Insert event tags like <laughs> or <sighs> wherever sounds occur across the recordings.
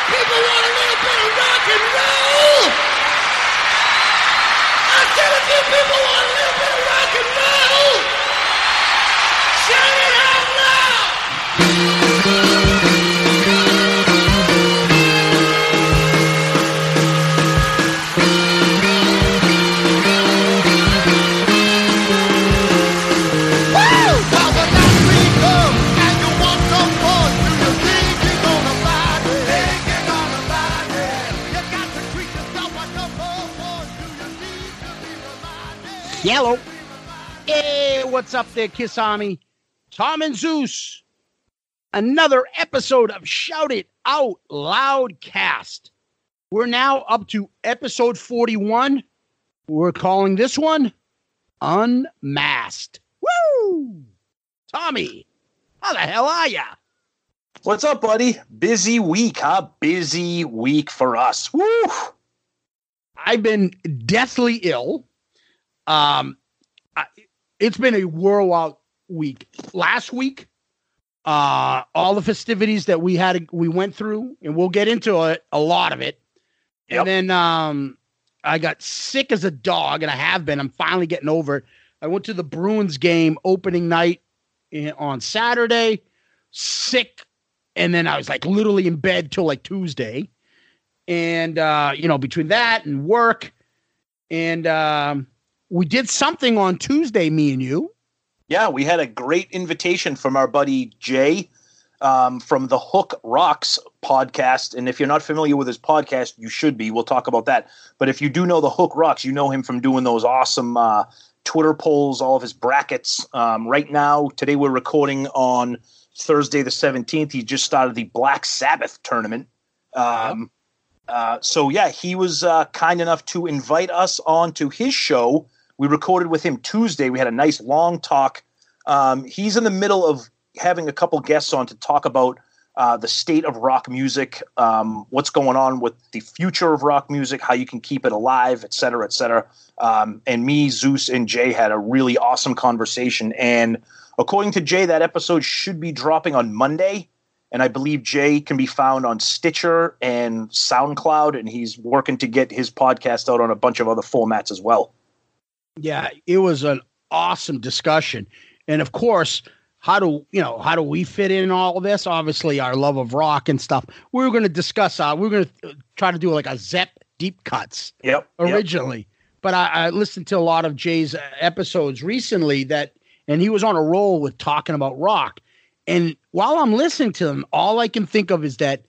the people want a little bit of rock and roll. I said if you people what's up there, Kiss Army? Tom and Zeus. Another episode of Shout It Out Loud Cast. We're now up to episode 41. We're calling this one Unmasked. Woo! Tommy, how the hell are ya? What's up, buddy? Busy week, huh? Busy week for us. Woo! I've been deathly ill. Um, I, it's been a whirlwind week. Last week, uh, all the festivities that we had, we went through, and we'll get into it, a lot of it. Yep. And then um, I got sick as a dog, and I have been. I'm finally getting over it. I went to the Bruins game opening night in, on Saturday, sick, and then I was like literally in bed till like Tuesday. And uh, you know, between that and work, and um, we did something on Tuesday, me and you. Yeah, we had a great invitation from our buddy Jay um, from the Hook Rocks podcast. And if you're not familiar with his podcast, you should be. We'll talk about that. But if you do know the Hook Rocks, you know him from doing those awesome uh, Twitter polls, all of his brackets. Um, right now, today we're recording on Thursday the 17th. He just started the Black Sabbath tournament. Um, uh, so, yeah, he was uh, kind enough to invite us on to his show. We recorded with him Tuesday. We had a nice long talk. Um, he's in the middle of having a couple guests on to talk about uh, the state of rock music, um, what's going on with the future of rock music, how you can keep it alive, et cetera, et cetera. Um, and me, Zeus, and Jay had a really awesome conversation. And according to Jay, that episode should be dropping on Monday. And I believe Jay can be found on Stitcher and SoundCloud, and he's working to get his podcast out on a bunch of other formats as well. Yeah, it was an awesome discussion. And of course, how do you know how do we fit in all of this? Obviously, our love of rock and stuff. We were going to discuss. Uh, we were going to try to do like a Zep deep cuts Yep. originally, but I, I listened to a lot of Jay's uh, episodes recently that, and he was on a roll with talking about rock. And while I'm listening to him, all I can think of is that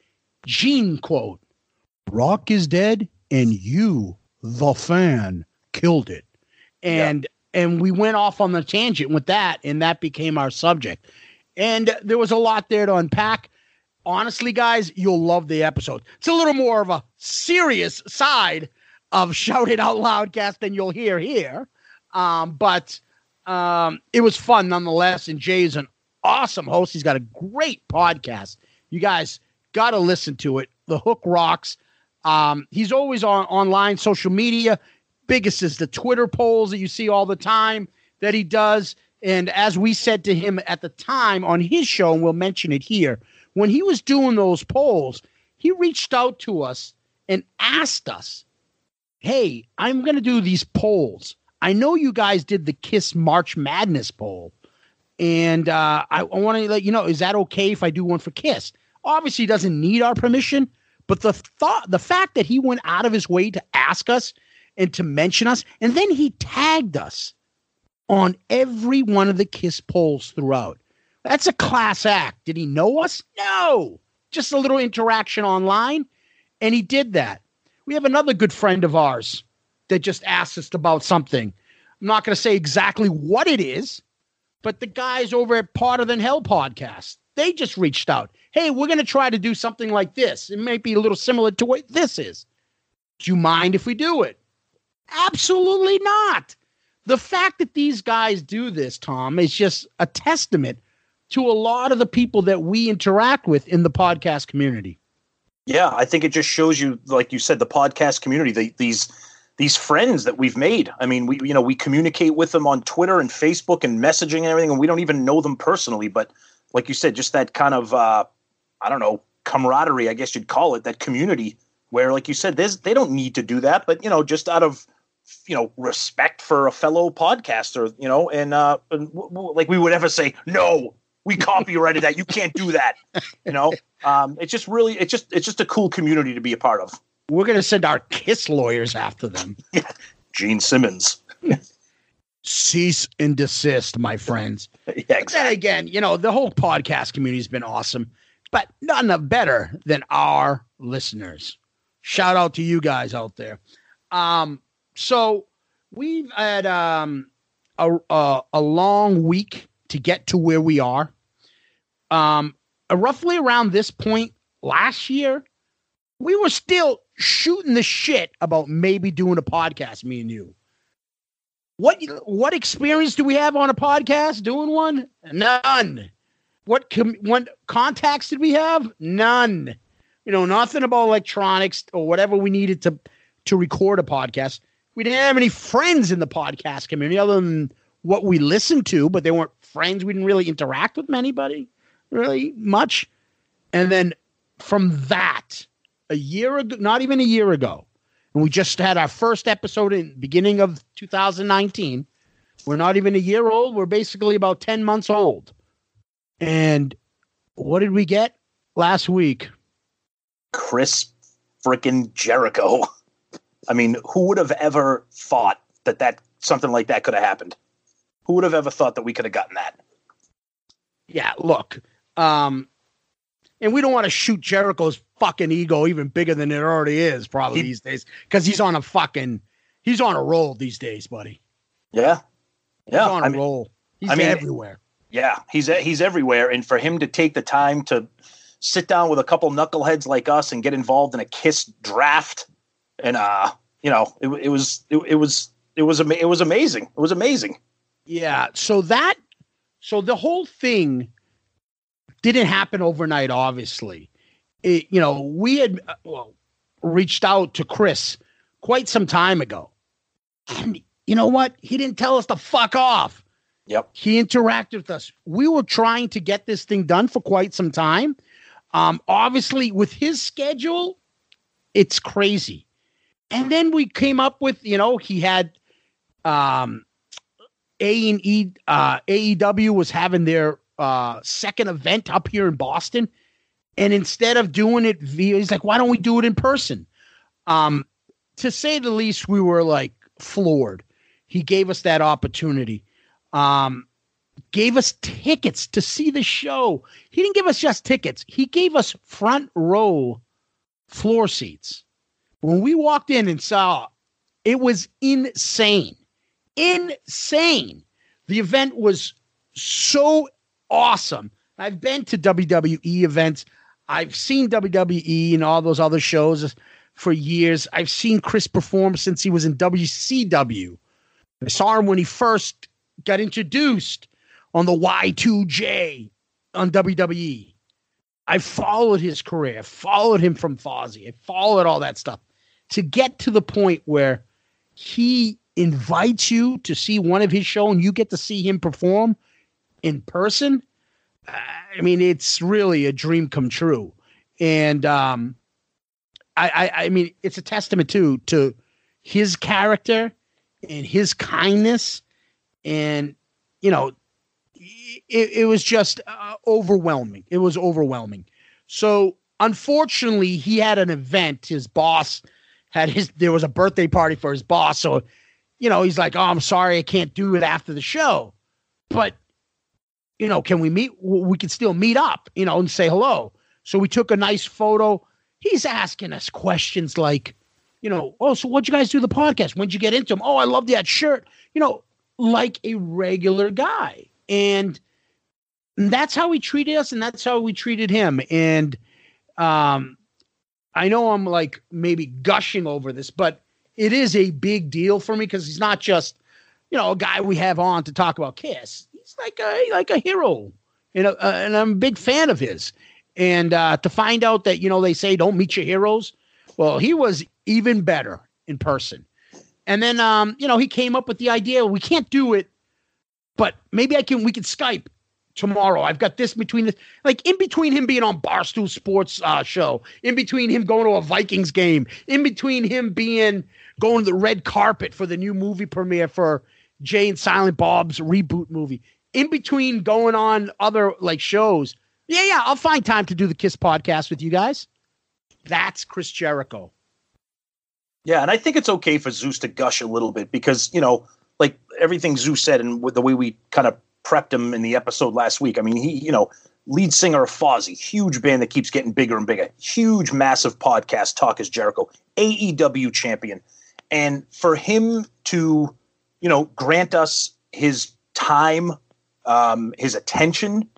Gene quote: "Rock is dead, and you, the fan, killed it." And and we went off on the tangent with that and that became our subject. And there was a lot there to unpack. Honestly guys you'll love the episode. It's a little more of a serious side of <laughs> shout it out loud cast than you'll hear here. Um, but um, it was fun nonetheless and jay's an awesome host. He's got a great podcast. You guys got to listen to it. The hook rocks. Um, he's always on online social media biggest is the Twitter polls that you see all the time that he does. And as we said to him at the time on his show, and we'll mention it here, when he was doing those polls, he reached out to us and asked us, Hey, I'm going to do these polls. I know you guys did the Kiss March Madness poll. And uh, I, I want to let you know, is that okay if I do one for Kiss? Obviously, he doesn't need our permission, but the thought, the fact that he went out of his way to ask us and to mention us. And then he tagged us on every one of the Kiss polls throughout. That's a class act. Did he know us? No. Just a little interaction online. And he did that. We have another good friend of ours that just asked us about something. I'm not going to say exactly what it is, but the guys over at Hotter Than Hell podcast, they just reached out. Hey, we're going to try to do something like this. It may be a little similar to what this is. Do you mind if we do it? Absolutely not. The fact that these guys do this, Tom, is just a testament to a lot of the people that we interact with in the podcast community. Yeah, I think it just shows you, like you said, the podcast community, the, these these friends that we've made. I mean, we you know we communicate with them on Twitter and Facebook and messaging and everything, and we don't even know them personally. But like you said, just that kind of uh, I don't know camaraderie, I guess you'd call it, that community where, like you said, they don't need to do that, but you know, just out of you know respect for a fellow podcaster, you know, and uh, and w- w- like we would ever say, no, we <laughs> copyrighted that, you can't do that, you know. Um, it's just really, it's just, it's just a cool community to be a part of. We're gonna send our kiss lawyers after them. <laughs> Gene Simmons, Cease and desist, my friends. <laughs> yeah, But then again, you know, the whole podcast community has been awesome, but none better than our listeners. Shout out to you guys out there. Um, so we've had um, a, a a long week to get to where we are. Um, uh, roughly around this point last year, we were still shooting the shit about maybe doing a podcast, me and you. What what experience do we have on a podcast doing one? None. What com- what contacts did we have? None. You know, nothing about electronics or whatever we needed to to record a podcast. We didn't have any friends in the podcast community other than what we listened to, but they weren't friends. We didn't really interact with anybody really much. And then from that, a year ago, not even a year ago, and we just had our first episode in beginning of 2019. We're not even a year old. We're basically about 10 months old. And what did we get last week? Chris freaking Jericho. <laughs> I mean, who would have ever thought that that something like that could have happened? Who would have ever thought that we could have gotten that? Yeah, look. Um, and we don't want to shoot Jericho's fucking ego even bigger than it already is, probably He- these days, because he's on a fucking he's on a roll these days, buddy. Yeah, yeah, He's on a mean, roll. He's I mean- everywhere. yeah. He's he's everywhere, and for him to take the time to sit down with a couple knuckleheads like us and get involved in a Kiss draft, and uh, you know, it, it was it, it was it was ama- it was amazing. It was amazing. Yeah. So that, so the whole thing didn't happen overnight, obviously. It, you know, we had, uh, well, reached out to Chris quite some time ago. And you know what? He didn't tell us to fuck off. Yep. He interacted with us. We were trying to get this thing done for quite some time. Um, obviously, with his schedule, it's crazy. And then we came up with, you know, he had um a and E uh, AEW was having their uh, second event up here in Boston, and instead of doing it via, he's like, "Why don't we do it in person?" Um, to say the least, we were like floored. He gave us that opportunity. Um, gave us tickets to see the show. He didn't give us just tickets. He gave us front row floor seats. When we walked in and saw, it was insane insane. The event was so awesome. I've been to WWE events. I've seen WWE and all those other shows for years. I've seen Chris perform since he was in WCW. I saw him when he first got introduced on the Y2J on WWE. I followed his career, followed him from Fozzy, I followed all that stuff to get to the point where he invites you to see one of his show and you get to see him perform in person i mean it's really a dream come true. And um i i, I mean it's a testament too to his character and his kindness. And you know it, it was just uh, overwhelming. It was overwhelming. So unfortunately he had an event. His boss had his there was a birthday party for his boss so you know, he's like, "Oh, I'm sorry, I can't do it after the show." But you know, can we meet? We can still meet up, you know, and say hello. So we took a nice photo. He's asking us questions like, you know, "Oh, so what'd you guys do the podcast? When'd you get into them? Oh, I love that shirt." You know, like a regular guy, and that's how he treated us, and that's how we treated him. And um, I know I'm like maybe gushing over this, but it is a big deal for me because he's not just you know a guy we have on to talk about Kiss. He's like a like a hero, you know, uh, and I'm a big fan of his. And uh, to find out that you know they say don't meet your heroes, well, he was even better in person. And then um, you know he came up with the idea we can't do it, but maybe I can we can Skype tomorrow. I've got this between this, like in between him being on Barstool Sports uh, show, in between him going to a Vikings game, in between him being going to the red carpet for the new movie premiere for Jay and Silent Bob's reboot movie, in between going on other like shows. Yeah, yeah, I'll find time to do the Kiss podcast with you guys. That's Chris Jericho. Yeah, and I think it's okay for Zeus to gush a little bit because, you know, like everything Zeus said and the way we kind of prepped him in the episode last week. I mean, he, you know, lead singer of Fozzy, huge band that keeps getting bigger and bigger, huge, massive podcast, Talk is Jericho, AEW champion. And for him to, you know, grant us his time, um, his attention,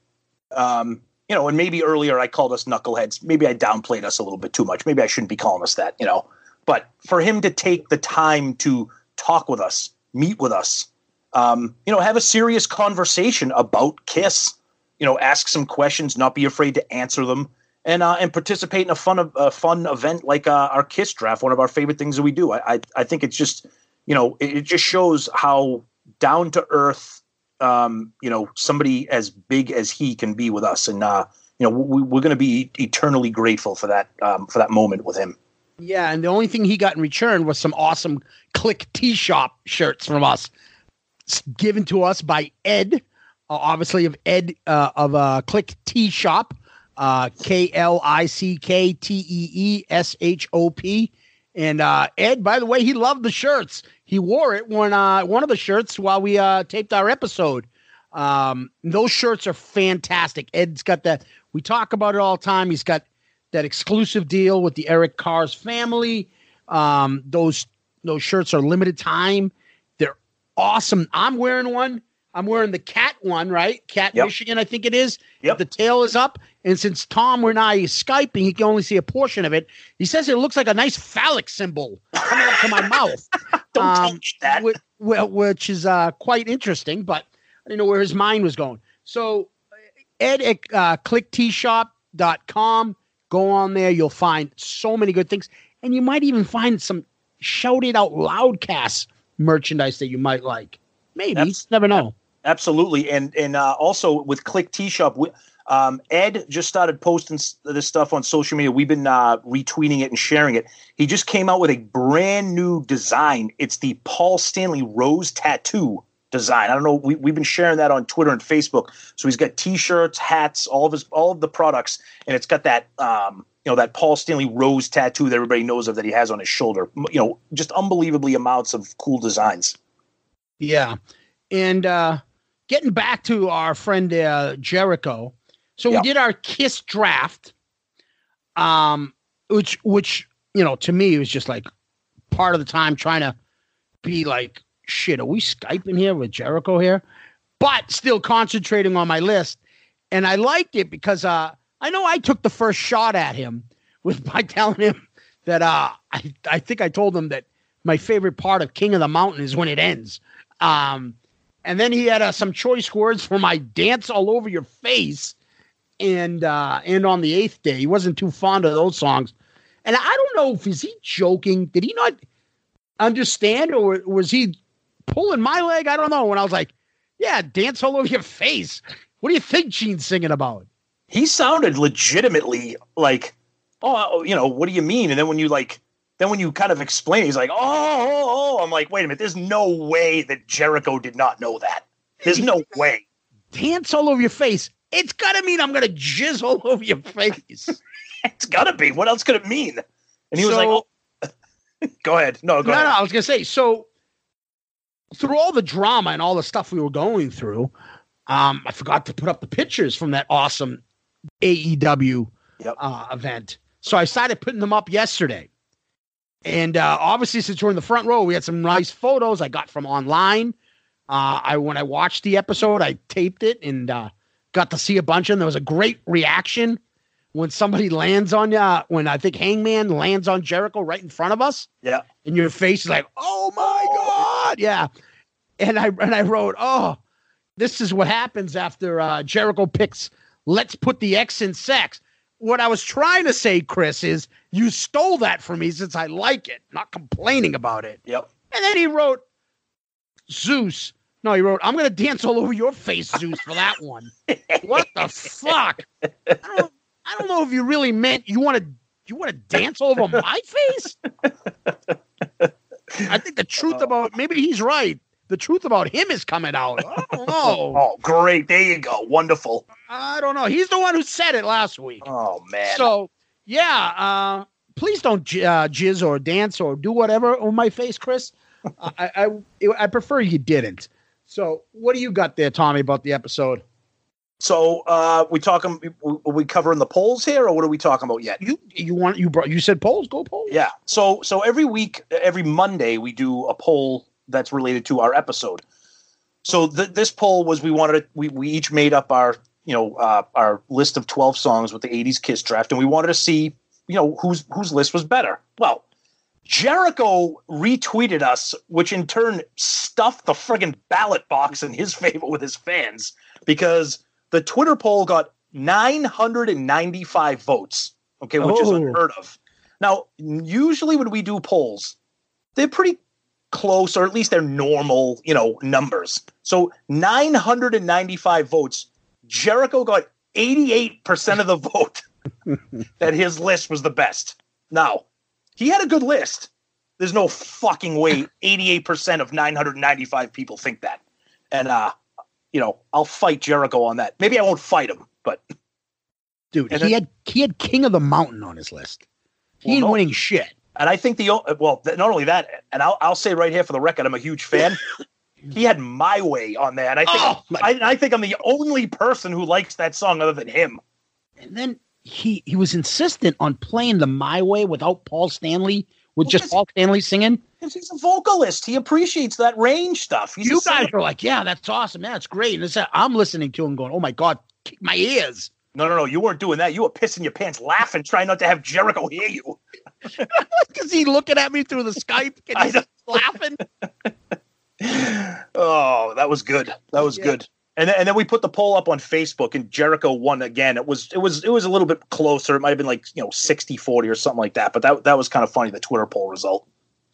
um, you know, and maybe earlier I called us knuckleheads. Maybe I downplayed us a little bit too much. Maybe I shouldn't be calling us that, you know. But for him to take the time to talk with us, meet with us, um, you know, have a serious conversation about Kiss, you know, ask some questions, not be afraid to answer them, and uh, and participate in a fun a fun event like uh, our Kiss draft, one of our favorite things that we do. I I, I think it's just you know it, it just shows how down to earth um, you know, somebody as big as he can be with us, and uh, you know, we, we're going to be eternally grateful for that um, for that moment with him. Yeah, and the only thing he got in return was some awesome Klick Tee Shop shirts from us, given to us by Ed, uh, obviously of Ed uh, of uh, Klick Tee Shop, uh, K L I C K T E E S H O P. And uh, Ed, by the way, he loved the shirts. He wore it when uh, one of the shirts while we uh, taped our episode. Um, those shirts are fantastic. Ed's got that. We talk about it all the time. He's got that exclusive deal with the Eric Carr's family. Um, those those shirts are limited time. Awesome. I'm wearing one. I'm wearing the cat one, right? Cat Yep. Michigan, I think it is. Yep. The tail is up. And since Tom and I is Skyping, he can only see a portion of it. He says it looks like a nice phallic symbol coming up to my <laughs> mouth. Don't Um, that. Which, well, which is uh, quite interesting, but I didn't know where his mind was going. So, Ed at uh, klickteeshop.com, go on there. You'll find so many good things. And you might even find some Shout It Out Loud Cast merchandise that you might like. Maybe. Never know. Absolutely, and and uh, also with Klick Tee Shop, um, Ed just started posting this stuff on social media. We've been uh, retweeting it and sharing it. He just came out with a brand new design. It's the Paul Stanley Rose tattoo design. I don't know. We, we've been sharing that on Twitter and Facebook. So he's got T-shirts, hats, all of his all of the products, and it's got that um, you know that Paul Stanley Rose tattoo that everybody knows of that he has on his shoulder. You know, just unbelievably amounts of cool designs. Yeah. And uh, getting back to our friend uh, Jericho. So Yeah. we did our Kiss draft, um, which, which, you know, to me, was just like part of the time trying to be like, shit, are we Skyping here with Jericho here? But still concentrating on my list. And I liked it because uh, I know I took the first shot at him with by <laughs> telling him that uh, I, I think I told him that my favorite part of King of the Mountain is when it ends. Um, and then he had uh, some choice words for my dance all over your face and uh, and on the eighth day. He wasn't too fond of those songs. And I don't know if is he joking? Did he not understand or was he pulling my leg? I don't know. When I was like, yeah, dance all over your face. What do you think Gene's singing about? He sounded legitimately like, oh, you know, what do you mean? And then when you like, then when you kind of explain, he's like, oh, oh, oh. I'm like, wait a minute, there's no way that Jericho did not know that. There's no <laughs> way. Dance all over your face. It's gotta mean I'm gonna jizz all <laughs> over your face. It's gotta be. What else could it mean? And he was like, oh. <laughs> go ahead. No, go no, ahead. no, I was gonna say so. Through all the drama and all the stuff we were going through, um, I forgot to put up the pictures from that awesome AEW Yep. uh, event. So I started putting them up yesterday, and uh, obviously, since we're in the front row, we had some nice photos I got from online. Uh, I when I watched the episode, I taped it and uh, got to see a bunch of them. There was a great reaction when somebody lands on you. When I think Hangman lands on Jericho right in front of us Yeah. and your face is like, "Oh my god!" Yeah, and I and I wrote, "Oh, this is what happens after uh, Jericho picks. Let's put the X in sex." What I was trying to say, Chris, is you stole that from me since I like it, not complaining about it. Yep. And then he wrote, "Zeus, No, he wrote, I'm going to dance all over your face, Zeus, for that one. what the fuck? I don't, I don't know if you really meant you want to you want to dance all over my face. I think the truth uh, about maybe he's right. The truth about him is coming out. I don't <laughs> know. Oh, great. There you go. Wonderful. I don't know. He's the one who said it last week. Oh, man. So yeah, uh, please don't j- uh, jizz or dance or do whatever on my face, Chris. <laughs> I, I I prefer you didn't. So what do you got there, Tommy, about the episode? So, uh, we talking, are we covering the polls here or what are we talking about yet? You you want you brought you said polls, go polls. Yeah. So, so every week, every Monday, we do a poll that's related to our episode. So th- this poll was we wanted to, we, we each made up our, you know, uh, our list of 12 songs with the 80s Kiss draft and we wanted to see, you know, whose, whose list was better. Well, Jericho retweeted us, which in turn stuffed the friggin' ballot box in his <laughs> favor with his fans because the Twitter poll got 995 votes. Okay, which is Oh. unheard of. Now, usually when we do polls, they're pretty close, or at least they're normal, you know, numbers. So 995 votes. Jericho got 88% of the vote <laughs> that his list was the best. Now, he had a good list. There's no fucking way 88% of 995 people think that. And uh, you know, I'll fight Jericho on that. Maybe I won't fight him, but Dude, And he then- had he had King of the Mountain on his list. He Well, ain't no. winning shit. And I think the well, not only that, and I'll I'll say right here for the record, I'm a huge fan. <laughs> he had my way on that. and I think Oh, I, I think I'm the only person who likes that song other than him. And then he he was insistent on playing the My Way without Paul Stanley, with Well, just Paul Stanley singing. Because he's a vocalist, he appreciates that range stuff. He's you guys are like, yeah, that's awesome. Yeah, that's great. And it's, I'm listening to him going, oh my God, kick my ears. No, no, no, you weren't doing that. You were pissing your pants, laughing, trying not to have Jericho hear you. <laughs> Because he looking at me through the Skype and he's <laughs> laughing. Oh, that was good. That was Yeah. good. And then, and then we put the poll up on Facebook and Jericho won again. It was it was it was a little bit closer. It might have been like, you know, 60-40 or something like that. But that that was kind of funny, the Twitter poll result.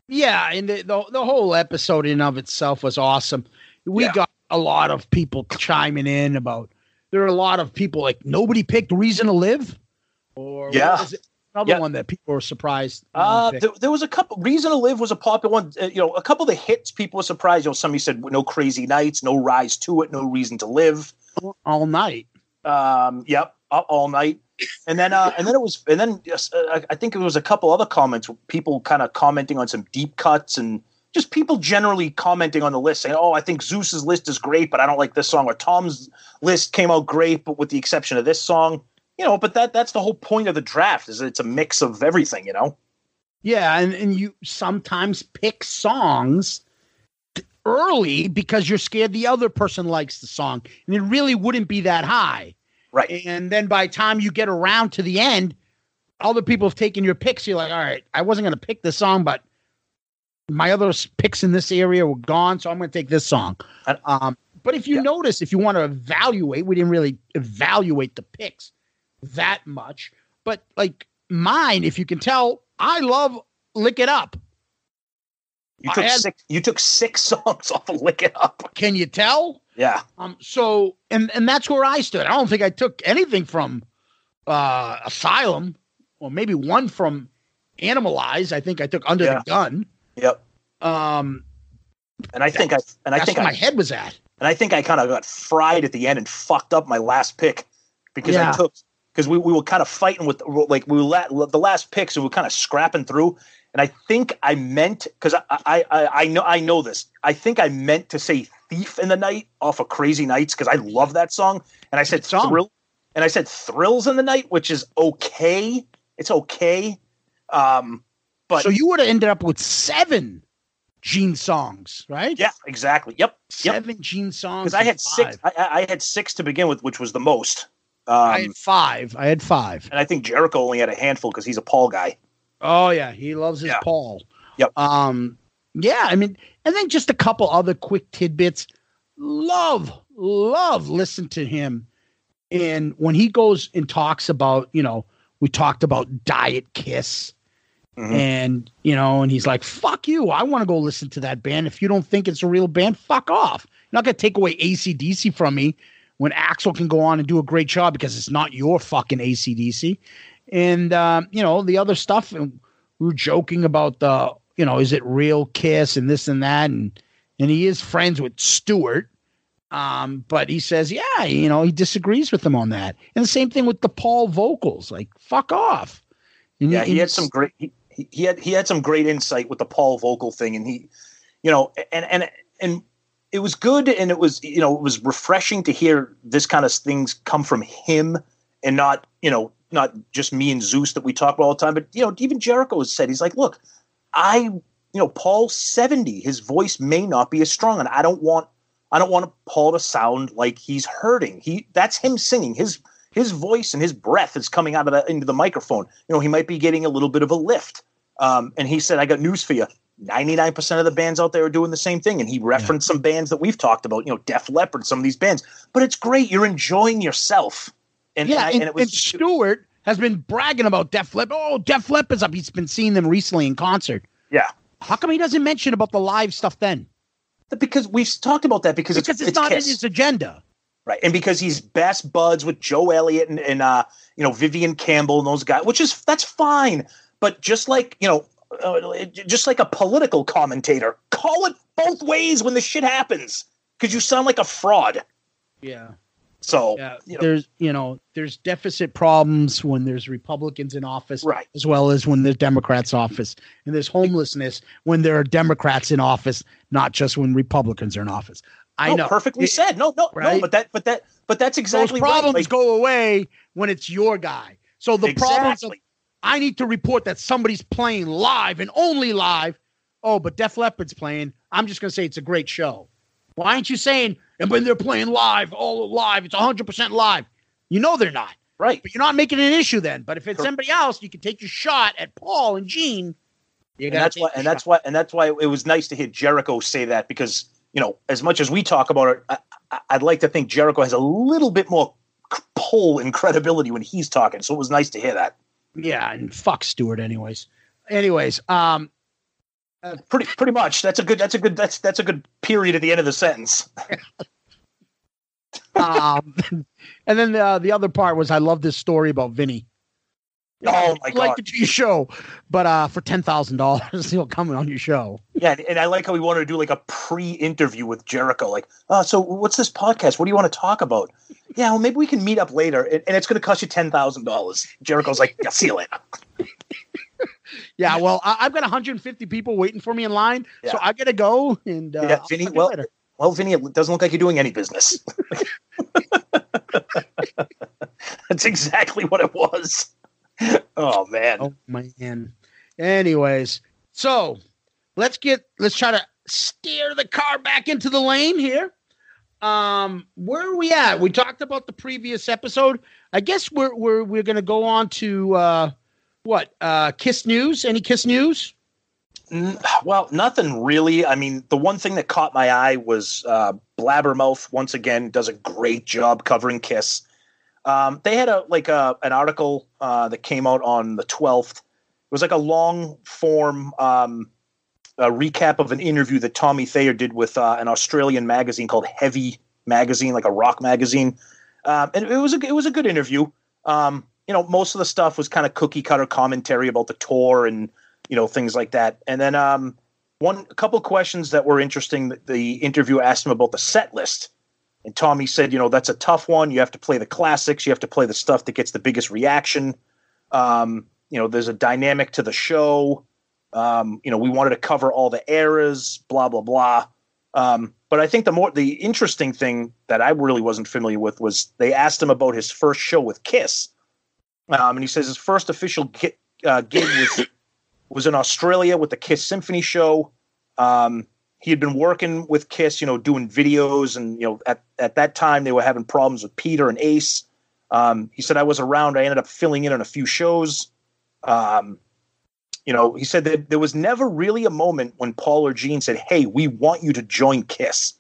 Yeah, and the, the the whole episode in of itself was awesome. We Yeah. got a lot of people chiming in about. There are a lot of people like nobody picked "Reason to Live," or what Yeah. it? Another Yeah. one that people were surprised. Uh, there, there was a couple. Reason to Live was a popular one. Uh, you know, a couple of the hits people were surprised. You know, somebody said no Crazy Nights, no Rise to It, no Reason to Live. all night. Um, yep, all night. And then, uh, and then it was, and then uh, I- I think it was a couple other comments, people kind of commenting on some deep cuts and just people generally commenting on the list saying, "Oh, I think Zeus's list is great, but I don't like this song," or Tom's list came out great, but with the exception of this song. You know, but that that's the whole point of the draft is it's a mix of everything. You know. Yeah, and, and you sometimes pick songs early because you're scared the other person likes the song, and it really wouldn't be that high. Right. And then by the time you get around to the end, other people have taken your picks. You're like, all right, I wasn't going to pick this song, but my other picks in this area were gone, so I'm going to take this song. Um, but if you Yeah. notice, if you want to evaluate, we didn't really evaluate the picks that much. But like mine, if you can tell, I love Lick It Up. You took had- six. You took six <laughs> songs off of Lick It Up. Can you tell? Yeah. Um, so and and that's where I stood. I don't think I took anything from uh Asylum, or maybe one from Animalize. I think I took Under Yeah. the Gun. Yep. Um, And I think I and I think where I my head was at. and I think I kind of got fried at the end and fucked up my last pick because Yeah. I took because we, we were kind of fighting with like we were la- the last picks so we were kind of scrapping through. And I think I meant because I, I I I know I know this. I think I meant to say "Thief in the Night" off of Crazy Nights because I love that song, and I said song. "Thrill," and I said "Thrills in the Night," which is okay. It's okay. Um, but so you would have ended up with seven Gene songs, right? yeah, exactly. Yep. Yep. seven Gene songs. Because I and had six. I, I had six to begin with, which was the most. Um, I had five. I had five. and I think Jericho only had a handful because he's a Paul guy. Oh yeah, he loves his Yeah. Paul. Yep. Um. Yeah, I mean, and then just a couple other quick tidbits. Love, love, listen to him, and when he goes and talks about, you know, we talked about Diet Kiss, Mhm. And, you know, and he's like, fuck you. I want to go listen to that band. If you don't think it's a real band, fuck off. You're not going to take away ACDC from me when Axl can go on and do a great job because it's not your fucking ACDC. And, um, you know, the other stuff, and we were joking about the, you know, is it real Kiss and this and that. And, and he is friends with Stewart. Um, but he says, yeah, you know, he disagrees with them on that. And the same thing with the Paul vocals, like fuck off. And Yeah, he had some great. He- he had he had some great insight with the Paul vocal thing, and he, you know, and and and it was good, and it was you know it was refreshing to hear this kind of things come from him, and not you know not just me and Zeus that we talk about all the time, but you know even Jericho has said he's like, look, I you know Paul's seventy, his voice may not be as strong, and I don't want I don't want Paul to sound like he's hurting. He that's him singing his his voice and his breath is coming out of that into the microphone. You know, he might be getting a little bit of a lift. Um, and he said, I got news for you. 99% of the bands out there are doing the same thing. And he referenced some bands that we've talked about, you know, Def Leppard, some of these bands. But it's great. You're enjoying yourself. And, yeah, and, I- and, and it was and Stewart has been bragging about Def Leppard. Oh, Def Leppard's up. He's been seeing them recently in concert. Yeah. How come he doesn't mention about the live stuff then? because we've talked about that because, Because it's, it's, not Kiss. in his agenda. right and because he's best buds with joe elliott and, and uh you know vivian campbell and those guys which is that's fine but just like you know uh, just like a political commentator call it both ways when the shit happens because you sound like a fraud Yeah. so Yeah. you know, There's you know, there's deficit problems when there's Republicans in office right as well as when there's Democrats office. And there's homelessness when there are Democrats in office, not just when Republicans are in office. I no, know. perfectly It- said no no Right? no but that but that but that's Those exactly problems right. Like, go away when it's your guy. So the problems of exactly. I need to report that somebody's playing live and only live. Oh, but Def Leppard's playing. I'm just going to say it's a great show. Why aren't you saying, and when they're playing live, all live, it's 100% live? You know they're not, right but you're not making an issue then. But if it's Correct. somebody else, you can take your shot at Paul and Gene. You and that's why and that's why and that's why it was nice to hear Jericho say that because you know as much as we talk about it, I, I- I'd like to think Jericho has a little bit more pull and credibility when he's talking. So it was nice to hear that. Yeah, and fuck Stewart, anyways. Anyways, um, Pretty pretty much. That's a good. That's a good. That's that's a good period at the end of the sentence. <laughs> um, <laughs> and then uh, the other part was I love this story about Vinnie. Oh my like god. to do your show, but uh, for ten thousand dollars, <laughs> he'll come on your show. Yeah, and- and I like how we wanted to do like a pre-interview with Jericho. Like, oh, so what's this podcast? What do you want to talk about? Yeah, well, maybe we can meet up later, and, and it's going to cost you ten thousand dollars. Jericho's like, yeah, see you later. <laughs> Yeah, well, I- I've got 150 people waiting for me in line, so I gotta go. And uh, Yeah, Vinnie, to well- later. Well, Vinnie, it doesn't look like you're doing any business. <laughs> That's exactly what it was. <laughs> Oh man. oh man. Anyways, so let's get let's try to steer the car back into the lane here. Um, where are we at? We talked about the previous episode. I guess we're we're we're gonna go on to uh, what uh, Kiss News. Any Kiss News? Well, nothing really. I mean, the one thing that caught my eye was uh, Blabbermouth. Once again, does a great job covering Kiss. Um, they had a like a an article uh, that came out on the twelfth. It was like a long form um, a recap of an interview that Tommy Thayer did with uh, an Australian magazine called Heavy Magazine, like a rock magazine. Um, and it was a it was a good interview. Um, you know, most of the stuff was kind of cookie cutter commentary about the tour and you know things like that. And then um, one a couple questions that were interesting. The interview asked him about the set list, and Tommy said, you know, that's a tough one. You have to play the classics. You have to play the stuff that gets the biggest reaction. Um, you know, there's a dynamic to the show. Um, you know, we wanted to cover all the eras, blah blah blah. Um, but I think the more the interesting thing that I really wasn't familiar with was they asked him about his first show with Kiss, um, and he says his first official uh, gig was was in Australia with the Kiss Symphony Show. Um, he had been working with Kiss, you know, doing videos, and you know, at at that time they were having problems with Peter and Ace. Um, he said I was around. I ended up filling in on a few shows. Um, you know, he said that there was never really a moment when Paul or Gene said, "Hey, we want you to join Kiss."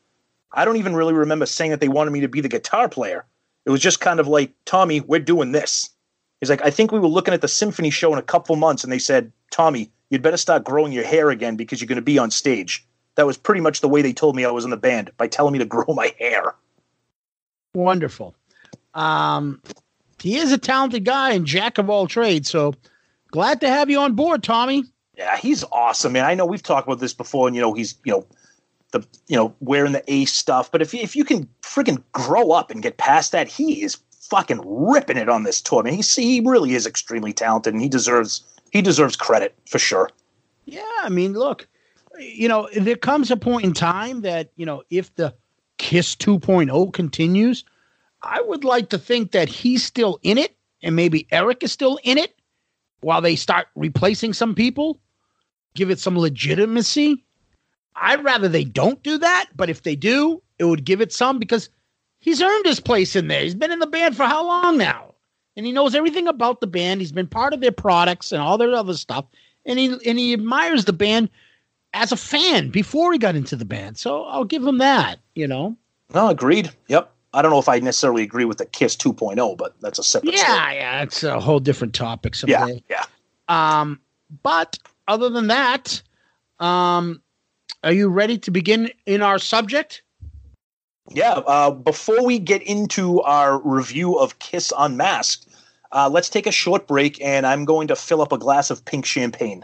I don't even really remember saying that they wanted me to be the guitar player. It was just kind of like, "Tommy, we're doing this." He's like, I think we were looking at the symphony show in a couple months, and they said, Tommy, you'd better start growing your hair again because you're going to be on stage. That was pretty much the way they told me I was in the band by telling me to <laughs> grow my hair. Wonderful. Um, he is a talented guy and jack of all trades. So glad to have you on board, Tommy. Yeah, he's awesome, man. I know we've talked about this before, and you know he's you know the you know wearing the ace stuff. But if if you can freaking grow up and get past that, he is fucking ripping it on this tour. I mean, he's, he really is extremely talented, and he deserves he deserves credit for sure. Yeah, I mean, look, you know, there comes a point in time that you know if the Kiss 2.0 continues, I would like to think that he's still in it, and maybe Eric is still in it, while they start replacing some people, give it some legitimacy. I'd rather they don't do that, but if they do, it would give it some because he's earned his place in there. He's been in the band for how long now? And he knows everything about the band. He's been part of their products and all their other stuff. And he and he admires the band as a fan before he got into the band. So I'll give him that, you know. No, agreed. Yep. I don't know if I necessarily agree with the Kiss 2.0, but that's a separate. Yeah, story. yeah, it's a whole different topic someday. yeah, yeah. Um, but other than that, um, are you ready to begin in our subject? Yeah. Uh, before we get into our review of Kiss Unmasked, uh, let's take a short break, and I'm going to fill up a glass of pink champagne.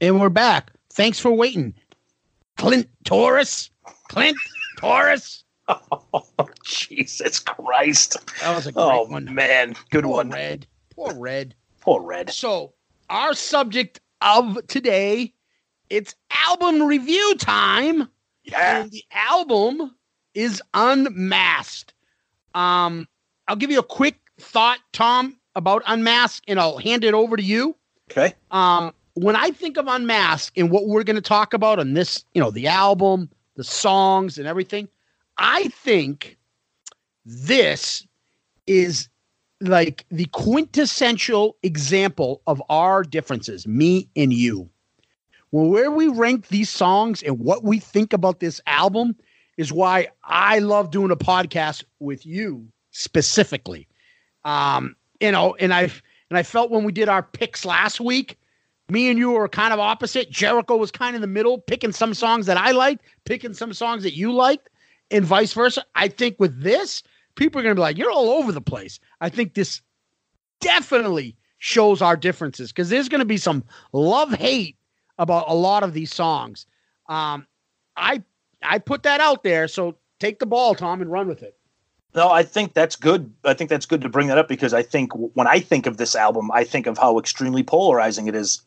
And we're back. Thanks for waiting. Clint Taurus. Clint Taurus. <laughs> Oh, Jesus Christ. That was a great Oh, one. man. Good Poor one. Red. Poor Red. Poor Red. So, our subject of today, it's album review time. Yeah. And the album is Unmasked. Um, I'll give you a quick thought, Tom, about Unmasked, and I'll hand it over to you. Okay. Um, when I think of Unmask and what we're going to talk about on this, you know, the album, the songs, and everything, I think this is like the quintessential example of our differences, me and you. Well, where we rank these songs and what we think about this album is why I love doing a podcast with you specifically. Um, you know, and I've and I felt when we did our picks last week, me and you were kind of opposite. Jericho was kind of in the middle, picking some songs that I liked, picking some songs that you liked, and vice versa. I think with this, people are going to be like, "You're all over the place." I think this definitely shows our differences because there's going to be some love hate about a lot of these songs. Um, I I put that out there, so take the ball, Tom, and run with it. No, I think that's good. I think that's good to bring that up because I think when I think of this album, I think of how extremely polarizing it is.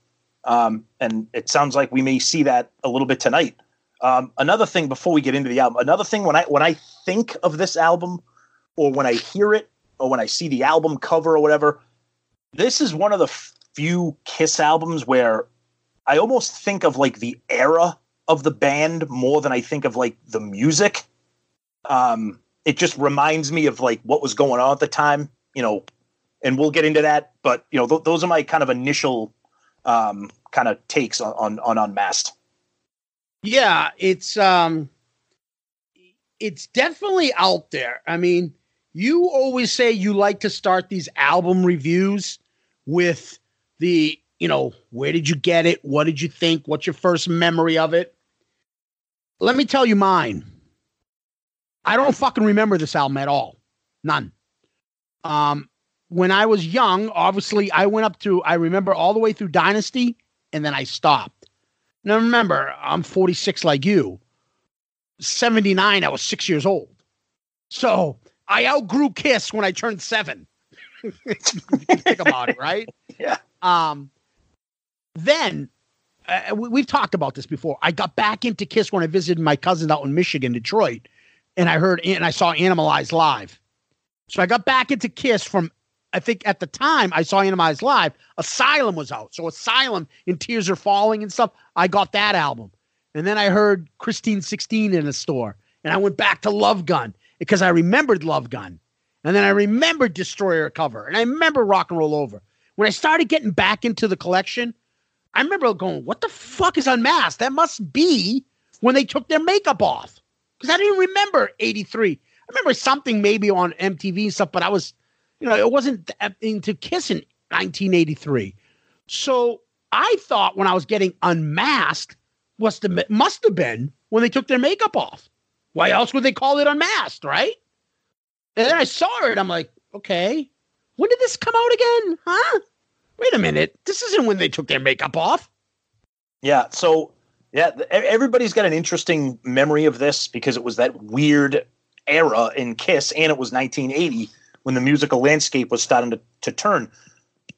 Um, and it sounds like we may see that a little bit tonight. Um, another thing before we get into the album, another thing when I when I think of this album, or when I hear it, or when I see the album cover or whatever, this is one of the few Kiss albums where I almost think of like the era of the band more than I think of like the music. Um, it just reminds me of like what was going on at the time, you know, and we'll get into that. But you know, th- those are my kind of initial um, kind of takes on, on on Unmasked. Yeah, it's um, it's definitely out there. I mean, you always say you like to start these album reviews with the you know, where did you get it? What did you think? What's your first memory of it? Let me tell you mine. I don't fucking remember this album at all. None. Um, when I was young, obviously I went up to I remember all the way through Dynasty and then I stopped. Now remember, I'm 46 like you. 79, I was six years old. So I outgrew Kiss when I turned seven. <laughs> think about it, right? <laughs> Yeah. Um, then uh, we, we've talked about this before. I got back into Kiss when I visited my cousin out in Michigan, Detroit, and I heard and I saw Animalize live. So I got back into Kiss from I think at the time I saw Animalized live. Asylum was out, so Asylum and Tears Are Falling and stuff. I got that album, and then I heard Christine 16 in a store, and I went back to Love Gun because I remembered Love Gun, and then I remembered Destroyer cover, and I remember Rock and Roll Over. When I started getting back into the collection, I remember going, "What the fuck is Unmasked? That must be when they took their makeup off." Because I didn't remember '83. I remember something maybe on MTV and stuff, but I was, you know, it wasn't uh, into Kiss in 1983. So I thought when I was getting unmasked must have must have been when they took their makeup off. Why else would they call it unmasked, right? And then I saw it. I'm like, okay, when did this come out again? Huh? Wait a minute. This isn't when they took their makeup off. Yeah. So yeah, everybody's got an interesting memory of this because it was that weird era in Kiss, and it was 1980 when the musical landscape was starting to, to turn.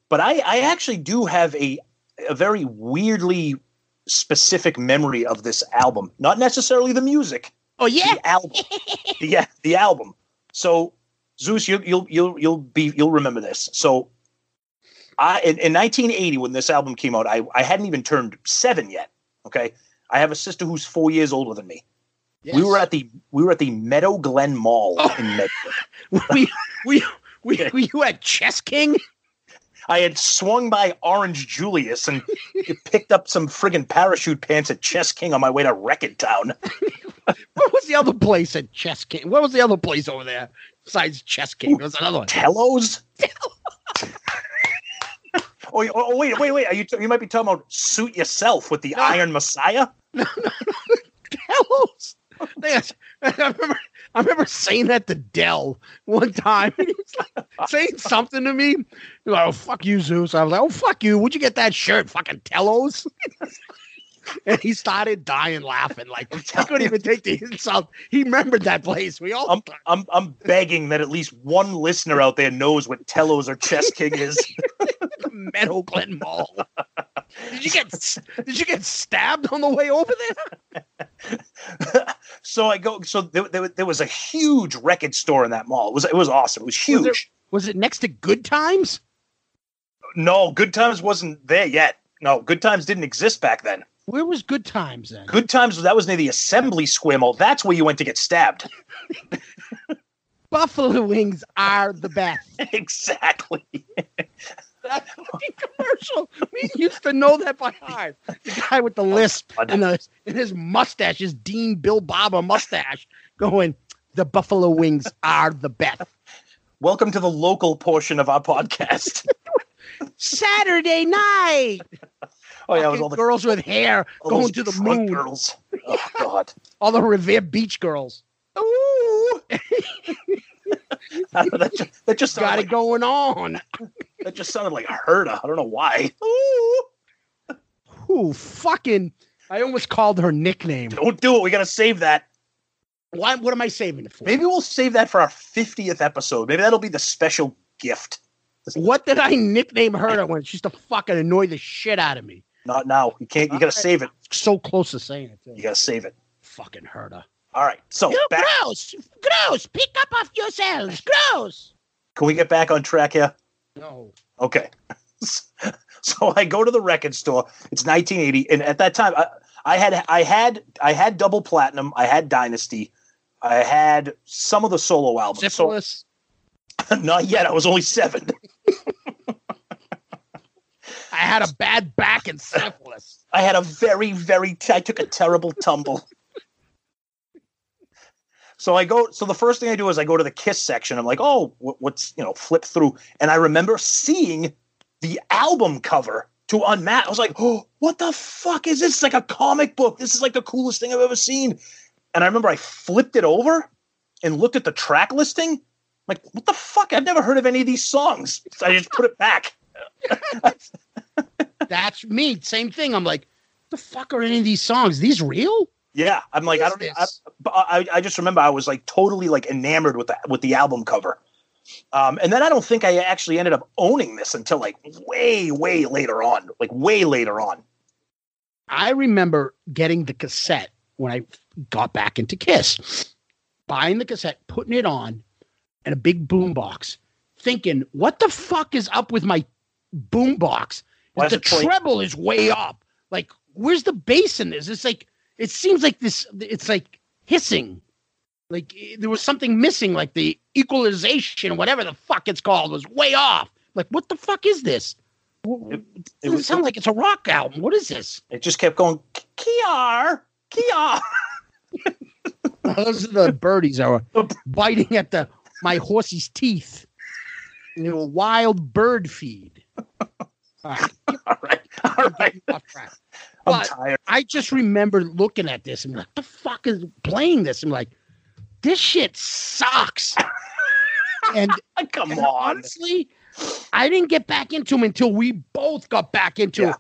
But I, I actually do have a a very weirdly specific memory of this album. Not necessarily the music. Oh yeah, the album. <laughs> yeah, the album. So Zeus, you, you'll you'll you'll be you'll remember this. So, I in, in 1980 when this album came out, I I hadn't even turned seven yet. Okay, I have a sister who's four years older than me. Yes. We were at the we were at the Meadow Glen Mall oh. in Medford. <laughs> we we we were you at Chess King? I had swung by Orange Julius and picked up some friggin' parachute pants at Chess King on my way to Wreck-It Town. <laughs> what was the other place at Chess King? What was the other place over there besides Chess King? There was another one. Tellos? <laughs> oh, oh, wait, wait, wait. Are you, t- you might be talking about Suit Yourself with the no. Iron Messiah? No, no, no. Tellos. <laughs> I remember, I remember saying that to Dell one time. <laughs> He was like saying something to me. Like, oh, fuck you, Zeus. I was like, oh, fuck you. Where'd you get that shirt? Fucking Tellos. <laughs> and he started dying laughing. Like I couldn't even take the insult. He remembered that place. We all. I'm, I'm, I'm begging that at least one listener out there knows what Tellos or Chess King is. Meadow Glen Mall. Did you get Did you get stabbed on the way over there? <laughs> so I go. So there, there, there, was a huge record store in that mall. It was it was awesome. It was huge. Was, was it next to Good Times? No, Good Times wasn't there yet. No, Good Times didn't exist back then. Where was Good Times then? Good Times that was near the Assembly Square Mall. That's where you went to get stabbed. <laughs> Buffalo wings are the best. <laughs> exactly. That fucking commercial. We used to know that by heart. The guy with the oh, lisp and, the, and his mustache, his Dean Bill Barber mustache, going, the buffalo wings are the best. Welcome to the local portion of our podcast. <laughs> Saturday night. Oh yeah, all the girls with hair going to the moon. Girls. <laughs> Oh god. all the Revere Beach girls. Ooh. <laughs> that just, that just got like, it going on. That just sounded like Herda. I don't know why. Ooh. Ooh, fucking. I almost called her nickname. Don't do it. We got to save that. Why, what am I saving it for? Maybe we'll save that for our 50th episode. Maybe that'll be the special gift. What did I nickname her when she used to fucking annoy the shit out of me? Not now. You can't. You got to save it. So close to saying it. Too. You got to save it. fucking herder. All right. So You back, gross, gross. Pick up off yourselves, gross. can we get back on track here? No. Okay. <laughs> so I go to the record store. It's 1980, and at that time, I, I had I had I had double platinum. I had Dynasty. I had some of the solo albums. Syphilis. So <laughs> not yet. I was only seven. I had a bad back and syphilis. I had a very very. T- I took a terrible tumble. So I go. So the first thing I do is I go to the Kiss section. I'm like, oh, wh- what's you know, flip through, and I remember seeing the album cover to Unmasked. I was like, oh, what the fuck is this? It's like a comic book. This is like the coolest thing I've ever seen. And I remember I flipped it over and looked at the track listing. I'm like, what the fuck? I've never heard of any of these songs. So I just put it back. <laughs> That's me. Same thing. I'm like, the fuck are any of these songs? These real? Yeah, I'm like, I don't. I, I, I just remember I was like totally like enamored with the with the album cover, um, and then I don't think I actually ended up owning this until like way way later on, like way later on. I remember getting the cassette when I got back into Kiss, buying the cassette, putting it on, in a big boom box, thinking, what the fuck is up with my boom box? The treble is way up. Like, where's the bass in this? It's like it seems like this. It's like hissing. Like eh, there was something missing. Like the equalization, whatever the fuck it's called, was way off. Like, what the fuck is this? It, it doesn't was- sound like it's a rock album. What is this? It just kept going, Kiar, Kiar. Those are the birdies that were <laughs> biting at the my horse's teeth. You know, wild bird feed. <laughs> All right, All right, all right. off track. I'm But tired. I just remember looking at this and like, the fuck is playing this? I'm like, this shit sucks. <laughs> and, Come and on. honestly, I didn't get back into him until we both got back into Yeah.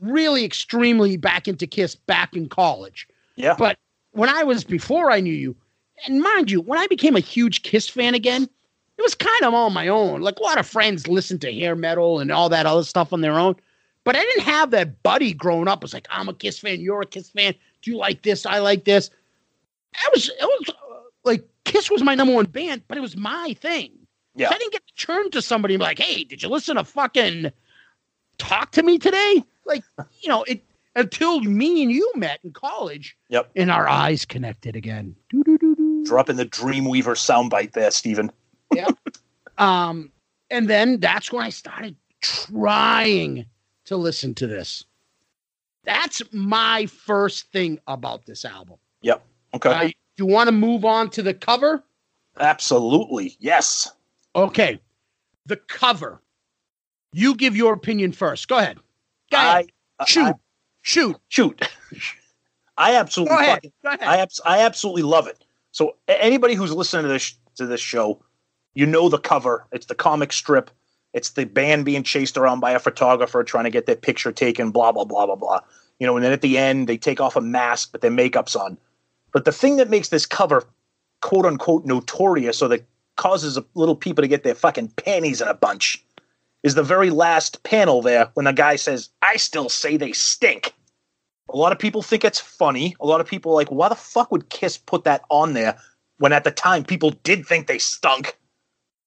really extremely back into Kiss back in college. Yeah. But when I was before I knew you, and mind you, when I became a huge Kiss fan again, it was kind of on my own. Like a lot of friends listened to hair metal and all that other stuff on their own. But I didn't have that buddy growing up. It's like, I'm a Kiss fan, you're a Kiss fan. Do you like this? I like this. I was, it was uh, like Kiss was my number one band, but it was my thing. Yeah. So I didn't get to turn to somebody and be like, hey, did you listen to fucking talk to me today? Like, you know, it until me and you met in college. Yep. And our eyes connected again. Doo-doo-doo-doo. Dropping the Dreamweaver soundbite there, Steven. Um, and then that's when I started trying to listen to this. That's my first thing about this album. Yep. Okay. Uh, you want to move on to the cover? Absolutely. Yes. Okay. The cover. You give your opinion first. Go ahead. Go ahead. I, Shoot. I- Shoot. shoot. <laughs> I absolutely Go ahead. fucking Go ahead. I abs- I absolutely love it. So anybody who's listening to this to this show, you know the cover. It's the comic strip. It's the band being chased around by a photographer trying to get their picture taken. Blah blah blah blah blah. You know, and then at the end they take off a mask, but their makeup's on. But the thing that makes this cover quote unquote notorious, or that causes a little people to get their fucking panties in a bunch, is the very last panel there when the guy says, "I still say they stink." A lot of people think it's funny. A lot of people like, why the fuck would Kiss put that on there when at the time people did think they stunk?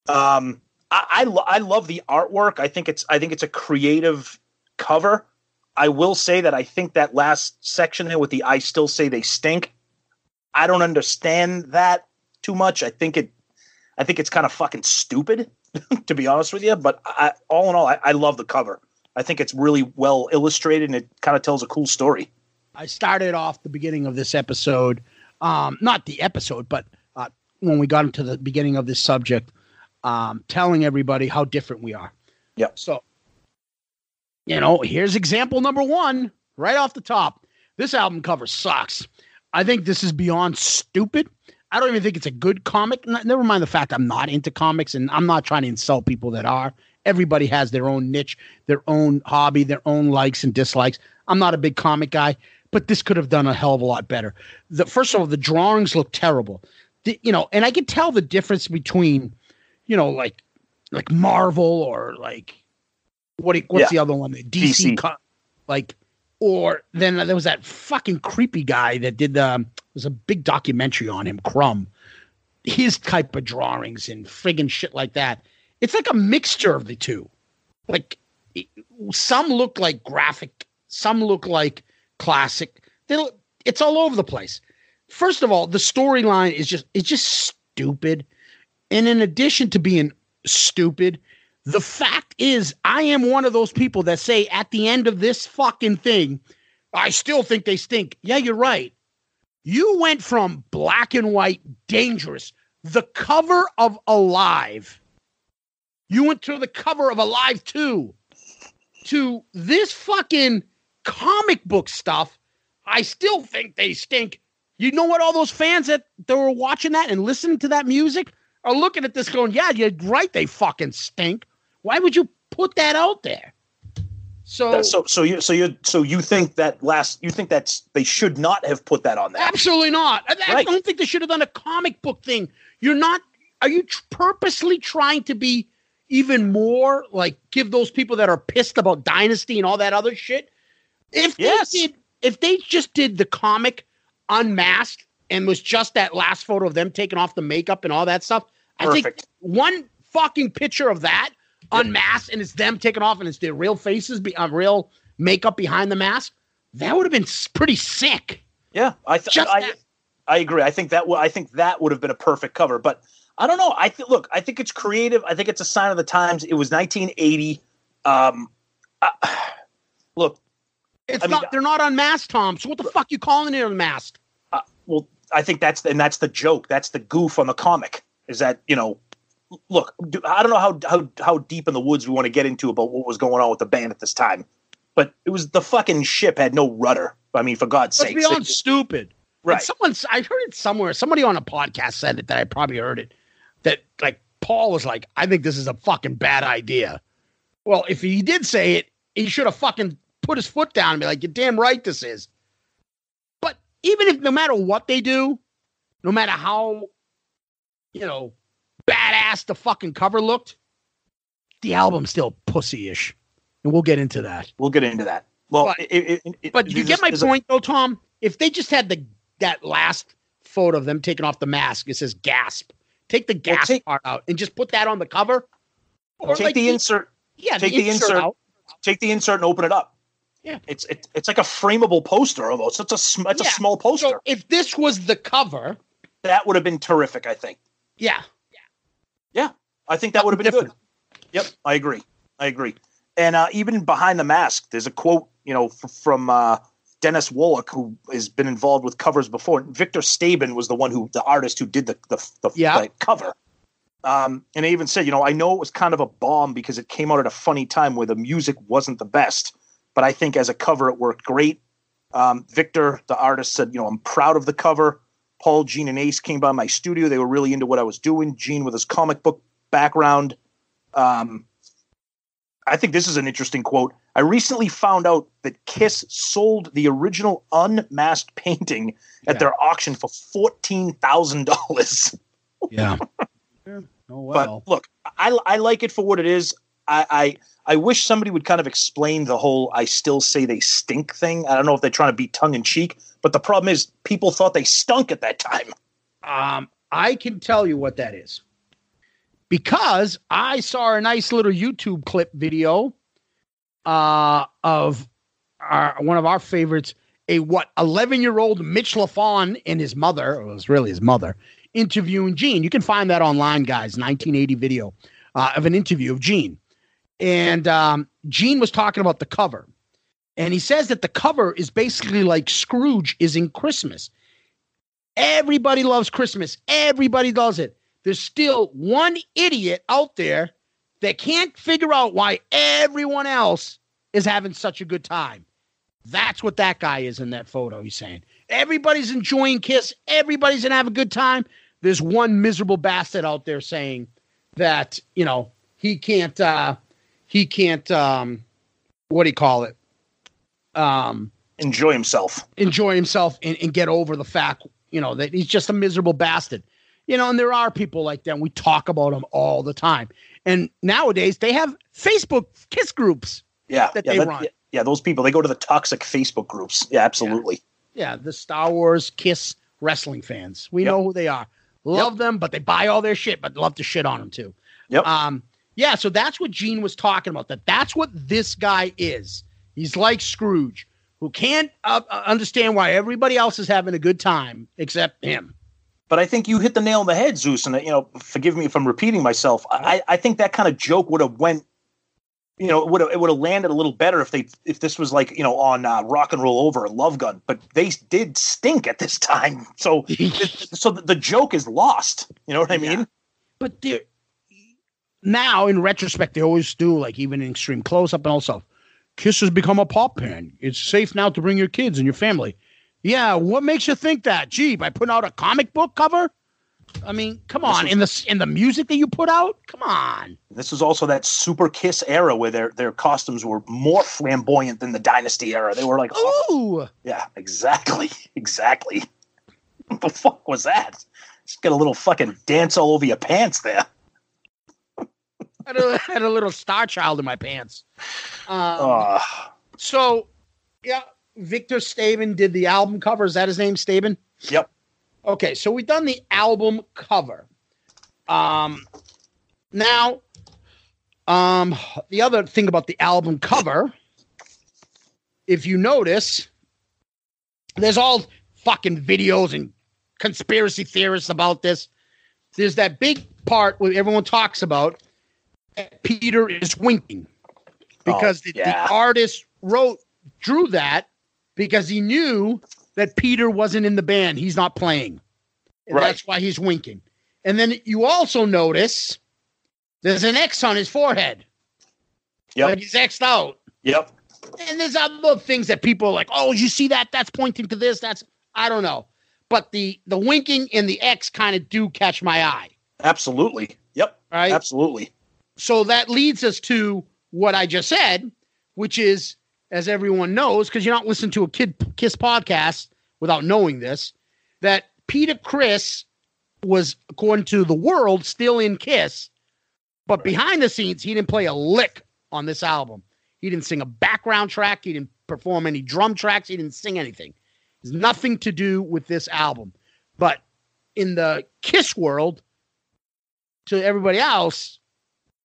Um, I I, lo- I love the artwork. I think it's I think it's a creative cover. I will say that I think that last section there with the "I still say they stink." I don't understand that too much. I think it, I think it's kind of fucking stupid, <laughs> to be honest with you. But I, all in all, I, I love the cover. I think it's really well illustrated and it kind of tells a cool story. I started off the beginning of this episode, um, not the episode, but uh, when we got into the beginning of this subject, um, telling everybody how different we are. Yep. So, you know, here's example number one right off the top. This album cover sucks. I think this is beyond stupid. I don't even think it's a good comic. Never mind the fact I'm not into comics and I'm not trying to insult people that are. Everybody has their own niche, their own hobby, their own likes and dislikes. I'm not a big comic guy, but this could have done a hell of a lot better. The first of all, the drawings look terrible. The, you know, and I can tell the difference between, you know, like like Marvel or like what you- what's Yeah. the other one? The DC, DC. co- like or then there was that fucking creepy guy that did the um, There's a big documentary on him, Crumb. His type of drawings and friggin' shit like that. It's like a mixture of the two. Like some look like graphic, some look like classic. They look- It's all over the place. First of all, the storyline is just it's just stupid. And in addition to being stupid, the fact is I am one of those people that say at the end of this fucking thing, I still think they stink. Yeah, you're right. You went from black and white, dangerous, the cover of Alive. You went to the cover of Alive 2 to this fucking comic book stuff. I still think they stink. You know what? All those fans that, that were watching that and listening to that music are looking at this going, yeah, you're right. They fucking stink. Why would you put that out there? So, so so you so you so you think that last you think that's they should not have put that on there. Absolutely not. I, I don't think they should have done a comic book thing. You're not. Are you tr- purposely trying to be even more like give those people that are pissed about Dynasty and all that other shit? If they Yes. did, if they just did the comic unmasked and was just that last photo of them taking off the makeup and all that stuff, I think one fucking picture of that unmasked and it's them taking off and it's their real faces, be, uh, real makeup behind the mask. That would have been pretty sick. Yeah, I th- Just I, that. I agree. I think that w- I think that would have been a perfect cover, but I don't know. I think look, I think it's creative. I think it's a sign of the times. It was 1980. Um, uh, <sighs> look, It's I mean, not. They're not unmasked, Tom. So what the fuck you calling it unmasked? I think that's and that's the joke. That's the goof on the comic. Is that you know, look, I don't know how how how deep in the woods we want to get into about what was going on with the band at this time, but it was the fucking ship had no rudder. I mean, for God's sake, beyond stupid. right? And someone's. I heard it somewhere. Somebody on a podcast said it. That I probably heard it. That like Paul was like, I think this is a fucking bad idea. Well, if he did say it, he should have fucking put his foot down and be like, "You're damn right this is." Even if no matter what they do, no matter how, you know, badass the fucking cover looked, the album's still pussy-ish, and we'll get into that. We'll get into that. Well, But- it, it, it- But you get my there's a- point, though, Tom. If they just had the that last photo of them taking off the mask, it says "gasp." Take the Well, gasp take- part out and just put that on the cover. Or take like the insert yeah, take the insert- out. take the insert and open it up. Yeah. It's it, it's like a frameable poster almost. It's a sm- it's Yeah. a small poster. So if this was the cover, that would have been terrific. I think. yeah, Yeah, I think that would have been Different. good. Yep, I agree. I agree. And uh, even behind the mask, there's a quote, you know, f- from uh, Dennis Woloch, who has been involved with covers before. Victor Stabin was the one who, the artist who did the the, the, Yeah. the cover. Um, and they even said, you know, I know it was kind of a bomb because it came out at a funny time where the music wasn't the best, but I think as a cover it worked great. Um, Victor, the artist, said, you know, I'm proud of the cover. Paul, Gene, and Ace came by my studio. They were really into what I was doing. Gene, with his comic book background, um, I think this is an interesting quote. I recently found out that Kiss sold the original unmasked painting at Yeah. their auction for fourteen thousand dollars. yeah. <laughs> oh well. But look, I I like it for what it is. I, I I wish somebody would kind of explain the whole "I still say they stink" thing. I don't know if they're trying to be tongue in cheek, but the problem is people thought they stunk at that time. Um, I can tell you what that is because I saw a nice little YouTube clip video uh, of our, one of our favorites, a what 11 year old Mitch Lafon and his mother, it was really his mother, interviewing Gene. You can find that online, guys. 1980 video uh, of an interview of Gene, and um, Gene was talking about the cover, and he says that the cover is basically like Scrooge is in Christmas. Everybody loves Christmas. Everybody does it. There's still one idiot out there that can't figure out why everyone else is having such a good time. That's what that guy is in that photo. He's saying everybody's enjoying Kiss. Everybody's gonna have a good time. There's one miserable bastard out there saying that you know he can't. uh He can't. um What do you call it? Um Enjoy himself. enjoy himself and, and get over the fact, you know, that he's just a miserable bastard. You know, and there are people like that. We talk about them all the time. And nowadays they have Facebook kiss groups. Yeah, That yeah, they that- run. yeah, yeah, those people they go to the toxic Facebook groups. Yeah, absolutely. Yeah, the Star Wars Kiss wrestling fans. We Yep. know who they are. Love them, but they buy all their shit, but love to shit on them too. Yep. Um, yeah, so that's what Gene was talking about. That that's what this guy is. He's like Scrooge, who can't uh, uh, understand why everybody else is having a good time except him. But I think you hit the nail on the head, Zeus. And you know, forgive me if I'm repeating myself. I, I think that kind of joke would have went, you know, it would have it would have landed a little better if they if this was like you know on uh, Rock and Roll Over or Love Gun. But they did stink at this <laughs> time, so <laughs> so the, the joke is lost. You know what I Yeah. mean? But there, now in retrospect, they always do like even in extreme close up and also, Kiss has become a pop band. It's safe now to bring your kids and your family. Yeah, what makes you think that? Gee, by putting out a comic book cover? I mean, come on. was- In the in the music that you put out, come on. This was also that Super Kiss era where their their costumes were more flamboyant than the Dynasty era. They were like, oh, Ooh, yeah, exactly, <laughs> exactly. What the fuck was that? Just get a little fucking dance all over your pants there. Had a, <laughs> had a little star child in my pants. Um, Oh, So, yeah, Victor Stabin did the album cover. Is that his name, Stabin? Yep. Okay, so we've done the album cover. Um, now, um, the other thing about the album cover, if you notice, there's all fucking videos and conspiracy theorists about this. There's that big part where everyone talks about Peter is winking because oh, the, yeah. the artist wrote drew that because he knew that Peter wasn't in the band. He's not playing. And Right. that's why he's winking. And then you also notice there's an X on his forehead. Yep. Like he's X'd out. yep. And there's other things that people are like, oh, you see that? That's pointing to this. That's I don't know. But the the winking and the X kind of do catch my eye. Absolutely. Yep. Right. Absolutely. So that leads us to what I just said, which is, as everyone knows, because you're not listening to a Kid Kiss podcast without knowing this, that Peter Criss was, according to the world, still in Kiss, but behind the scenes, he didn't play a lick on this album. He didn't sing a background track. He didn't perform any drum tracks. He didn't sing anything. It's nothing to do with this album. But in the Kiss world, to everybody else,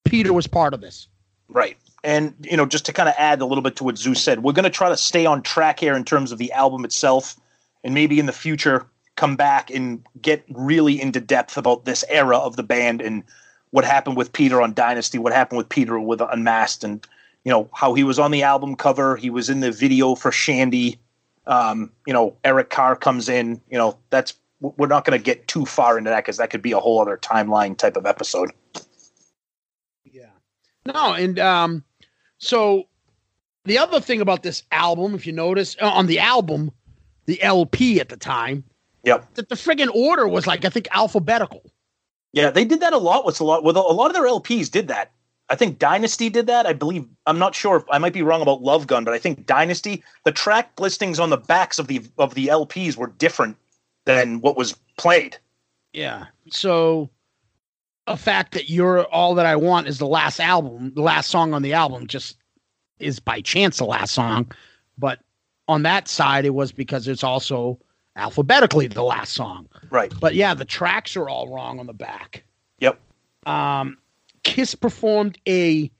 Peter was part of this. Right. And, you know, just to kind of add a little bit to what Zeus said, we're going to try to stay on track here in terms of the album itself. And maybe in the future, come back and get really into depth about this era of the band and what happened with Peter on Dynasty, what happened with Peter with Unmasked, and, you know, how he was on the album cover. He was in the video for Shandi. Um, you know, Eric Carr comes in. You know, that's, we're not going to get too far into that because that could be a whole other timeline type of episode. No, and um, so the other thing about this album, if you notice uh, on the album, the LP at the time, Yep. that the friggin' order was like I think alphabetical. Yeah, they did that a lot with a lot with a lot of their LPs did that. I think Dynasty did that. I believe I'm not sure if I might be wrong about Love Gun, but I think Dynasty, the track listings on the backs of the of the LPs were different than what was played. Yeah. So a fact that you're all that I want is the last album, the last song on the album just is by chance the last song. But on that side, it was because it's also alphabetically the last song. Right. But yeah, the tracks are all wrong on the back. Yep. Um, Kiss performed a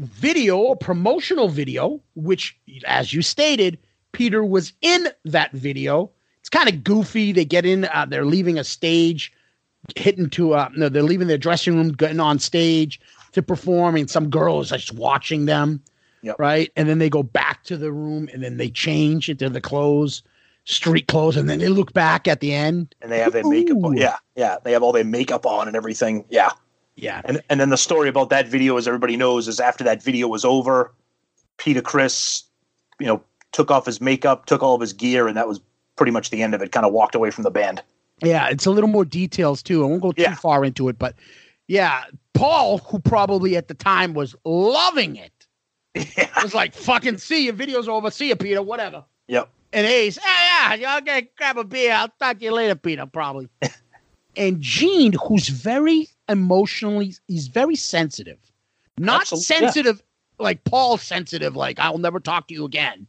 video, a promotional video, which, as you stated, Peter was in that video. It's kind of goofy. They get in, uh, they're leaving a stage, hitting to, uh, no, they're leaving their dressing room, getting on stage to perform, and some girl is just watching them. Yep. Right. And then they go back to the room and then they change into the clothes, street clothes, and then they look back at the end. And they have their makeup on. Yeah, yeah. They have all their makeup on and everything. Yeah. Yeah. And and then the story about that video, as everybody knows, is after that video was over, Peter Criss, you know, took off his makeup, took all of his gear, and that was pretty much the end of it. Kind of walked away from the band. Yeah, it's a little more details too. I won't go too Yeah. far into it, but yeah, Paul, who probably at the time was loving it, yeah. was like, "Fucking see your video's over. See you, Peter. Whatever." Yep. And Ace, ah, yeah, yeah, okay, grab a beer. I'll talk to you later, Peter. Probably. <laughs> and Gene, who's very emotionally, he's very sensitive. Not Absolute- yeah. sensitive like Paul sensitive, like I'll never talk to you again.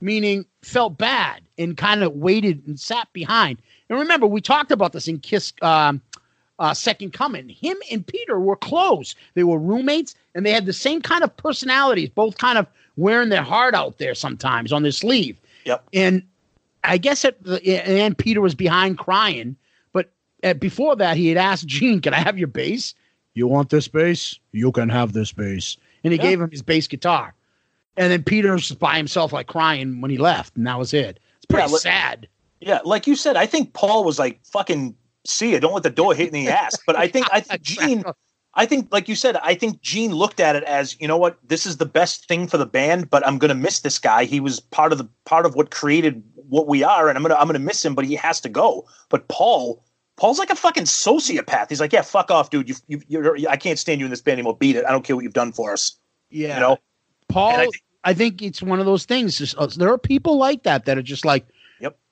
meaning felt bad and kind of waited and sat behind. And remember, we talked about this in Kiss um, uh, Second Coming. Him and Peter were close. They were roommates, and they had the same kind of personalities, both kind of wearing their heart out there sometimes on their sleeve. Yep. And I guess at the and Peter was behind crying, but at, before that, he had asked Gene, "Can I have your bass? You want this bass? You can have this bass." And he Yeah. gave him his bass guitar. And then Peter was by himself, like crying when he left, and that was it. It's pretty Yeah, sad. Yeah, like you said, I think Paul was like, "Fucking see it, don't let the door hit in the ass." But I think I think <laughs> Gene, I think like you said, I think Gene looked at it as, you know what, this is the best thing for the band, but I'm gonna miss this guy. He was part of the part of what created what we are, and I'm gonna I'm gonna miss him, but he has to go. But Paul, Paul's like a fucking sociopath. He's like, yeah, fuck off, dude. You, you, you're, I can't stand you in this band anymore. Beat it. I don't care what you've done for us. Yeah. You know. Paul, And I I think- think, it's one of those things. Uh, there are people like that that are just like, Yep.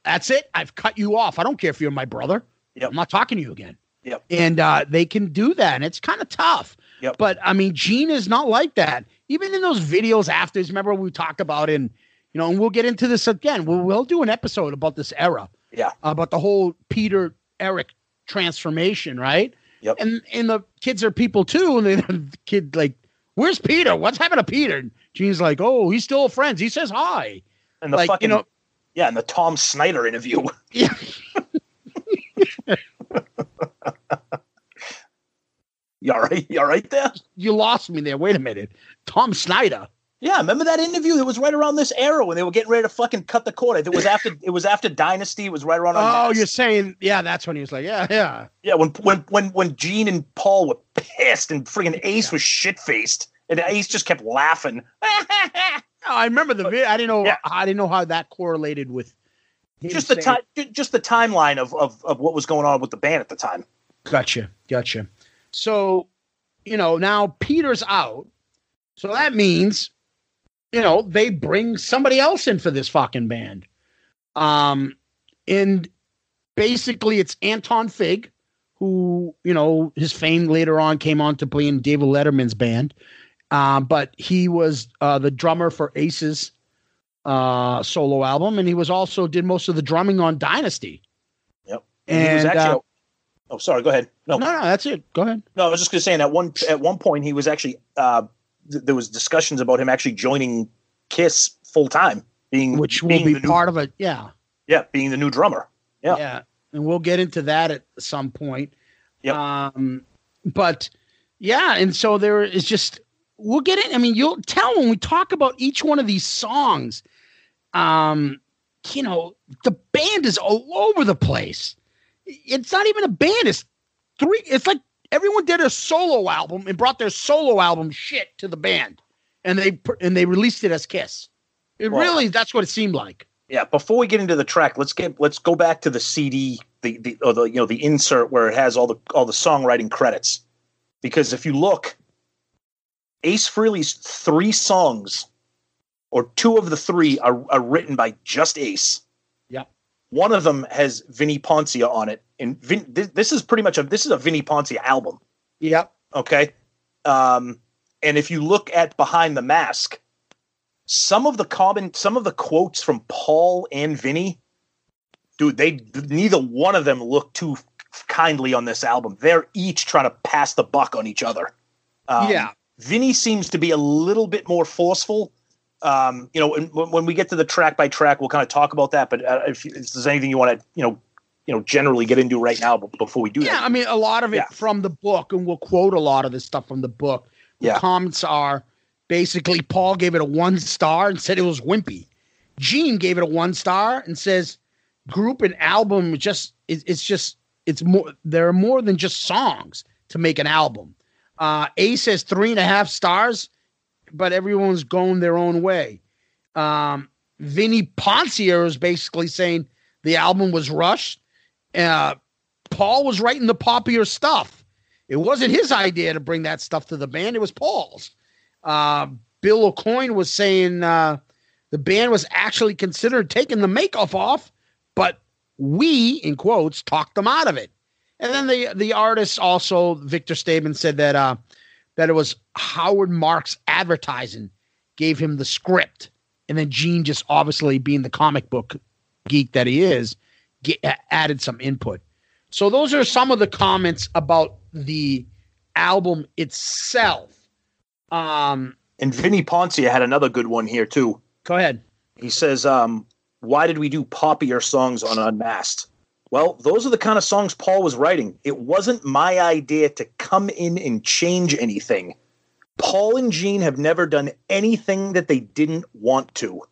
That's it. I've cut you off. I don't care if you're my brother. Yep. I'm not talking to you again. Yep. And uh, they can do that, and it's kind of tough. Yep. But I mean, Gene is not like that. Even in those videos after, this, remember we talked about in, you know, and we'll get into this again. We'll, we'll do an episode about this era, Yeah. about the whole Peter Eric transformation, right? Yep. And and the kids are people too, and <laughs> the kid like, "Where's Peter? What's happened to Peter?" Gene's like, "Oh, he's still friends. He says hi." And the like fucking you know, yeah, and the Tom Snyder interview. <laughs> yeah, You all right? You all right there? you lost me there. Wait a minute, Tom Snyder. Yeah, remember that interview? It was right around this era when they were getting ready to fucking cut the cord. It was after it was after Dynasty. It was right around. Oh, you're saying, yeah, that's when he was like, yeah, yeah. yeah. When when when when Gene and Paul were pissed and friggin' Ace was shit faced, and Ace just kept laughing. <laughs> I remember the video. I didn't know. Yeah. I didn't know how that correlated with just the time, just the timeline of, of of what was going on with the band at the time. Gotcha, gotcha. So, you know, now Peter's out, so that means, you know, they bring somebody else in for this fucking band. Um, and basically, it's Anton Fig, who you know his fame later on came on to play in David Letterman's band. Um, but he was uh, the drummer for Ace's uh, solo album, and he was also did most of the drumming on Dynasty. Yep. And he was actually. uh, oh, sorry. Go ahead. No, no, no, that's it. Go ahead. No, I was just going to say, at one at one point, he was actually uh, th- there was discussions about him actually joining Kiss full time, being which will being be new, part of it. Yeah, yeah, being the new drummer. Yeah. Yeah, and we'll get into that at some point. Yep. Um, but yeah, and so there is just we'll get in. I mean, you'll tell when we talk about each one of these songs. Um, you know, the band is all over the place. It's not even a band. It's three. It's like everyone did a solo album and brought their solo album shit to the band, and they and they released it as Kiss. It Well, really that's what it seemed like. Yeah. Before we get into the track, let's get let's go back to the CD, the the or the you know the insert where it has all the all the songwriting credits, because if you look, Ace Frehley's three songs, or two of the three are are written by just Ace. Yep. One of them has Vinnie Poncia on it, and Vin, this, this is pretty much a this is a Vinnie Poncia album. Yep. Okay. Um, and if you look at Behind the Mask, some of the common, some of the quotes from Paul and Vinnie, dude, they neither one of them look too kindly on this album. They're each trying to pass the buck on each other. Um, Yeah. Vinnie seems to be a little bit more forceful. Um, you know, and when, when we get to the track by track, we'll kind of talk about that. But uh, if, you- if there's anything you want to, you know, you know, generally get into right now, before we do Yeah, that, Yeah, I mean, a lot of it Yeah. from the book, and we'll quote a lot of this stuff from the book. The Yeah. comments are basically Paul gave it a one star and said it was wimpy. Gene gave it a one star and says group and album just it, it's just it's more there are more than just songs to make an album. Uh, A says three and a half stars, but everyone's going their own way. Um, Vinnie Poncia is basically saying the album was rushed. Uh, Paul was writing the poppier stuff. It wasn't his idea to bring that stuff to the band. It was Paul's. Uh, Bill Aucoin was saying uh, the band was actually considered taking the makeup off, but we, in quotes, talked them out of it. And then the the artist also, Victor Stabin, said that uh, that it was Howard Marks advertising gave him the script and then Gene just obviously being the comic book geek that he is, get, added some input. So those are some of the comments about the album itself. Um, And Vinnie Poncia had another good one here too. go ahead. He says, um, "Why did we do poppier songs on Unmasked?" Well, those are the kind of songs Paul was writing. It wasn't my idea to come in and change anything. Paul and Gene have never done anything that they didn't want to.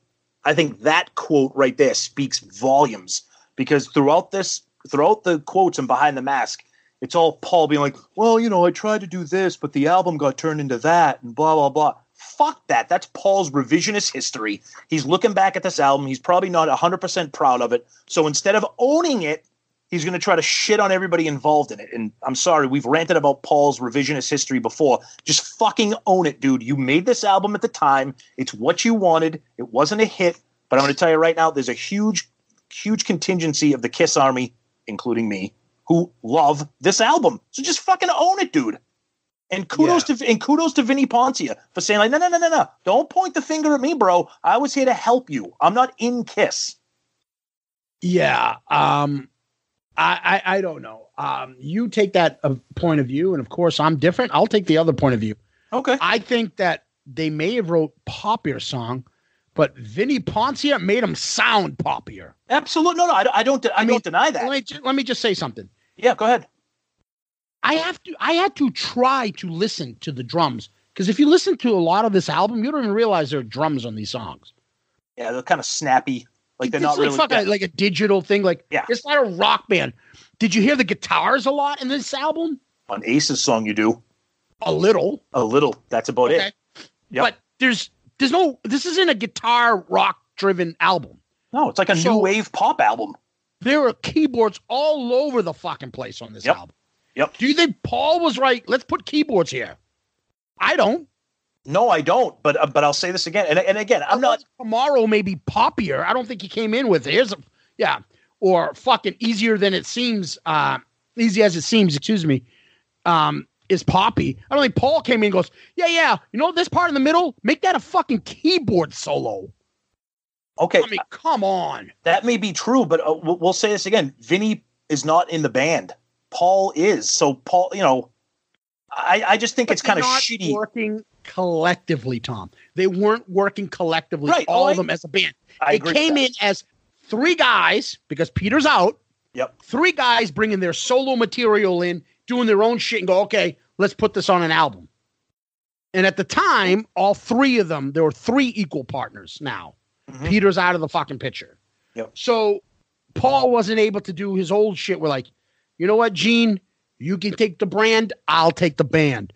I think that quote right there speaks volumes because throughout this, throughout the quotes and behind the mask, it's all Paul being like, well, you know, I tried to do this, but the album got turned into that and blah, blah, blah. Fuck that. That's Paul's revisionist history. He's looking back at this album. He's probably not 100% proud of it. So instead of owning it, he's going to try to shit on everybody involved in it. And I'm sorry, we've ranted about Paul's revisionist history before. Just fucking own it, dude. You made this album at the time. It's what you wanted. It wasn't a hit. But I'm going to tell you right now, there's a huge, huge contingency of the Kiss Army, including me, who love this album. So just fucking own it, dude. And kudos to and kudos to Vinnie Poncia for saying like, no, no, no, no, no. Don't point the finger at me, bro. I was here to help you. I'm not in Kiss. Yeah. Um, I, I, I don't know. Um, you take that uh, point of view, and of course, I'm different. I'll take the other point of view. Okay. I think that they may have wrote poppier song, but Vinnie Poncia made them sound poppier. Absolutely. No, no, I, I don't. I, I mean, don't deny that. Let me, let me just say something. yeah, go ahead. I have to. I had to try to listen to the drums because if you listen to a lot of this album, you don't even realize there are drums on these songs. Yeah, they're kind of snappy. Like they're it's not like really. fucking yeah. like a digital thing. Like Yeah. it's not a rock band. Did you hear the guitars a lot in this album? on Ace's song, you do A little. a little. That's about Okay. it. Yep. But there's there's no this isn't a guitar rock driven album. No, it's like a So- new wave pop album. There are keyboards all over the fucking place on this Yep. album. Yep. Do you think Paul was right? Let's put keyboards here. I don't. No, I don't. But uh, but I'll say this again, and and again, I'm not. tomorrow may be poppier. I don't think he came in with here's a yeah or fucking easier than it seems. Uh, easy as it seems. Excuse me. Um, is poppy. I don't think Paul came in and goes, yeah, yeah. You know this part in the middle, make that a fucking keyboard solo. Okay, I mean, come on. that may be true, but uh, we'll, we'll say this again. Vinnie is not in the band. Paul is. So Paul, you know, I I just think it's kind of shitty. Working collectively, Tom. They weren't working collectively. Right. All Oh, of I- them as a band. I they came in as three guys because Peter's out. Yep. Three guys bringing their solo material in, doing their own shit, and go, okay, let's put this on an album. And at the time, all three of them, there were three equal partners now. Mhm. Peter's out of the fucking picture. Yep. So Paul wasn't able to do his old shit. We're like, you know what, Gene? You can take the brand, I'll take the band.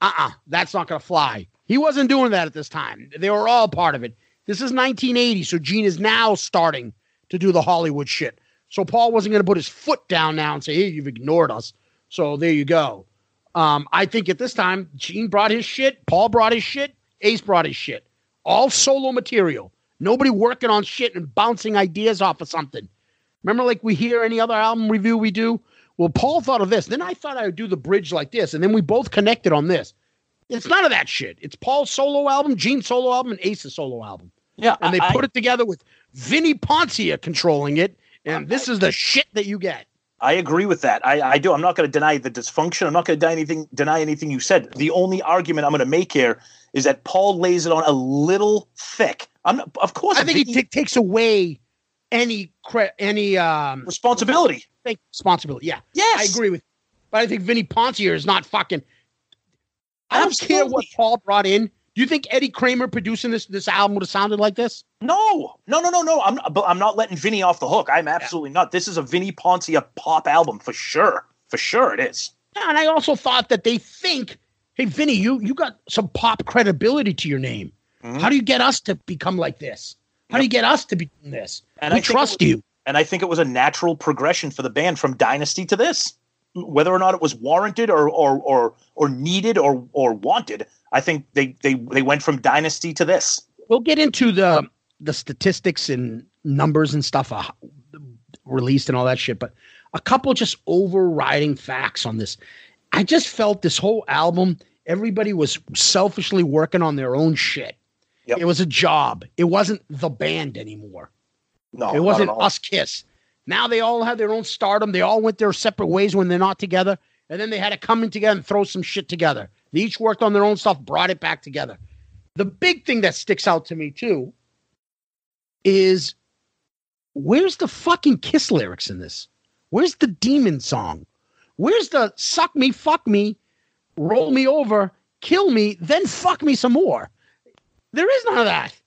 Uh-uh, that's not gonna fly. He wasn't doing that at this time. They were all part of it. This is 1980, so Gene is now starting to do the Hollywood shit. So Paul wasn't gonna put his foot down now and say, "Hey, you've ignored us." So there you go. Um, I think at this time, Gene brought his shit, Paul brought his shit, Ace brought his shit. All solo material. Nobody working on shit and bouncing ideas off of something. Remember, like we hear any other album review we do? Well, Paul thought of this. Then I thought I would do the bridge like this. And then we both connected on this. It's none of that shit. It's Paul's solo album, Gene's solo album, and Ace's solo album. Yeah, And they I, put it together with Vinnie Poncia controlling it. And this is the shit that you get. I agree with that. I, I do. I'm not going to deny the dysfunction. I'm not going to deny anything. Deny anything you said. The only argument I'm going to make here is that Paul lays it on a little thick. I'm not, of course. I think he Vinny- ta- takes away any cre- any um responsibility. Think responsibility. Yeah, Yes, I agree with. you. But I think Vinnie Poncia is not fucking. I don't care what Paul brought in. Do you think Eddie Kramer producing this this album would have sounded like this? No, no, no, no, no. I'm not, but I'm not letting Vinny off the hook. I'm absolutely not. This is a Vinnie Poncia pop album for sure. For sure, it is. Yeah, and I also thought that they think, hey, Vinny, you you got some pop credibility to your name. Mhm. How do you get us to become like this? How do you get us to be this? And we I trust was- you. And I think it was a natural progression for the band from Dynasty to this. Whether or not it was warranted or or or, or needed or or wanted, I think they, they they went from Dynasty to this. We'll get into the the statistics and numbers and stuff uh, released and all that shit, but a couple just overriding facts on this. I just felt this whole album, everybody was selfishly working on their own shit. Yep. It was a job. It wasn't the band anymore. No, it wasn't us Kiss. Now they all have their own stardom. They all went their separate ways when they're not together, and then they had to come in together and throw some shit together. They each worked on their own stuff, brought it back together. The big thing that sticks out to me too is where's the fucking Kiss lyrics in this? Where's the demon song? Where's the suck me, fuck me, roll me over, kill me, then fuck me some more? There is none of that.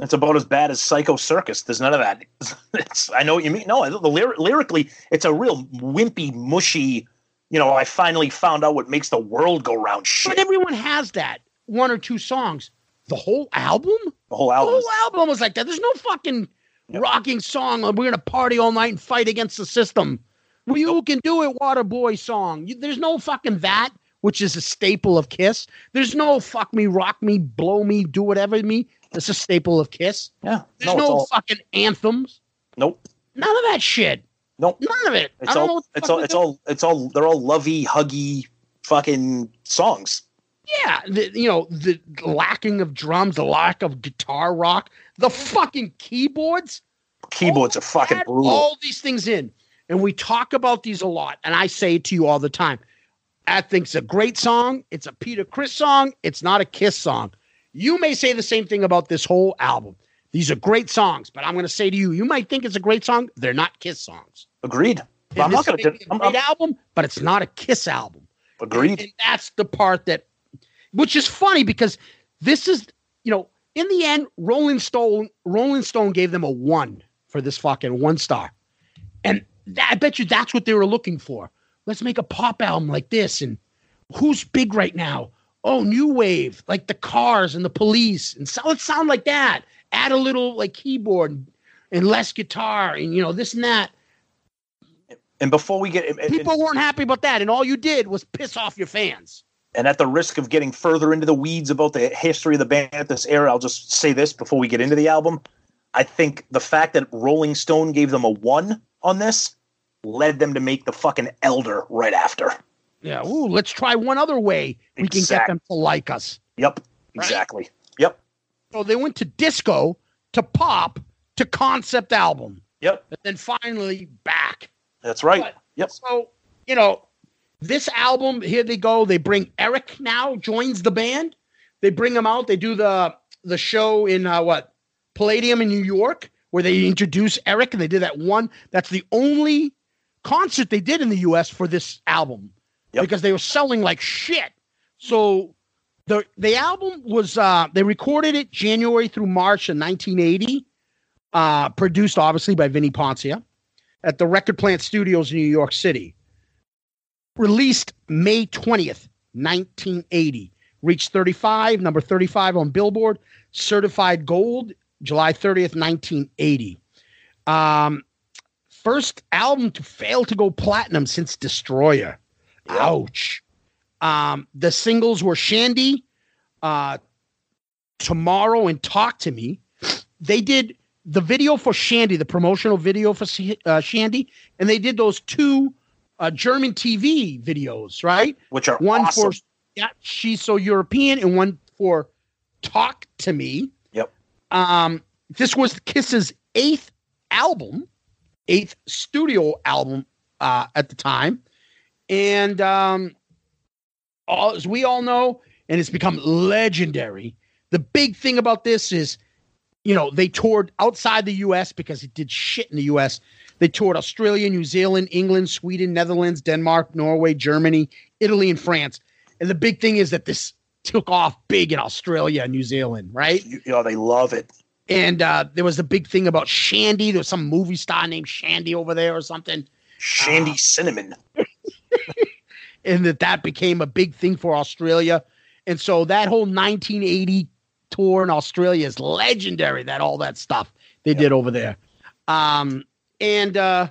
It's about as bad as Psycho Circus. There's none of that. <laughs> It's, I know what you mean. No, the lyr- lyrically, it's a real wimpy, mushy. You know, I finally found out what makes the world go round. Shit, But everyone has that one or two songs. The whole album? the whole album. The whole album was like that. There's no fucking Yep. rocking song. We're gonna party all night and fight against the system. Well, you can do it, Waterboy song. You, there's no fucking that, which is a staple of Kiss. There's no fuck me, rock me, blow me, do whatever me. That's a staple of Kiss. Yeah, There's no, no, all, fucking anthems. nope, None of that shit. nope. None of it. It's I don't know all, it's all, it's doing. all, it's all. They're all lovey, huggy, fucking songs. Yeah, the, you know the lacking of drums, the lack of guitar rock, the fucking keyboards. Keyboards are fucking brutal. all these things in, and we talk about these a lot. And I say it to you all the time. I think it's a great song. It's a Peter Criss song. It's not a Kiss song. You may say the same thing about this whole album. These are great songs, but I'm going to say to you, you might think it's a great song. They're not Kiss songs. Agreed. And I'm not going to. a great album, but it's not a Kiss album. Agreed. And that's the part that, which is funny because this is, you know, in the end, Rolling Stone, Rolling Stone gave them a one for this fucking one star, and that, I bet you that's what they were looking for. Let's make a pop album like this, and who's big right now? Oh, new wave, like the Cars and the Police, and so let's sound like that. Add a little like keyboard and, and less guitar, and you know this and that. And before we get, and, and- People weren't happy about that, and all you did was piss off your fans. and at the risk of getting further into the weeds about the history of the band at this era, I'll just say this before we get into the album. I think the fact that Rolling Stone gave them a one on this led them to make the fucking Elder right after. Yeah. Ooh, let's try one other way we can get them to like us. Yep, Right. exactly. Yep, So they went to disco, to pop, to concept album, yep, and then finally back. that's right. But- Yep. So, you know, this album, here they go. They bring Eric now, joins the band. They bring him out. They do the the show in uh, what? Palladium in New York, where they introduce Eric, and they did that one. That's the only concert they did in the US for this album. Yep. Because they were selling like shit. So the the album was uh they recorded it January through March of 1980. Uh produced obviously by Vinnie Poncia at the Record Plant Studios in New York City. Released May 20th, 1980. Reached 35, number 35 on Billboard. Certified gold, July 30th, 1980. Um, first album to fail to go platinum since Destroyer. Yep. Ouch. Um, the singles were Shandi, uh, Tomorrow, and Talk to Me. They did the video for Shandi, the promotional video for uh, Shandi, and they did those two uh, German TV videos, right? Which are One awesome. for yeah, she's so European, and one for Talk to Me. Yep. Um, this was Kiss's eighth album, eighth studio album uh, at the time, and um, all, as we all know, and it's become legendary. The big thing about this is, you know, they toured outside the U.S. because it did shit in the U.S. They toured Australia, New Zealand, England, Sweden, Netherlands, Denmark, Norway, Germany, Italy, and France. And the big thing is that this took off big in Australia and New Zealand, right? you, you know, they love it. And uh, there was a big thing about Shandi. There was some movie star named Shandi over there or something. Shandi Ah. Sinnamon. <laughs> and that that became a big thing for Australia. And so that whole 1980 tour in Australia is legendary. That all that stuff they did over there, um, and uh,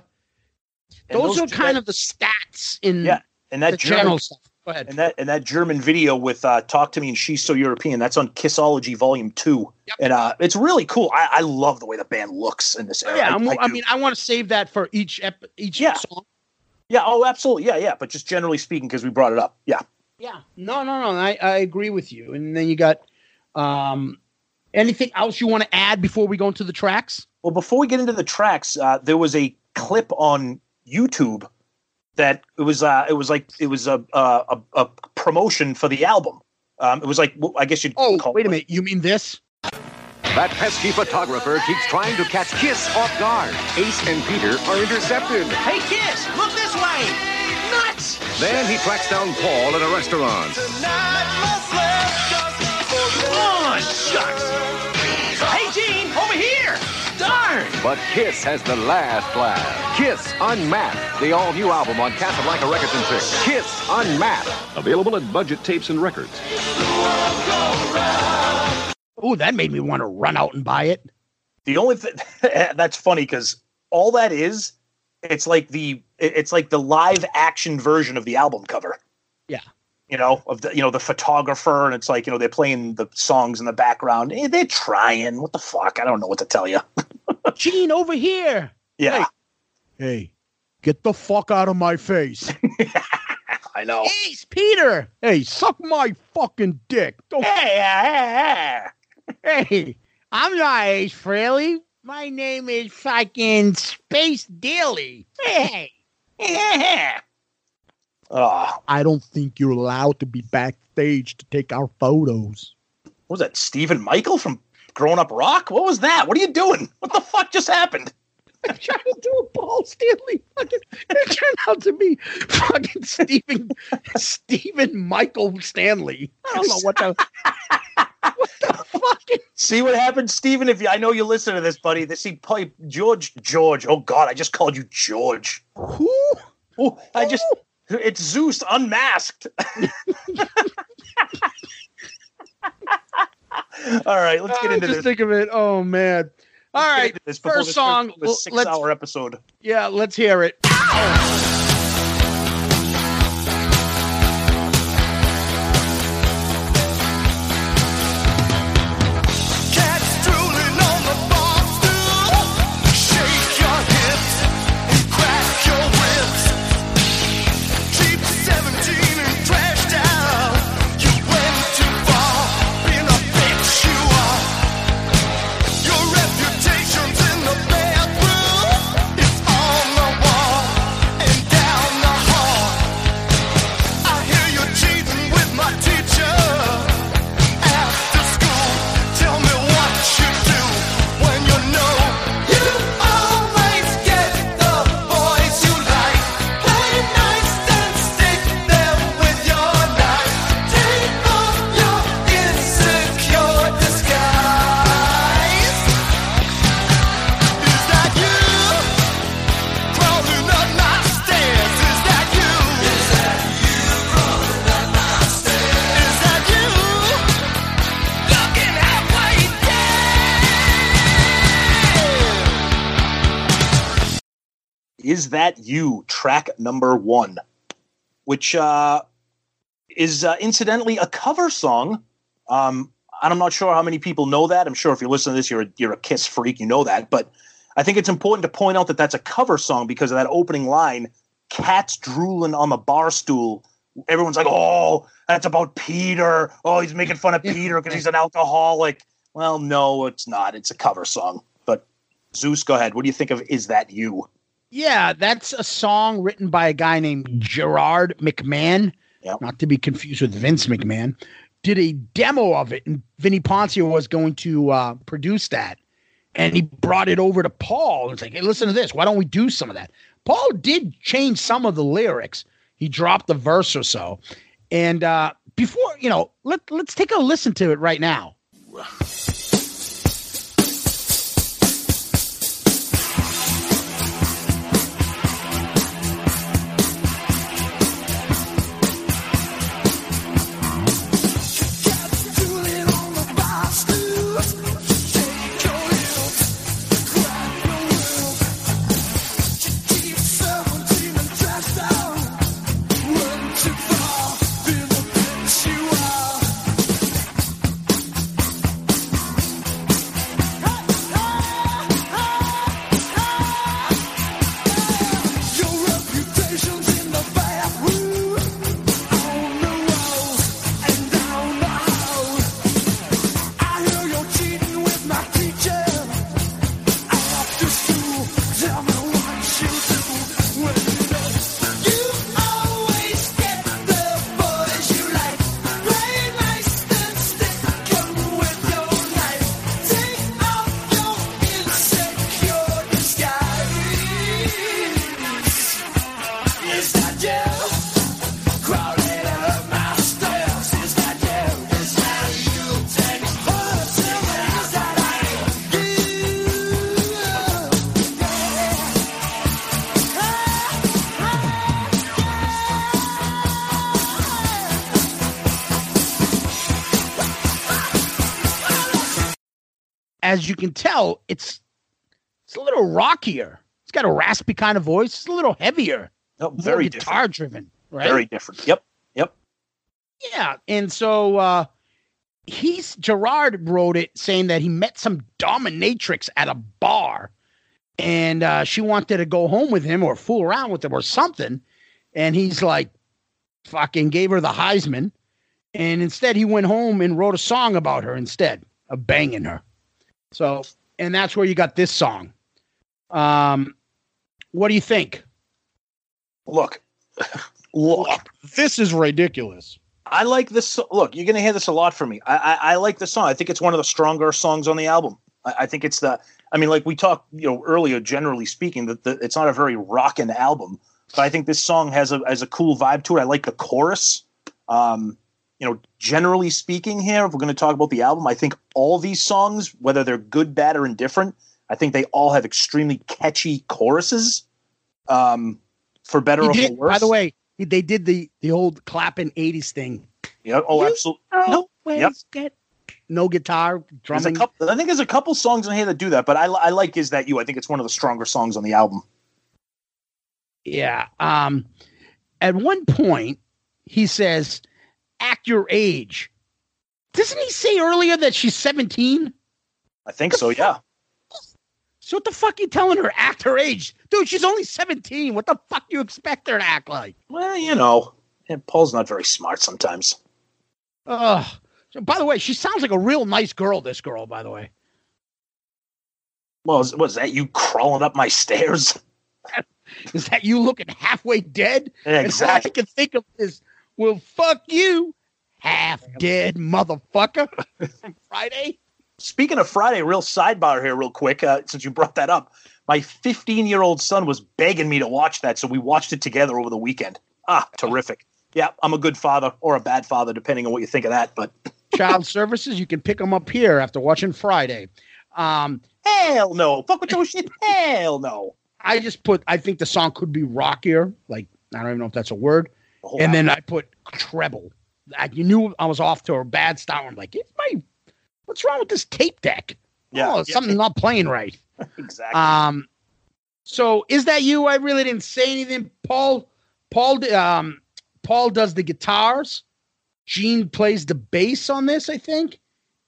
And those, are that- kind of the stats in Yeah, and that the German general stuff. Go ahead. and that and that German video with uh, "Talk to Me" and "She's So European." That's on Kissology Volume Two, Yep. and uh, it's really cool. I, I love the way the band looks in this era. yeah, I, I'm, I I, mean, I want to save that for each ep- each Yeah. song. Yeah, oh, absolutely, yeah, yeah. But just generally speaking, because we brought it up, yeah, Yeah, no, no, no. I, I agree with you. And then you got, um, Anything else you want to add before we go into the tracks? Well, before we get into the tracks, uh, there was a clip on YouTube that it was uh, it was like it was a a, a promotion for the album. Um, it was like I guess you'd Oh, call wait a minute. You mean this? That pesky photographer keeps trying to catch Kiss off guard. Ace and Peter are intercepted. Hey, Kiss, look this! Nuts! Then he tracks down Paul at a restaurant. Oh, shucks! Hey, Gene, over here! Darn! But Kiss has the last laugh. Kiss Unmasked, the all-new album on Casablanca Records and Picks. Kiss Unmasked. Available at Budget Tapes and Records. Oh, that made me want to run out and buy it. The only thing <laughs> that's funny because all that is, it's like the it- it's like the live action version of the album cover. Yeah. You know, of the you know the photographer, and it's like you know they're playing the songs in the background. Eh, they're trying. What the fuck? I don't know what to tell you. <laughs> Gene, over here. Yeah, Hey, get the fuck out of my face. <laughs> I know. Hey, Peter. Hey, suck my fucking dick. Don't Hey, hey, hey. Hey, I'm not Ace Frehley. My name is fucking Space Daily. Hey, Yeah. Oh, I don't think you're allowed to be backstage to take our photos. what was that? Stephen Michael from Grown Up Rock? What was that? What are you doing? What the fuck just happened? I'm trying to do a Paul Stanley. Fucking, it turned out to be fucking Stephen <laughs> Stephen Michael Stanley. I don't know what the what the fucking See what happens, Stephen? If you, I know you listen to this, buddy. This he play George George. Oh God, I just called you George. who? Oh, I just it's Zeus unmasked. <laughs> All right, let's get into just this. think of it. Oh man. All Let's get right. this first this song, into a l- let's- six-hour episode. Yeah, let's hear it. Cats Is that you? Track number one, which uh, is uh, incidentally a cover song. Um, and I'm not sure how many people know that. I'm sure if you're listening to this, you're a, you're a Kiss freak, you know that. But I think it's important to point out that that's a cover song because of that opening line, "Cats drooling on the bar stool." Everyone's like, "Oh, that's about Peter. Oh, he's making fun of Peter because he's an alcoholic." Well, no, it's not. It's a cover song. But Zeus, go ahead. What do you think of "Is That You"? Yeah, that's a song written by a guy named Gerard McMahon, Yep. not to be confused with Vince McMahon. Did a demo of it, and Vinnie Poncia was going to uh, produce that. And he brought it over to Paul. And it's like, hey, listen to this. Why don't we do some of that? Paul did change some of the lyrics. He dropped a verse or so. And uh, before, you know, let, let's take a listen to it right now. As you can tell, it's it's a little rockier. It's got a raspy kind of voice. It's a little heavier, more very guitar driven, right? Very different. Yep. Yep. Yeah, and so uh he's Gerard wrote it saying that he met some dominatrix at a bar and uh she wanted to go home with him or fool around with him or something. And he's like fucking gave her the Heisman. And instead he went home and wrote a song about her instead of banging her. So and that's where you got this song. Um what do you think? Look, <laughs> look. This is ridiculous. I like this. Look, you're going to hear this a lot from me. I, I, I like this song. I think it's one of the stronger songs on the album. I, I think it's the. I mean, like we talked, you know, earlier. Generally speaking, that the, it's not a very rockin' album, but I think this song has a has a cool vibe to it. I like the chorus. Um, you know, generally speaking, here, if we're going to talk about the album, I think all these songs, whether they're good, bad, or indifferent, I think they all have extremely catchy choruses. Um, for better He or did, for worse. by the way, he- they did the the old clapping '80s thing. yeah. Oh, You absolutely. No, Always Yep. get no guitar There's a drumming. couple, I think there's a couple songs in here that do that, but I, I like "Is That You." I think it's one of the stronger songs on the album. Yeah. Um. At one point, he says, "Act your age." Doesn't he say earlier that she's 17? I think so. Yeah. So what the fuck you telling her? Act her age, dude. She's only 17. What the fuck you expect her to act like? Well, you know, Paul's not very smart sometimes. Ugh. So, by the way, she sounds like a real nice girl. This girl, by the way. Well, is, was that you crawling up my stairs? <laughs> Is that you looking halfway dead? Yeah, And all exactly. I can think of is, well, fuck you, half dead motherfucker. <laughs> Friday. Speaking of Friday, real sidebar here, real quick, uh, since you brought that up. My 15 year old son was begging me to watch that, so we watched it together over the weekend. Ah, terrific. Yeah, I'm a good father or a bad father, depending on what you think of that. But <laughs> Child services, you can pick them up here after watching Friday. Um, hell no. Fuck with your <laughs> shit. Hell no. I just put, I think the song could be rockier. Like, I don't even know if that's a word. The whole And then. I put treble. I, you knew I was off to a bad start. I'm like, it's my, what's wrong with this tape deck? Yeah, oh, yeah. something's not playing right. <laughs> exactly. Um, so is that you? I really didn't say anything. Paul, Paul, um, Paul does the guitars. Gene plays the bass on this, I think,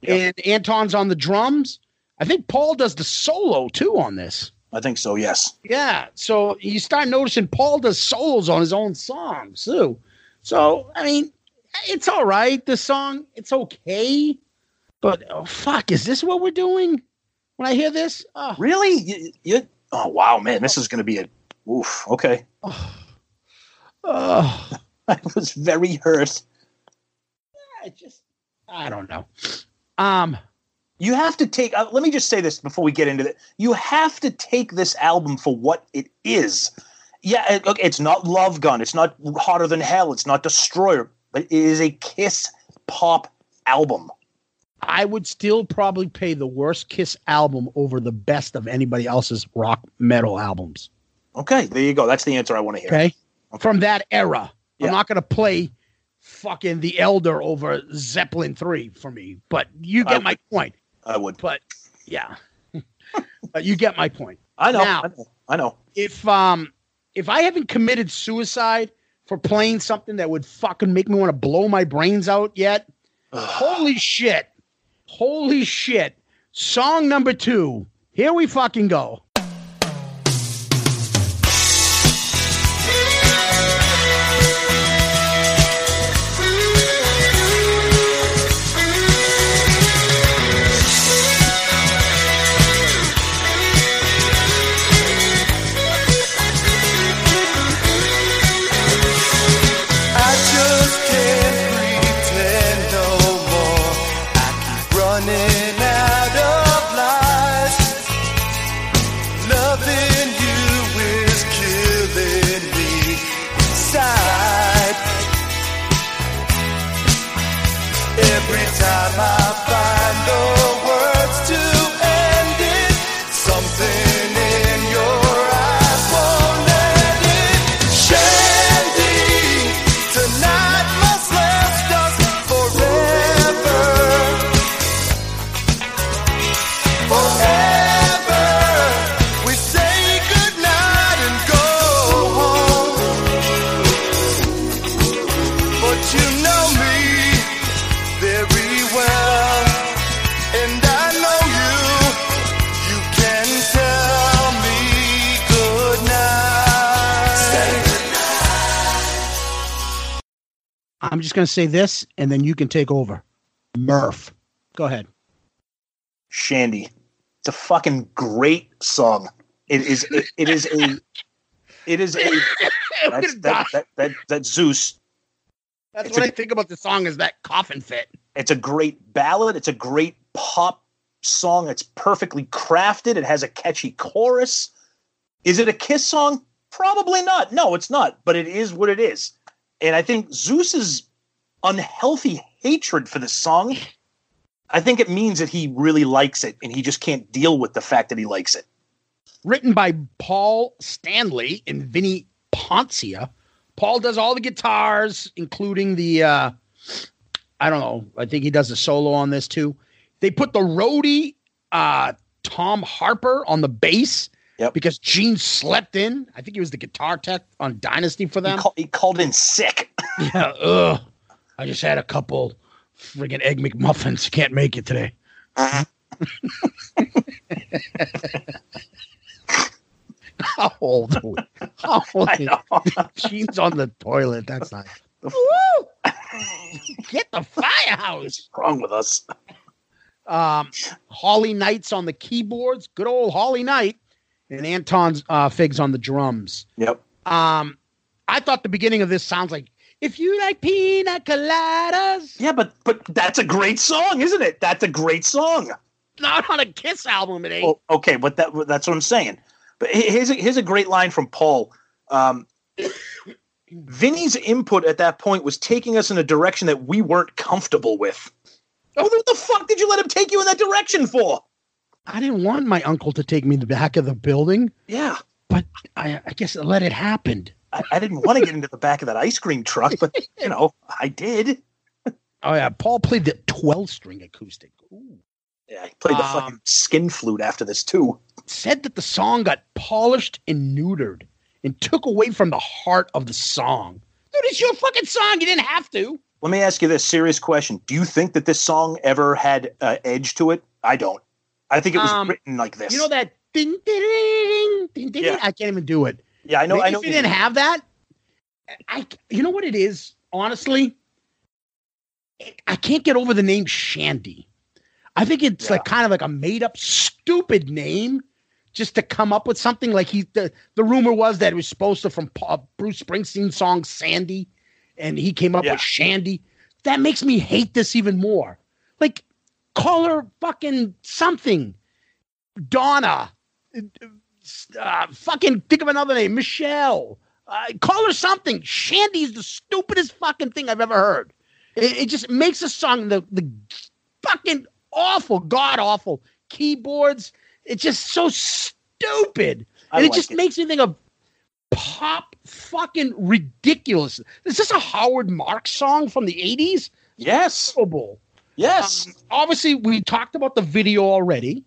Yep. and Anton's on the drums. I think Paul does the solo too on this. I think so, yes. Yeah, so you start noticing Paul does solos on his own songs too. So I mean, it's all right. The song, it's okay, but oh, fuck, is this what we're doing? When I hear this, oh, Really? You, you, oh, wow, man. This is going to be a. Oof. Okay. <sighs> oh. <laughs> I was very hurt. I just I don't know. Um You have to take. Uh, let me just say this before we get into it. You have to take this album for what it is. Yeah, it- okay, it's not Love Gun. It's not Hotter Than Hell. It's not Destroyer. But it is a Kiss pop album. I would still probably pay the worst Kiss album over the best of anybody else's rock metal albums. Okay, there you go. That's the answer I want to hear. Okay? From that era. Yeah. I'm not gonna play fucking The Elder over Zeppelin 3 for me. But you get my point. I would. But yeah. <laughs> but you get my point. I know. Now- I know. I know. if um if I haven't committed suicide for playing something that would fucking make me want to blow my brains out yet, holy shit. Holy shit. Song number 2. Here we fucking go. I'm just going to say this, and then you can take over. Murph, go ahead. Shandi. It's a fucking great song. It is. It, it is a. It is a. <laughs> That's, that, that, that, that Zeus. That's it's what a- I think about the song is that coffin fit. It's a great ballad. It's a great pop song. It's perfectly crafted. It has a catchy chorus. Is it a Kiss song? Probably not. No, it's not. But it is what it is. And I think Zeus's unhealthy hatred for this song, I think it means that he really likes it and he just can't deal with the fact that he likes it. Written by Paul Stanley and Vinnie Poncia. Paul does all the guitars, including the uh I don't know. I think he does a solo on this too. They put the roadie uh Tom Harper on the bass Yep. because Gene slept in. I think he was the guitar tech on Dynasty for He, them. call, he called in sick. <laughs> Yeah, ugh. I just had a couple friggin' egg McMuffins. Can't make it today. <laughs> How old are we? How old know. <laughs> Gene's on the toilet. That's not. Woo! Get the firehouse. What's wrong with us? Um, Holly Knight's on the keyboards. Good old Holly Knight. And Anton's uh, Figs on the drums. Yep. Um, I thought the beginning of this sounds like if you like pina coladas. Yeah, but but that's a great song, isn't it? That's a great song. Not on a Kiss album, it ain't. Well, okay, but that that's what I'm saying. But here's a, here's a great line from Paul. Um, Vinnie's input at that point was taking us in a direction that we weren't comfortable with. Oh, what the fuck did you let him take you in that direction for? I didn't want my uncle to take me to the back of the building, Yeah, but I, I guess I let it happen. I, I didn't want to get into the back of that ice cream truck, but you know, I did. <laughs> Oh yeah, Paul played the twelve string acoustic. Ooh. Yeah, he played the Um, fucking skin flute after this too. Said that the song got polished and neutered and took away from the heart of the song. Dude, it's your fucking song. You didn't have to. Let me ask you this serious question: Do you think that this song ever had uh, edge to it? I don't. I think it was Um, written like this. You know that ding ding ding ding ding. Yeah. I can't even do it. Yeah, I know. Maybe I know. if you didn't have that, I you know what it is. Honestly, I can't get over the name Shandi. I think it's Yeah. like kind of like a made up stupid name just to come up with something. Like he the the rumor was that it was supposed to from Pa- Bruce Springsteen song Sandy, and he came up Yeah. with Shandi. That makes me hate this even more. Like call her fucking something, Donna. Uh, fucking think of another name, Michelle. Uh, call her something. Shandi's the stupidest fucking thing I've ever heard. It, it just makes a song the the fucking awful, god awful keyboards. It's just so stupid, I and it like just it. makes me think of pop fucking ridiculous. Is this a Howard Marks song from the eighties? Yes. Horrible. Yes. Um, obviously, we talked about the video already,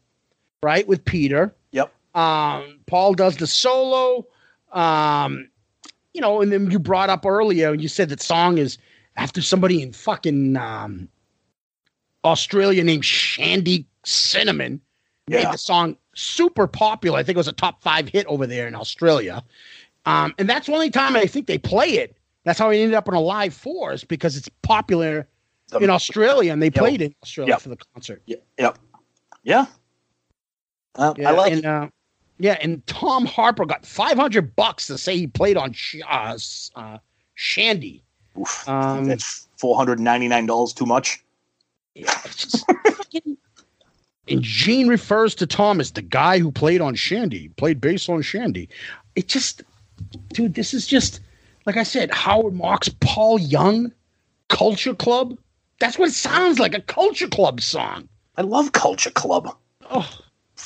right? With Peter. Yep. Um, Paul does the solo. Um, you know, and then you brought up earlier, and you said that song is after somebody in fucking um, Australia named Shandi Sinnamon made Yeah. the song super popular. I think it was a top five hit over there in Australia. Um, and that's the only time I think they play it. That's how it ended up on a live force because it's popular The- in Australia, and they Yep. played in Australia Yep. for the concert. Yeah. Yep. Yeah. Uh, Yeah, I like and, uh, yeah, and Tom Harper got five hundred bucks to say he played on Sh- uh, uh, Shandi. Oof. Um, That's four hundred ninety nine dollars too much. Yeah, just <laughs> And Gene refers to Tom as the guy who played on Shandi, played bass on Shandi. It just, dude, this is just like I said. Howard Marks, Paul Young, Culture Club. That's what it sounds like—a Culture Club song. I love Culture Club. Oh,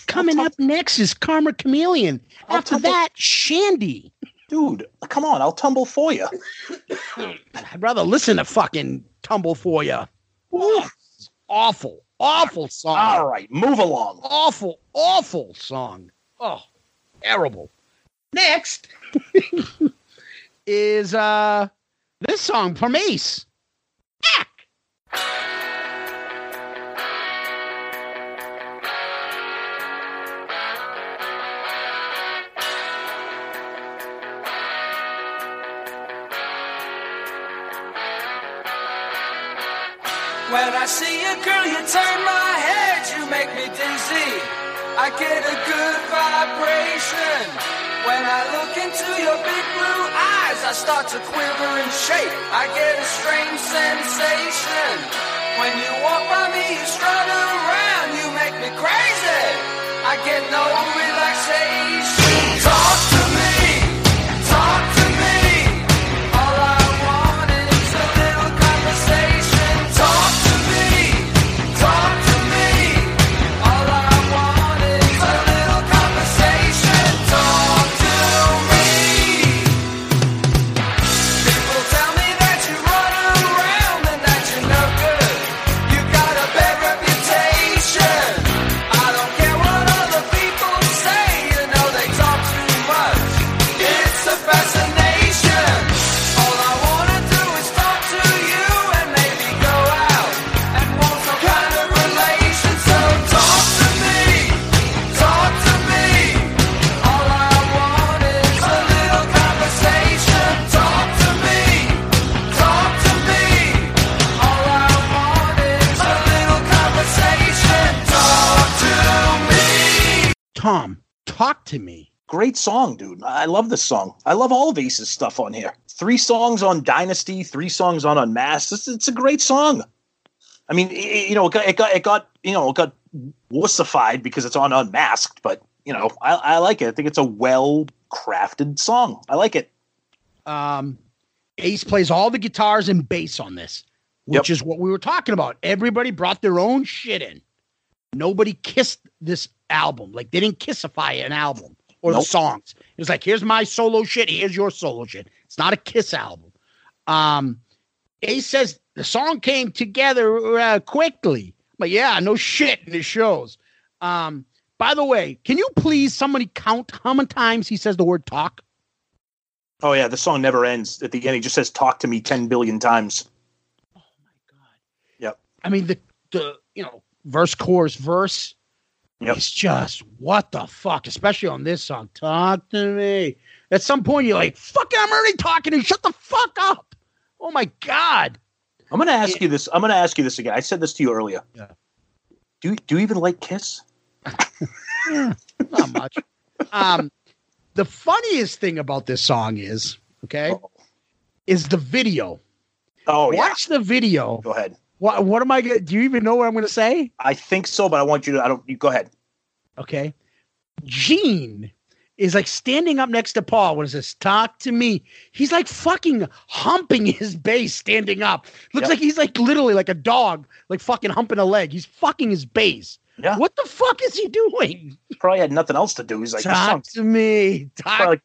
coming up next is Karma Chameleon. I'll After tumble- that, Shandi. Dude, come on, I'll tumble for you. I'd rather listen to fucking Tumble for You. Awful, awful song. All right, move along. Awful, awful song. Oh, terrible. Next <laughs> is uh this song from Ace. When I see you, girl, you turn my head, you make me dizzy. I get a good vibration. When I look into your big blue eyes, I start to quiver and shake. I get a strange sensation. When you walk by me, you strut around, you make me crazy. I get no relaxation. To me. Great song, dude. I love this song. I love all of Ace's stuff on here. Three songs on Dynasty, three songs on Unmasked. It's, it's a great song. I mean, it, you know, it got, it got, it got, you know, it got wussified because it's on Unmasked, but you know, I, I like it. I think it's a well crafted song. I like it. Um, Ace plays all the guitars and bass on this, which Yep. is what we were talking about. Everybody brought their own shit in. Nobody kissed this album. Like they didn't kissify an album or the songs. It was like, here's my solo shit. Here's your solo shit. It's not a kiss album. Um, Ace says the song came together uh, quickly. But yeah, no shit. And it shows. Um, by the way, can you please somebody count how many times he says the word talk? Oh yeah, the song never ends. At the end, he just says "talk to me" ten billion times. Oh my god. Yep. I mean the the you know verse chorus verse. Yep. It's just what the fuck, especially on this song. Talk to me. At some point, you're like, "Fuck it, I'm already talking to you. Shut the fuck up." Oh my god. I'm gonna ask you this. I'm gonna ask you this again. I said this to you earlier. Yeah. Do do you even like Kiss? Not much. um, the funniest thing about this song is okay, Uh-oh. is the video. Oh yeah. Watch the video. Go ahead. What what am I gonna? Do you even know what I'm gonna say? I think so, but I want you to. I don't. You go ahead. Okay. Gene is like standing up next to Paul. What is this? Talk to me. He's like fucking humping his bass standing up. Looks Yep. like he's like literally like a dog, like fucking humping a leg. He's fucking his bass. Yeah. What the fuck is he doing? Probably had nothing else to do. He's like, Talk to me. Talk. probably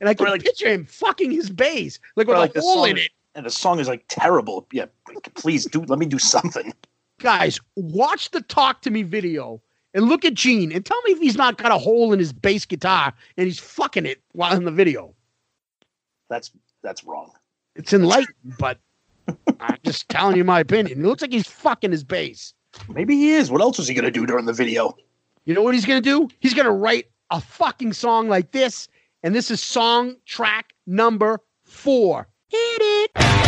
and I can like- picture him fucking his bass, like with a like the hole in it. And the song is like terrible. Yeah, please do. Let me do something. Guys, watch the Talk to Me video and look at Gene and tell me if he's not got a hole in his bass guitar and he's fucking it while in the video. That's that's wrong. It's enlightened, but <laughs> I'm just telling you my opinion. It looks like he's fucking his bass. Maybe he is. What else was he gonna do during the video? You know what he's gonna do? He's gonna write a fucking song like this, and this is song track number four. Hit it.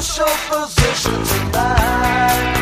Social position tonight.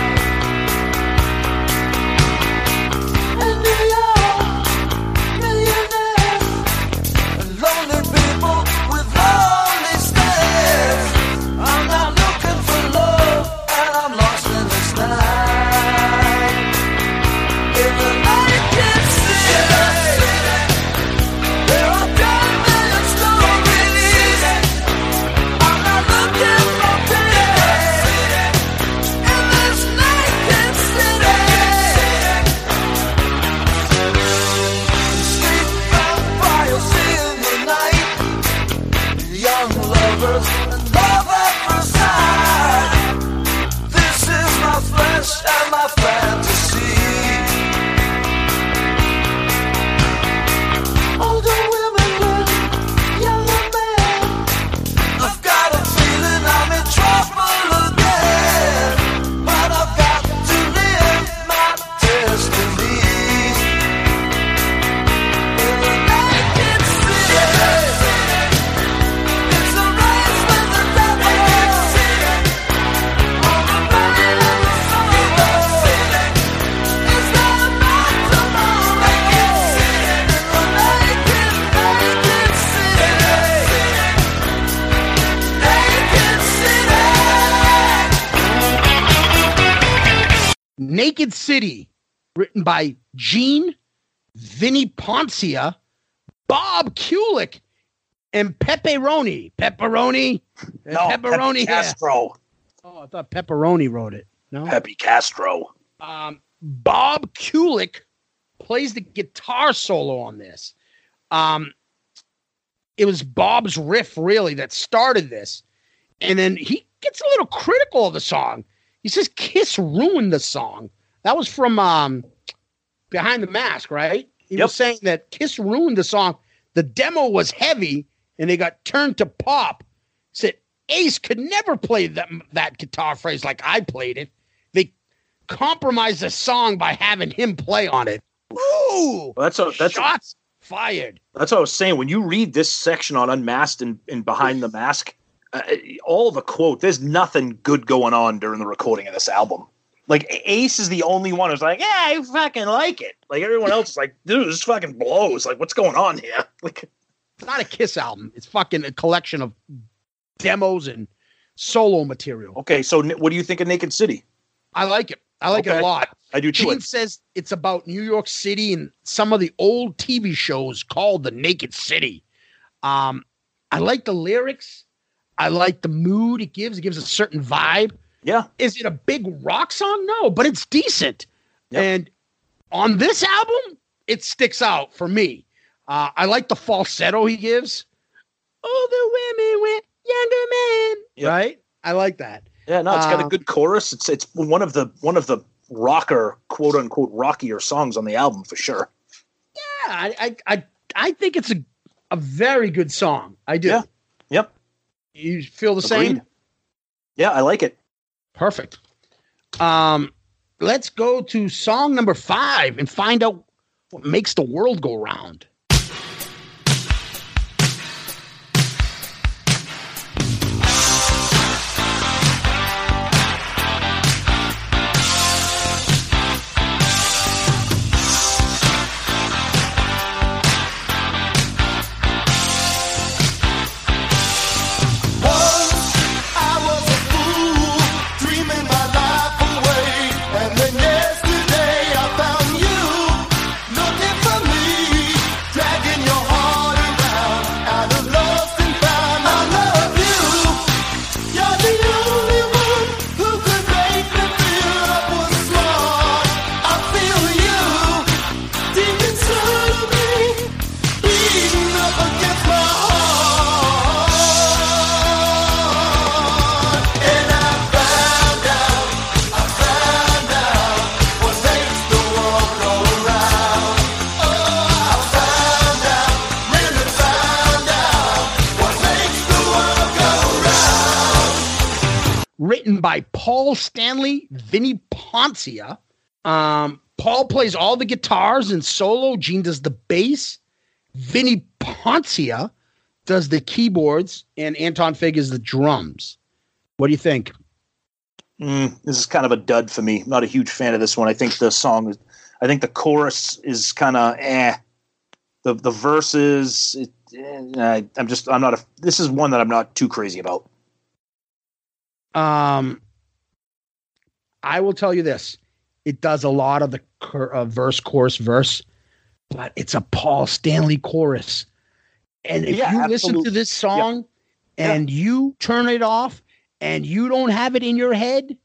Naked City, written by Gene, Vinnie Poncia, Bob Kulick, and Pepperoni. Pepperoni. No, Pepperoni Pepe. Castro. Oh, I thought Pepperoni wrote it. No. Pepe Castro. um, Bob Kulick plays the guitar solo on this. Um, it was Bob's riff really that started this, and then he gets a little critical of the song. He says Kiss ruined the song. That was from um, Behind the Mask, right? He Yep. was saying that Kiss ruined the song. The demo was heavy, and they got turned to pop. Said Ace could never play that that guitar phrase like I played it. They compromised the song by having him play on it. Ooh, Well, that's a, that's shots fired. That's what I was saying. When you read this section on Unmasked and, and Behind the Mask, uh, all the quote, there's nothing good going on during the recording of this album. Like Ace is the only one who's like, yeah, I fucking like it. Like everyone else is like, dude, this fucking blows. Like, what's going on here? <laughs> Like, It's not a Kiss album. It's fucking a collection of demos and solo material. okay, so what do you think of Naked City? I like it. I like it a lot. I do too. Gene says it's about New York City and some of the old TV shows called The Naked City. Um, I like the lyrics. I like the mood it gives. It gives a certain vibe. Yeah, Is it a big rock song? No, but it's decent. Yep. And on this album, it sticks out for me. Uh, I like the falsetto he gives. Oh, the women went younger men. Yep. Right? I like that. yeah. No, it's got a Um, good chorus. It's it's one of the one of the rocker quote unquote rockier songs on the album for sure. Yeah, I I I, I think it's a a very good song. I do. Yeah. Yep. You feel the same? Yeah, I like it. Perfect. Um, let's go to song number five and find out what makes the world go round. Vinnie Poncia. Um, Paul plays all the guitars and solo. Gene does the bass. Vinnie Poncia does the keyboards, and Anton Fig is the drums. What do you think? Mm, this is kind of a dud for me. Not a huge fan of this one. I think the song is, I think the chorus is kind of eh. The the verses, it, eh, I'm just I'm not a. This is one that I'm not too crazy about. Um, I will tell you this: it does a lot of the cor- uh, verse, chorus, verse, but it's a Paul Stanley chorus. And if Yeah, you listen to this song and you turn it off and you don't have it in your head,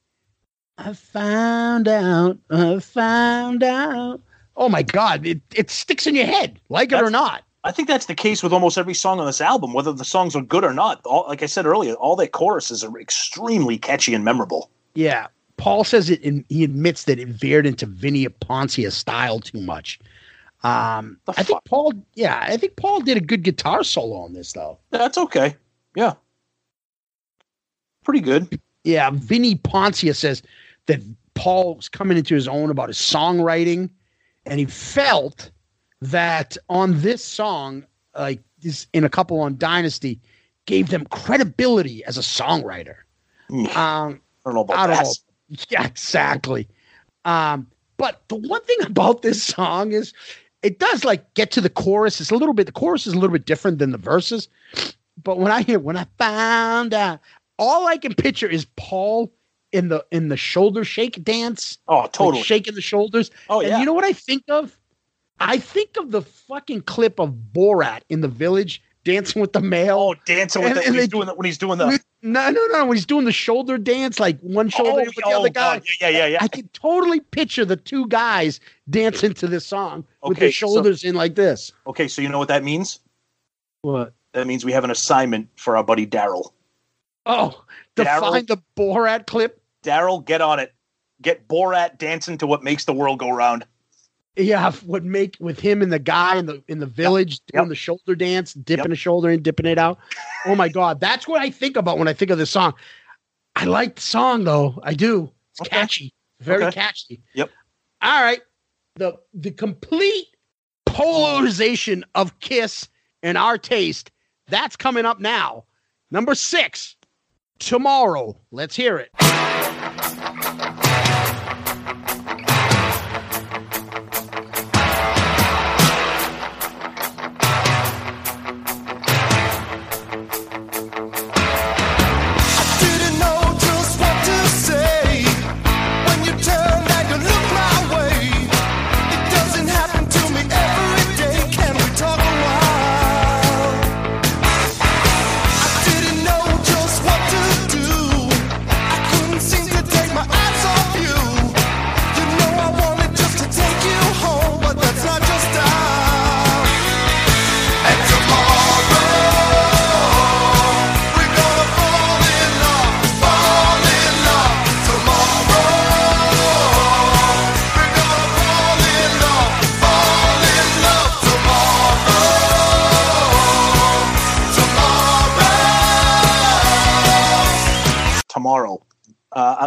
I found out, I found out. Oh my God, it, it sticks in your head, like it or not. I think that's the case with almost every song on this album, whether the songs are good or not. All, like I said earlier, all their choruses are extremely catchy and memorable. Yeah. Paul says it, and he admits that it veered into Vinnie Poncia style too much. Um, I think? Paul, yeah, I think Paul did a good guitar solo on this, though. That's okay. Yeah, pretty good. Yeah, Vinnie Poncia says that Paul's coming into his own about his songwriting, and he felt that on this song, like this in a couple on Dynasty, gave them credibility as a songwriter. Mm, Um, I don't know about I don't that. <laughs> Yeah, exactly. Um, but the one thing about this song is it does like get to the chorus. It's a little bit the chorus is a little bit different than the verses. But when I hear when I found out, all I can picture is Paul in the in the shoulder shake dance, Oh, like totally. shaking the shoulders. Oh, and yeah. you know what I think of? I think of the fucking clip of Borat in the village dancing with the male. Oh, dancing with And- the, and when, he's doing the, when he's doing the. No, no, no. When he's doing the shoulder dance, like one oh, shoulder oh, with the oh, other guy. God. Yeah, yeah, yeah. I can totally picture the two guys dancing to this song with Okay, their so- shoulders in like this. Okay, so you know what that means? What? That means we have an assignment for our buddy Daryl. Oh, to find the Borat clip. Daryl, get on it. Get Borat dancing to what makes the world go round. Yeah, would make with him and the guy in the in the village doing Yep. the shoulder dance, dipping Yep. a shoulder in, dipping it out. Oh my god, that's what I think about when I think of this song. I like the song though. I do. It's Okay. catchy. Very Okay. catchy. Yep. All right. The the complete polarization of Kiss and our taste. That's coming up now. Number six. Tomorrow. Let's hear it.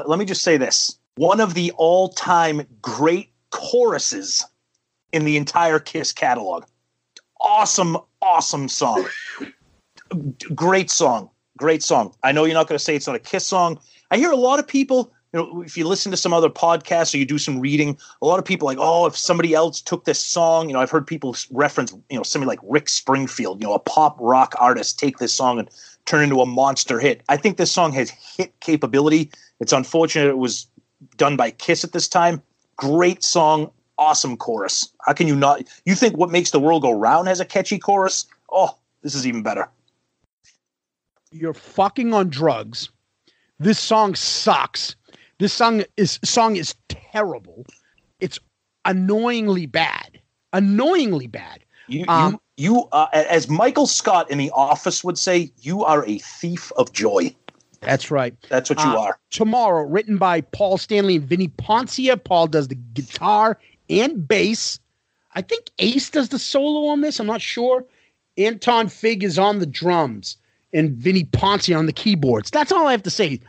Uh, let me just say this. One of the all time great choruses in the entire Kiss catalog. Awesome, awesome song. great song. Great song. I know you're not going to say it's not a Kiss song. I hear a lot of people, you know, if you listen to some other podcasts or you do some reading, a lot of people like, oh, if somebody else took this song, you know, I've heard people reference, you know, somebody like Rick Springfield, you know, a pop rock artist, take this song and turn into a monster hit. I think this song has hit capability. It's unfortunate it was done by Kiss at this time. Great song, awesome chorus. How can you not? You think what makes the world go round has a catchy chorus? Oh, this is even better. you're fucking on drugs. This song sucks. This song is song is terrible. It's annoyingly bad. Annoyingly bad. You, Um, you, uh, as Michael Scott in The Office would say, you are a thief of joy. That's right. That's what you Uh, are. Tomorrow, written by Paul Stanley and Vinnie Poncia. Paul does the guitar and bass. I think Ace does the solo on this. I'm not sure. Anton Fig is on the drums and Vinnie Poncia on the keyboards. That's all I have to say.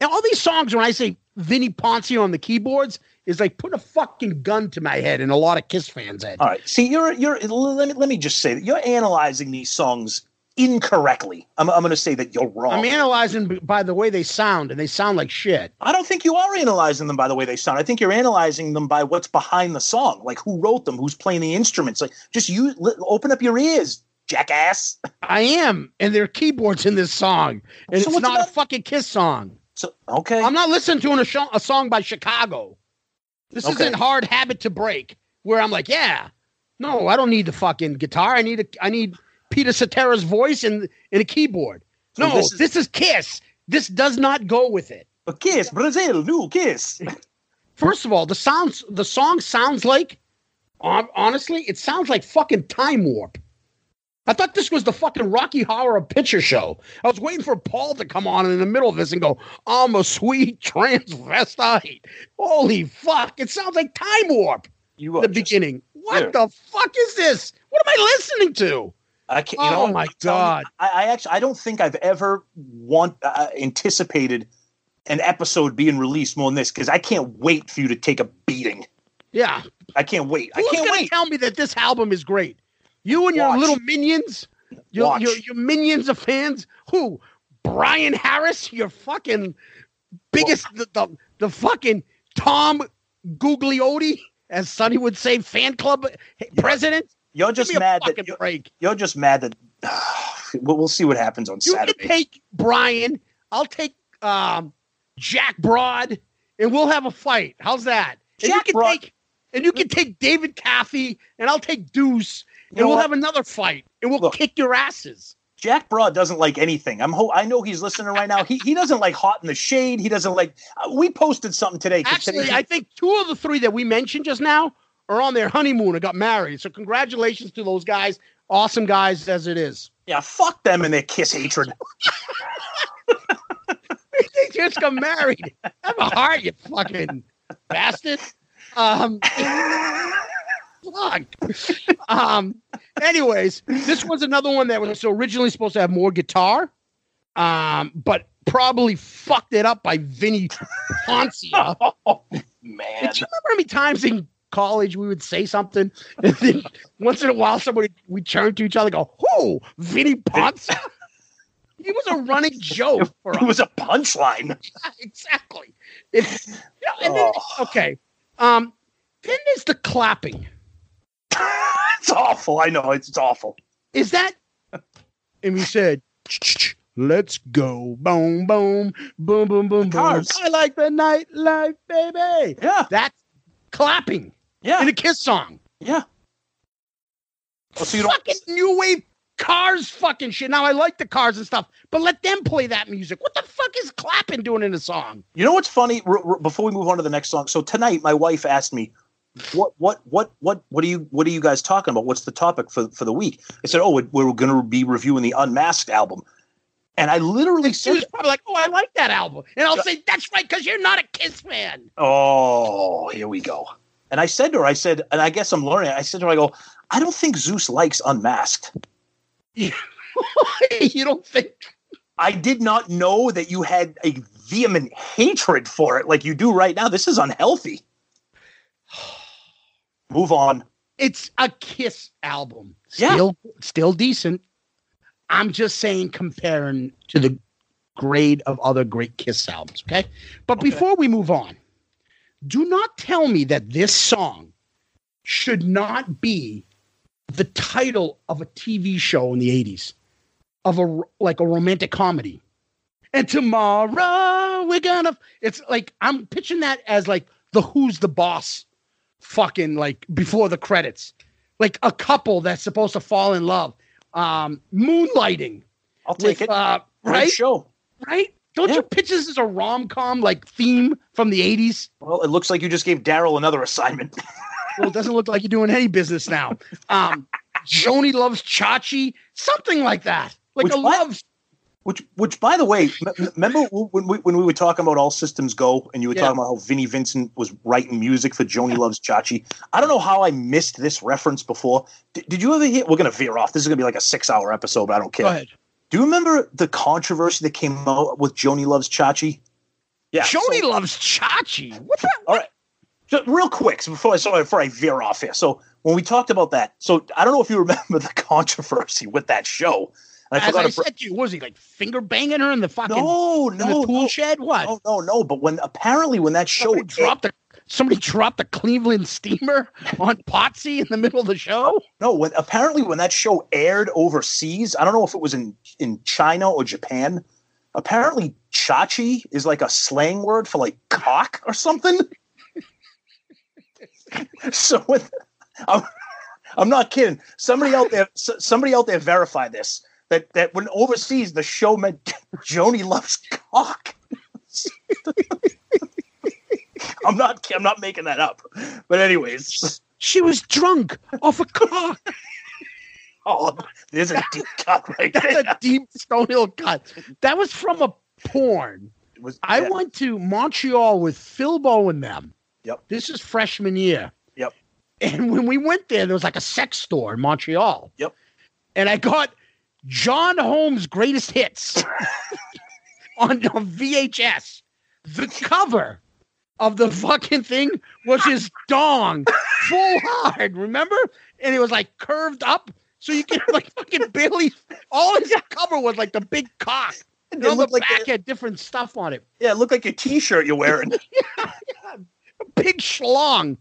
And all these songs, when I say Vinnie Poncia on the keyboards, is like putting a fucking gun to my head and a lot of Kiss fans' head. All right. See, you're you're. Let me let me just say that you're analyzing these songs incorrectly. I'm I'm going to say that you're wrong. I'm analyzing by the way they sound, and they sound like shit. I don't think you are analyzing them by the way they sound. I think you're analyzing them by what's behind the song, like who wrote them, who's playing the instruments. Like, just you open up your ears, jackass. <laughs> I am, and there are keyboards in this song, and So it's not about- a fucking Kiss song. So okay, I'm not listening to a, sho- a song by Chicago. This Okay. isn't hard habit to break. Where I'm like, yeah, no, I don't need the fucking guitar. I need a, I need Peter Cetera's voice and and a keyboard. So No, this this is- is, Kiss. This does not go with it. a kiss, Brazil, new kiss. <laughs> First of all, the sounds, the song sounds like, honestly, it sounds like fucking Time Warp. I thought this was the fucking Rocky Horror Picture Show. I was waiting for Paul to come on in the middle of this and go, "I'm a sweet transvestite." Holy fuck! It sounds like Time Warp. You are the just- beginning. What Dude. the fuck is this? What am I listening to? I can't. You know Oh what? my God. I, I actually I don't think I've ever want uh, anticipated an episode being released more than this because I can't wait for you to take a beating. Yeah, I can't wait. I who's can't gonna wait. tell me that this album is great? You and your little minions, your, Watch. your your minions of fans. Who? Brian Harris, your fucking biggest, the, the the fucking Tom Gugliotti, as Sonny would say, fan club president. You're just mad that you're, you're just mad that we'll, we'll see what happens on You Saturday. can take Brian. I'll take um, Jack Broad, and we'll have a fight. How's that? And you Jack can Broad- take and you can take David Caffey, and I'll take Deuce, You and we'll what? have another fight, and we'll Look. kick your asses. Jack Broad doesn't like anything. I'm ho- I know he's listening right now. He he doesn't like hot in the shade. He doesn't like. Uh, we posted something today. Actually, today- I think two of the three that we mentioned just now are on their honeymoon and got married. So congratulations to those guys. Awesome guys as it is. yeah, fuck them and their kiss hatred. <laughs> they just got married. Have a heart, you fucking bastard. Um, <laughs> fuck. Um, anyways, this was another one that was originally supposed to have more guitar, um, but probably fucked it up by Vinnie Poncia. <laughs> Oh man, Do you remember how many times in college we would say something, and then once in a while somebody we turn to each other, and go, "Who? Vinnie Poncia?" he was a running joke for it us. was a punchline. exactly. It's, you know, and then, Oh. okay. Um, then there's the clapping. <laughs> it's awful. I know it's, it's awful. Is that? <laughs> And we said, "Let's go, boom, boom, boom, boom, boom, boom." Cars. I like the nightlife, baby. Yeah, That's clapping yeah, in a Kiss song. yeah. Oh, so you don't. fucking new wave cars fucking shit. Now I like the cars and stuff, but let them play that music. What the fuck is clapping doing in a song? You know what's funny? R- r- before we move on to the next song, so tonight my wife asked me, "What, what, what, what, what are you, what are you guys talking about? What's the topic for for the week?" I said, "Oh, we're, going to be reviewing the Unmasked album," and I literally She was probably like, "Oh, I like that album," and I'll say, "That's right, because you're not a Kiss fan." "Oh, here we go." And I said to her, I said, and I guess I'm learning. I said to her, I go, "I don't think Zeus likes Unmasked." <laughs> you don't think? I did not know that you had a vehement hatred for it like you do right now. This is unhealthy. Move on. It's a Kiss album. Yeah. Still, still decent. I'm just saying, comparing to the grade of other great Kiss albums. Okay. But Okay. before we move on, do not tell me that this song should not be the title of a TV show in the 80s of a like a romantic comedy. And tomorrow we're gonna it's like I'm pitching that as like the who's the boss fucking like before the credits. Like a couple that's supposed to fall in love. Um moonlighting. I'll take with, it. Uh, Great right? show. Right? Don't Yeah. you pitch this as a rom com like theme from the 80s? Well, it looks like you just gave Daryl another assignment. <laughs> Well, it doesn't look like you're doing any business now. Um, Joanie loves Chachi, something like that, like Which a what? love. Which, which, by the way, m- m- remember when we when we were talking about All Systems Go, and you were Yeah. talking about how Vinnie Vincent was writing music for Joanie Loves Chachi. I don't know how I missed this reference before. D- did you ever hear? We're gonna veer off. This is gonna be like a six-hour episode, but I don't care. Go ahead. Do you remember the controversy that came out with Joanie Loves Chachi? Yeah, Joanie so- loves Chachi. What the? All right. So real quick, so before I sorry, before I veer off here. So when we talked about that, so I don't know if you remember <laughs> the controversy with that show. And I As forgot I br- said to you, was he like finger banging her in the fucking No, in the no, tool no, shed? What? no, no, no. But when apparently when that show somebody dropped the somebody dropped the Cleveland steamer <laughs> on Potsy in the middle of the show. no, when apparently when that show aired overseas, I don't know if it was in in China or Japan. Apparently, chachi is like a slang word for like cock or something. <laughs> so when, I'm, I'm not kidding. Somebody out there, somebody out there, verify this. That that when overseas the show meant <laughs> Joanie loves cock. <laughs> I'm not. I'm not making that up. But anyways, She was drunk off a cock. oh, there's a deep cut right That's there. a deep Stonehill cut. That was from a porn. It was, I yeah. went to Montreal with Philbo and them. Yep. This is freshman year. Yep. And when we went there, there was like a sex store in Montreal. Yep. And I got John Holmes' greatest hits <laughs> on, on VHS. The cover of the fucking thing was his dong full hard, remember? And it was like curved up. So you can like fucking barely all his cover was like the big cock. And It on the looked like back the- had different stuff on it. Yeah, it looked like your T-shirt you're wearing. <laughs> Yeah, big schlong.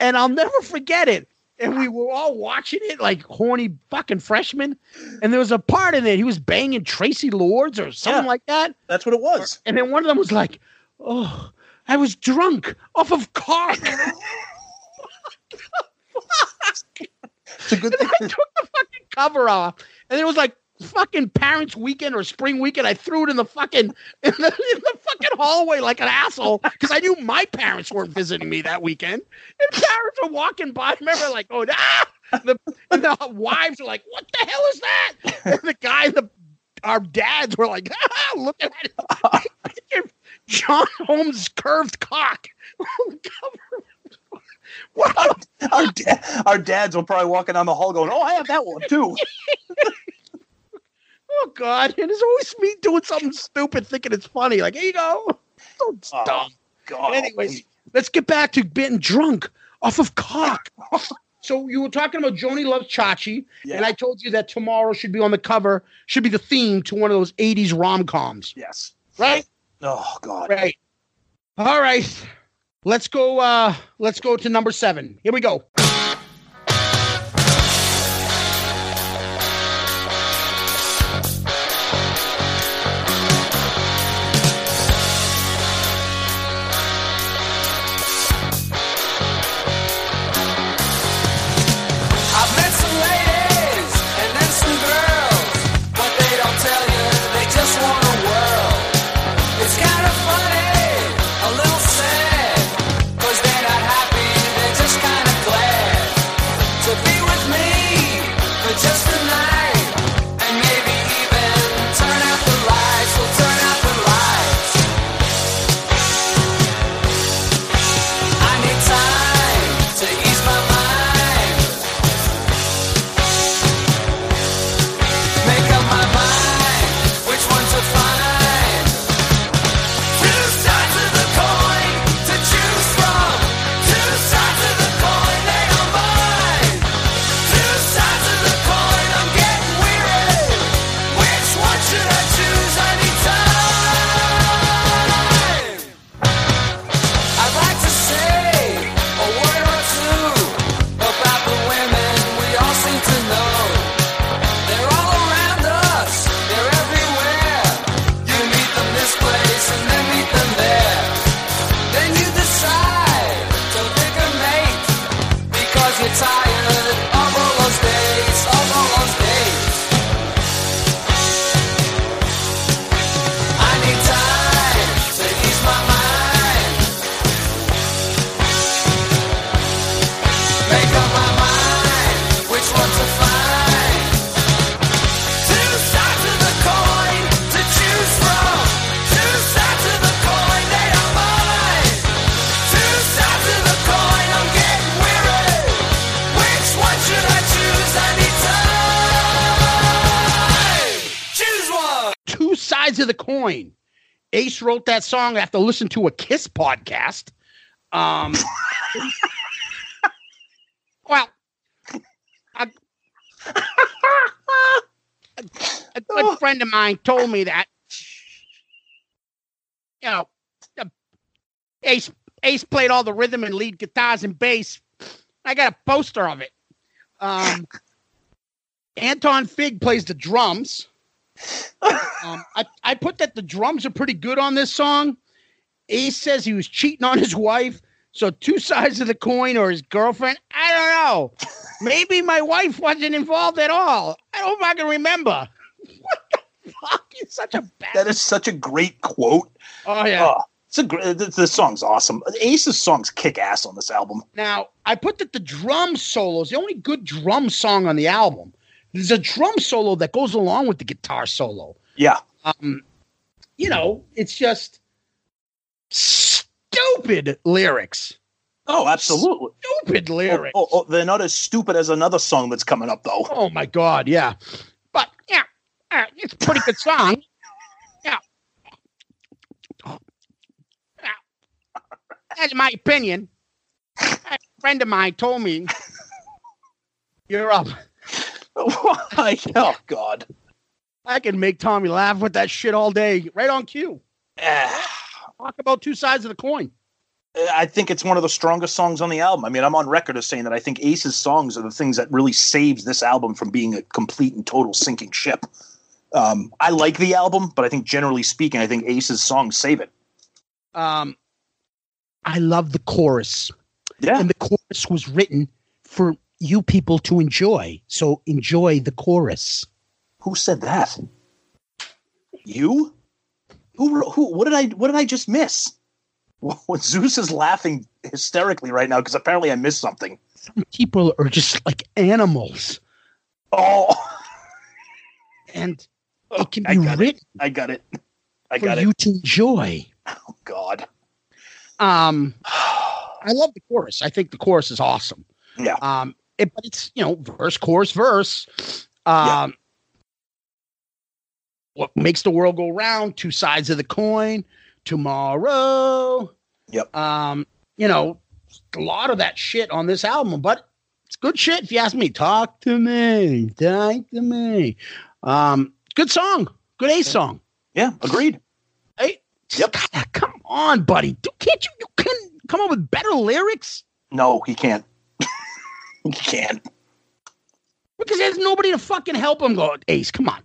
And I'll never forget it. And we were all watching it like horny fucking freshmen. And there was a part in it, he was banging Traci Lords or something Yeah. like that. That's what it was. And then one of them was like, Oh, I was drunk off of cock. <laughs> <laughs> It's a good I took the fucking cover off, and it was like fucking parents' weekend or spring weekend. I threw it in the fucking <laughs> in the, in the fucking hallway like an asshole because I knew my parents weren't visiting me that weekend, and parents were walking by. I remember like, oh, ah! <laughs> the, and the wives were like, "What the hell is that?" And the guy, the our dads were like, ah, <laughs> "Look at it, John Holmes' curved cock." the. Wow. our, da- our dads were probably walking down the hall going, "Oh, I have that one too." Oh God! And it's always me doing something stupid, thinking it's funny. Like, here you go. So Oh, dumb. God. Anyways, let's get back to getting drunk off of cock. <laughs> so you were talking about Joanie loves Chachi, Yeah. and I told you that tomorrow should be on the cover, should be the theme to one of those '80s rom coms, yes. right? Oh God. Right. All right. Let's go. uh Let's go to number seven. Here we go. Wrote that song after listening to a Kiss podcast. Um, <laughs> well, a, a, a good friend of mine told me that. You know, Ace Ace played all the rhythm and lead guitars and bass. I got a poster of it. Um, Anton Fig plays the drums. Um, I, I put that the drums are pretty good on this song. Ace says he was cheating on his wife. So two sides of the coin or his girlfriend. I don't know. Maybe my wife wasn't involved at all. I don't fucking remember. What the fuck? It's such a bad. That is such a great quote. oh yeah. Oh, it's a great. The, the song's awesome. Ace's songs kick ass on this album. Now I put that the drum solos, the only good drum song on the album. There's a drum solo that goes along with the guitar solo. Yeah. um, you know, it's just stupid lyrics. Oh, absolutely. Stupid Oh, lyrics. oh, oh, they're not as stupid as another song that's coming up, though. Oh my god, yeah. But yeah, uh, it's a pretty good song. <laughs> Yeah. Yeah. That's my opinion. A friend of mine told me you're up. <laughs> Why? Oh God. I can make Tommy laugh with that shit all day, right on cue. <sighs> Talk about two sides of the coin. I think it's one of the strongest songs on the album. I mean, I'm on record as saying that I think Ace's songs are the things that really saves this album from being a complete and total sinking ship. Um, I like the album, but I think generally speaking, I think Ace's songs save it. Um, I love the chorus, Yeah. and the chorus was written for you people to enjoy. So enjoy the chorus. Who said that? You? Who? Who? What did I? What did I just miss? <laughs> Well, Zeus is laughing hysterically right now because apparently I missed something. Some people are just like animals, Oh, <laughs> and it can I be got it. written I got it. I got you it. to enjoy. Oh God. Um, I love the chorus. I think the chorus is awesome. Yeah. Um, it, but it's you know verse, chorus, verse. Um, what makes the world go round? Two sides of the coin. Tomorrow. Yep. Um, you know, a lot of that shit on this album, but it's good shit if you ask me. Talk to me, talk to me. Um, good song, good A song. Yeah. Agreed. Hey, Yep. God, come on, buddy. Do- Can't you? You can come up with better lyrics No, he can't. <laughs> he can't. because there's nobody to fucking help him. Go, Ace, come on.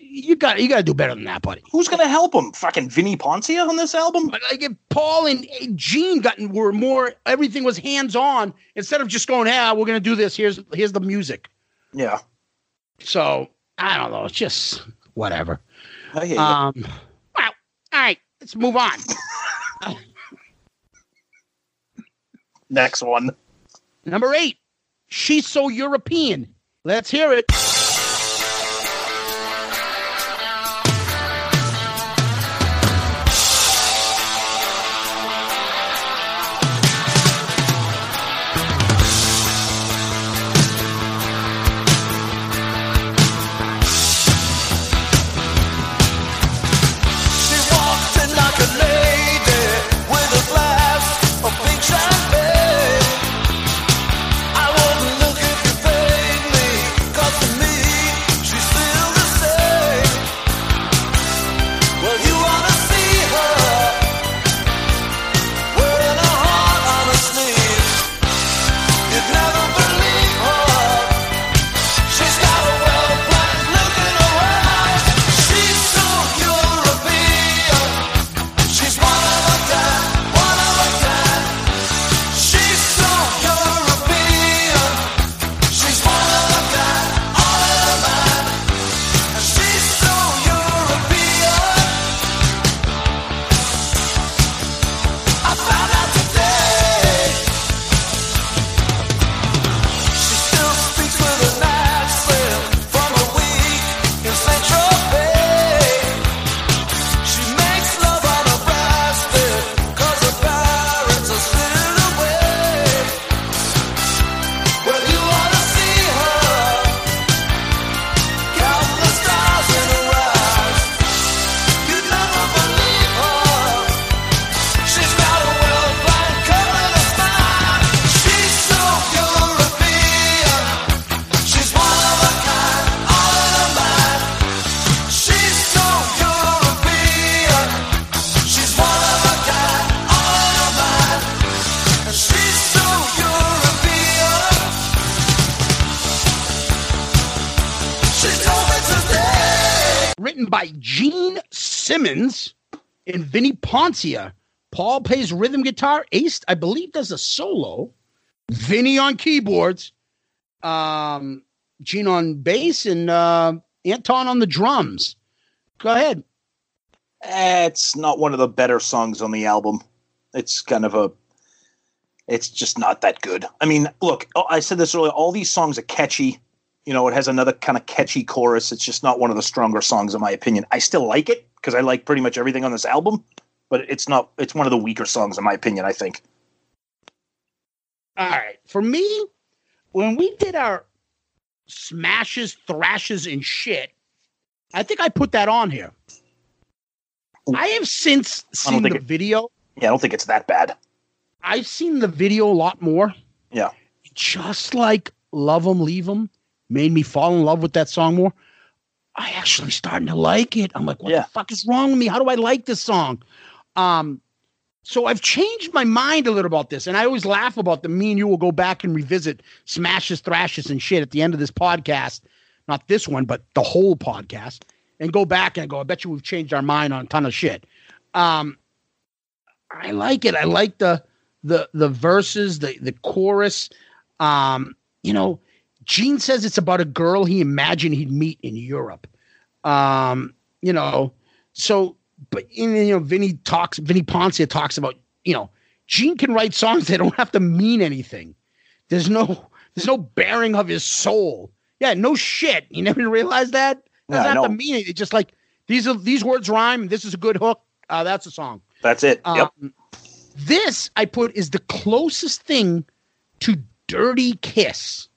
You got you got to do better than that, buddy. Who's gonna help him? Fucking Vinnie Poncia on this album? Like if Paul and Gene gotten were more, everything was hands on instead of just going, "Yeah, we're gonna do this. Here's here's the music." Yeah. So I don't know. It's just whatever. I hear you. Um, well, all right, let's move on. <laughs> Next one. Number eight, she's so European. Let's hear it. Paul plays rhythm guitar. Ace, I believe, does a solo. Vinnie on keyboards. Um, Gene on bass and uh, Anton on the drums. Go ahead. It's not one of the better songs on the album. It's kind of a. It's just not that good. I mean, look, oh, I said this earlier. All these songs are catchy. You know, it has another kind of catchy chorus. It's just not one of the stronger songs, in my opinion. I still like it because I like pretty much everything on this album, but it's not. It's one of the weaker songs, in my opinion. I think. All right. For me, when we did our smashes, thrashes, and shit, I think I put that on here. I have since seen the it- video. Yeah, I don't think it's that bad. I've seen the video a lot more. Yeah. Just like Love 'em, Leave 'em made me fall in love with that song more. I actually starting to like it. I'm like, what Yeah. the fuck is wrong with me? How do I like this song? Um, so I've changed my mind a little about this, and I always laugh about the me and you will go back and revisit smashes, thrashes, and shit at the end of this podcast. Not this one, but the whole podcast, and go back and go. I bet you we've changed our mind on a ton of shit. Um, I like it. I like the the the verses, the the chorus. Um, you know, Gene says it's about a girl he imagined he'd meet in Europe. Um, you know, so but in you know, Vinnie talks, Vinnie Poncia talks about, you know, Gene can write songs that don't have to mean anything. There's no there's no bearing of his soul. Yeah, no shit. You never realized that? Yeah, Doesn't I have to mean it. It's just like these are these words rhyme. This is a good hook. Uh, that's a song. That's it. yep. Um, This I put is the closest thing to Dirty Kiss,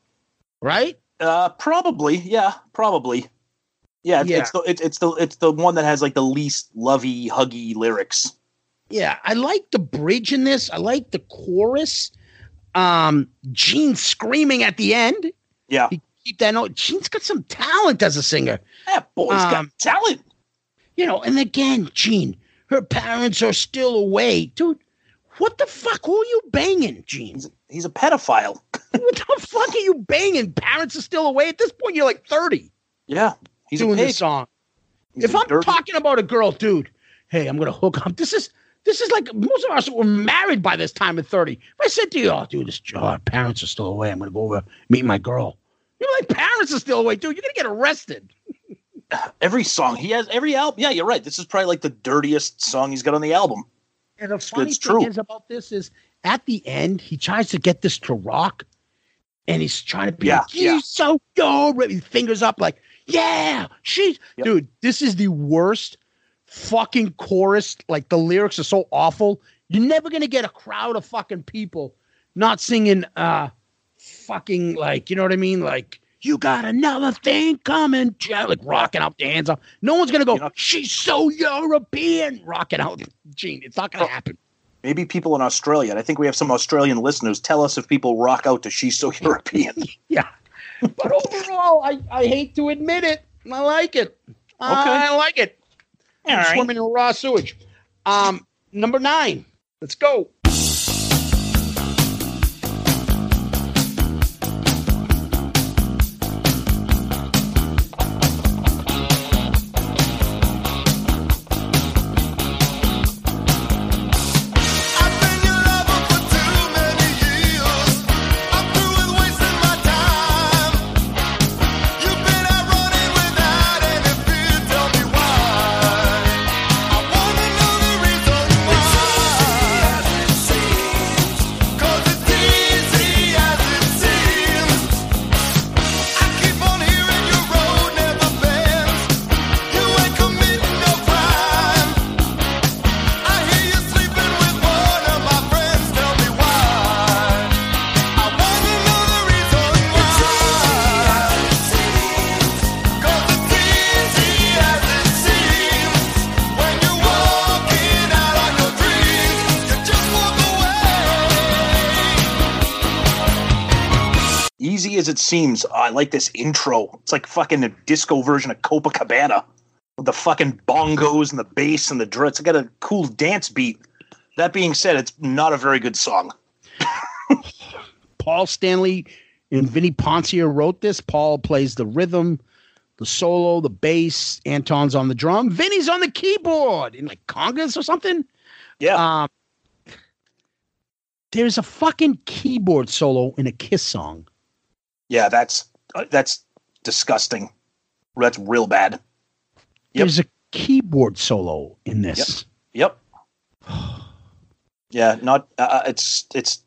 right? Uh, probably. Yeah. Probably. Yeah. It's, Yeah. it's the it's, it's the it's the one that has like the least lovey huggy lyrics. Yeah, I like the bridge in this. I like the chorus. Um, Gene screaming at the end. Yeah. He keep that note. Gene's got some talent as a singer. That boy's got Um, talent. You know, and again, Gene, her parents are still away. Dude, what the fuck? Who are you banging, Gene? He's, he's a pedophile. <laughs> What the fuck are you banging? Parents are still away. At this point, you're like 30 Yeah. He's doing this song. He's if I'm dirty- talking about a girl, dude, hey, I'm gonna hook up. This is this is like most of us were married by this time at 30. If I said to you, oh, dude, this oh, parents are still away. I'm gonna go over meet my girl. You're like, parents are still away, dude. You're gonna get arrested. <sighs> every song he has, every album. Yeah, you're right. This is probably like the dirtiest song he's got on the album. And the funny it's thing true. is about this is at the end, he tries to get this to rock, and he's trying to be Yeah, like, yeah. so his fingers up, like, yeah, she's Yep. dude. This is the worst fucking chorus. Like the lyrics are so awful. You're never gonna get a crowd of fucking people not singing uh fucking like, you know what I mean? Like you got another thing coming, Jack," like rocking out the hands up. No one's gonna go, You know- she's so European, rocking out. Gene, it's not gonna Oh. happen. Maybe people in Australia. And I think we have some Australian listeners. Tell us if people rock out to "She's So European." <laughs> Yeah. <laughs> But overall, I, I hate to admit it. I like it. I like it. I'm swimming in raw sewage. Um, number nine. Let's go. Easy as it seems. I like this intro. It's like fucking a disco version of Copacabana with the fucking bongos and the bass and the drum. It's got a cool dance beat. That being said, it's not a very good song. Paul Stanley and Vinnie Poncia wrote this. Paul plays the rhythm, the solo, the bass. Anton's on the drum. Vinnie's on the keyboard in like congas or something. Yeah. Um, there's a fucking keyboard solo in a Kiss song. Yeah, that's uh, that's disgusting. That's real bad. Yep. There's a keyboard solo in this. Yep. <sighs> Yeah, not uh, uh, it's it's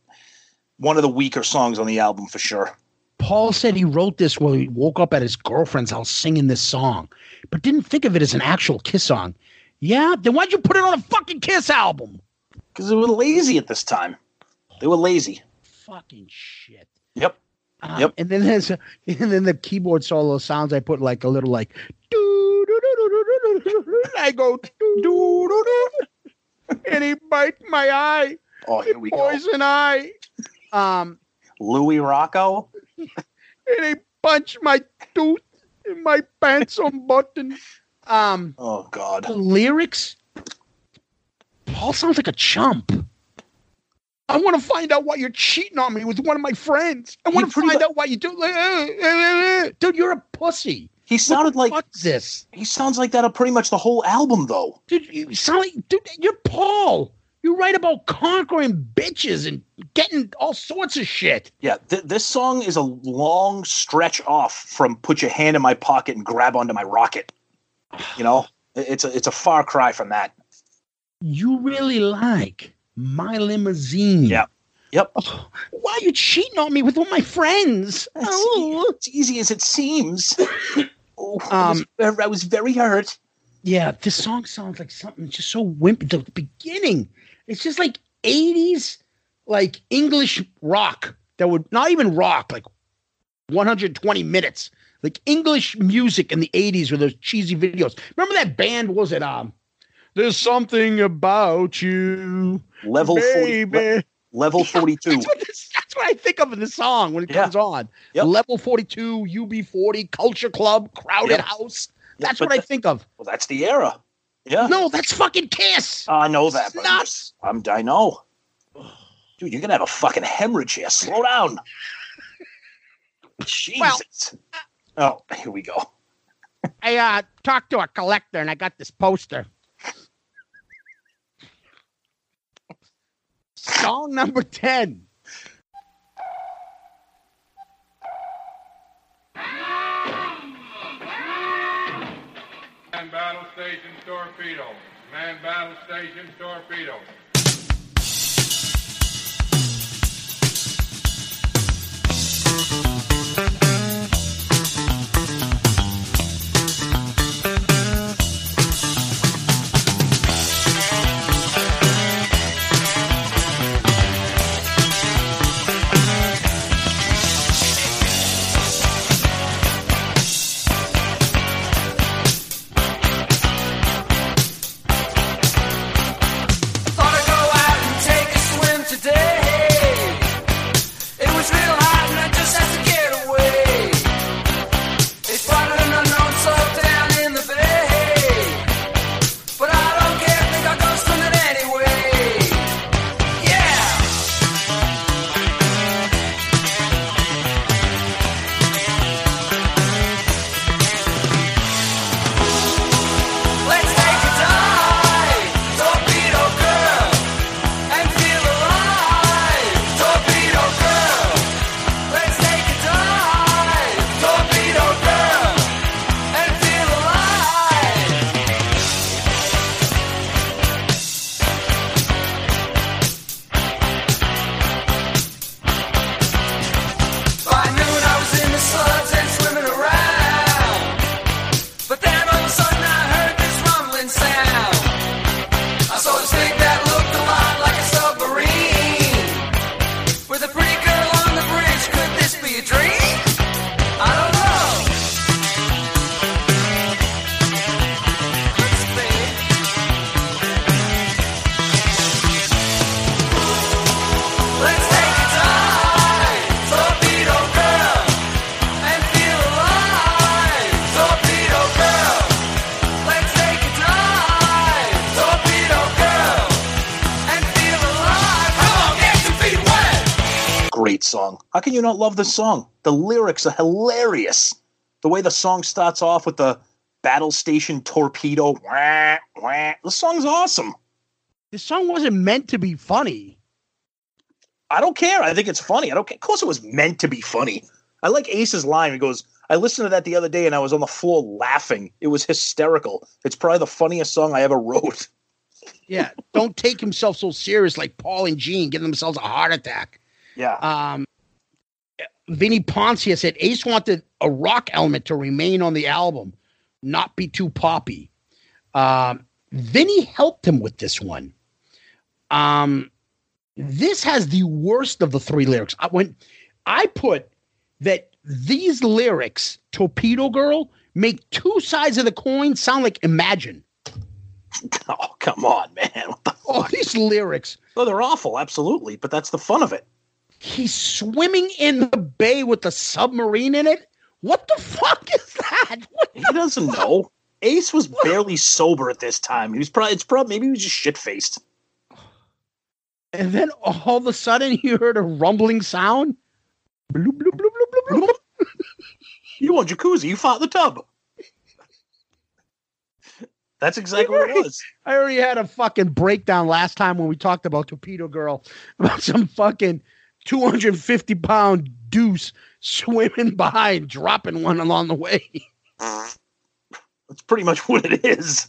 one of the weaker songs on the album for sure. Paul said he wrote this while he woke up at his girlfriend's house singing this song, but didn't think of it as an actual Kiss song. Yeah, then why'd you put it on a fucking Kiss album? Because they were lazy at this time. They were lazy. Fucking shit. Yep. Um, Yep. And then there's a, <laughs> and then the keyboard solo sounds. I put like a little like. <laughs> I go <laughs> and he bite my eye. Oh, here we go. Poison eye. Um, Louis Rocco. and he punched my tooth in my pants on button. Um, Oh God. the lyrics. Paul sounds like a chump. I want to find out why you're cheating on me with one of my friends. I want to find out why you do. uh, uh, uh. Dude, you're a pussy. He sounded like this, he sounds like that on pretty much the whole album though. dude. You sound like, dude. You're Paul. You write about conquering bitches and getting all sorts of shit. Yeah, th- this song is a long stretch off from "Put Your Hand in My Pocket and Grab Onto My Rocket." You know, it's a it's a far cry from that. You really like my limousine. Yep. Yep, Oh, why are you cheating on me with all my friends? Oh. it's easy as it seems. <coughs> Oh, Um, I, was, I was very hurt. Yeah, this song sounds like something just so wimpy. The beginning, it's just like 80s, like English rock that would not even rock, like 120 minutes, like English music in the 80s with those cheesy videos. Remember that band? Was it um? There's something about you, Level forty, le- level <laughs> forty-two. That's what, this, that's what I think of in the song when it Yeah. comes on. Yep. Level 42, UB40, Culture Club, Crowded Yep. House. That's But what I that- think of. Well, that's the era. Yeah, No, that's fucking Kiss. I know that. It's but nuts. I'm, I know. Dude, you're gonna have a fucking hemorrhage here. Slow down. <laughs> Jesus. oh, here we go. I uh, talked to a collector and I got this poster. Song number 10. Man battle station torpedo. Man battle station torpedo. You not love the song? The lyrics are hilarious. The way the song starts off with the battle station torpedo. Wah, wah. The song's awesome. The song wasn't meant to be funny. I don't care. I think it's funny. I don't care. Of course, it was meant to be funny. I like Ace's line. He goes, I listened to that the other day and I was on the floor laughing. It was hysterical. It's probably the funniest song I ever wrote. <laughs> Yeah, don't take himself so serious like Paul and Gene giving themselves a heart attack. Yeah. Um, Vinnie Poncia said Ace wanted a rock element to remain on the album, not be too poppy. Um, Vinny helped him with this one. Um, this has the worst of the three lyrics. I, when I put that these lyrics, Torpedo Girl, make two sides of the coin sound like Imagine. <laughs> Oh, come on, man. What the Oh, these lyrics. Oh, they're awful, absolutely. But that's the fun of it. He's swimming in the bay with a submarine in it. What the fuck is that? <laughs> What He doesn't know. Ace was barely sober at this time. He was probably it's probably maybe he was just shit faced. And then all of a sudden you heard a rumbling sound. Bloop, bloop, bloop, bloop, bloop, bloop. You want jacuzzi, you fought the tub. That's exactly what it was. I already had a fucking breakdown last time when we talked about Torpedo Girl <laughs> about some fucking 250 pound deuce swimming <laughs> by and dropping one along the way. That's pretty much what it is.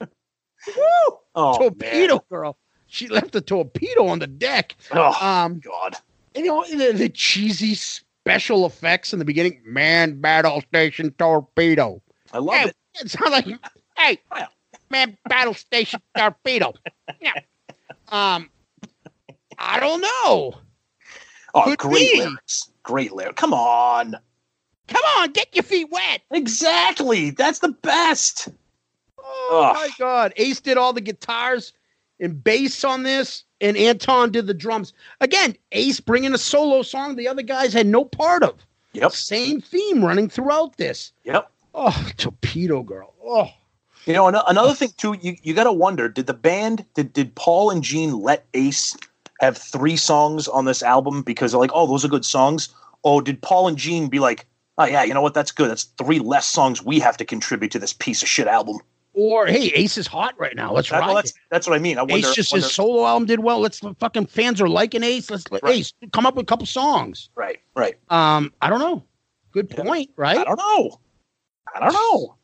Woo! Oh, torpedo man. Girl. She left a torpedo on the deck. Oh, Um, God. and, you know the, the cheesy special effects in the beginning. Man, battle station torpedo. I love Hey, it. <laughs> it sounds like hey, man, battle station torpedo. Yeah. <laughs> Um, I don't know. Oh, could great be. lyrics. Great lyrics. Come on. Come on, get your feet wet. Exactly. That's the best. Oh Ugh. my god! Ace did all the guitars and bass on this, and Anton did the drums. Again, Ace bringing a solo song the other guys had no part of. Yep. Same theme running throughout this. Yep. Oh, Torpedo Girl. Oh, You know, another thing too, you, you got to wonder: did the band, did did Paul and Gene let Ace have three songs on this album because they're like, oh, those are good songs? Oh, did Paul and Gene be like, oh yeah, you know what, that's good. That's three less songs we have to contribute to this piece of shit album. or hey, Ace is hot right now. Let's That- ride well, it. that's that's what I mean. I wonder. Ace just wonder- his solo album did well. Let's fucking fans are liking Ace. Let's let Right. Ace come up with a couple songs. right, right. Um, I don't know. Good Yeah. Right. I don't know. I don't know.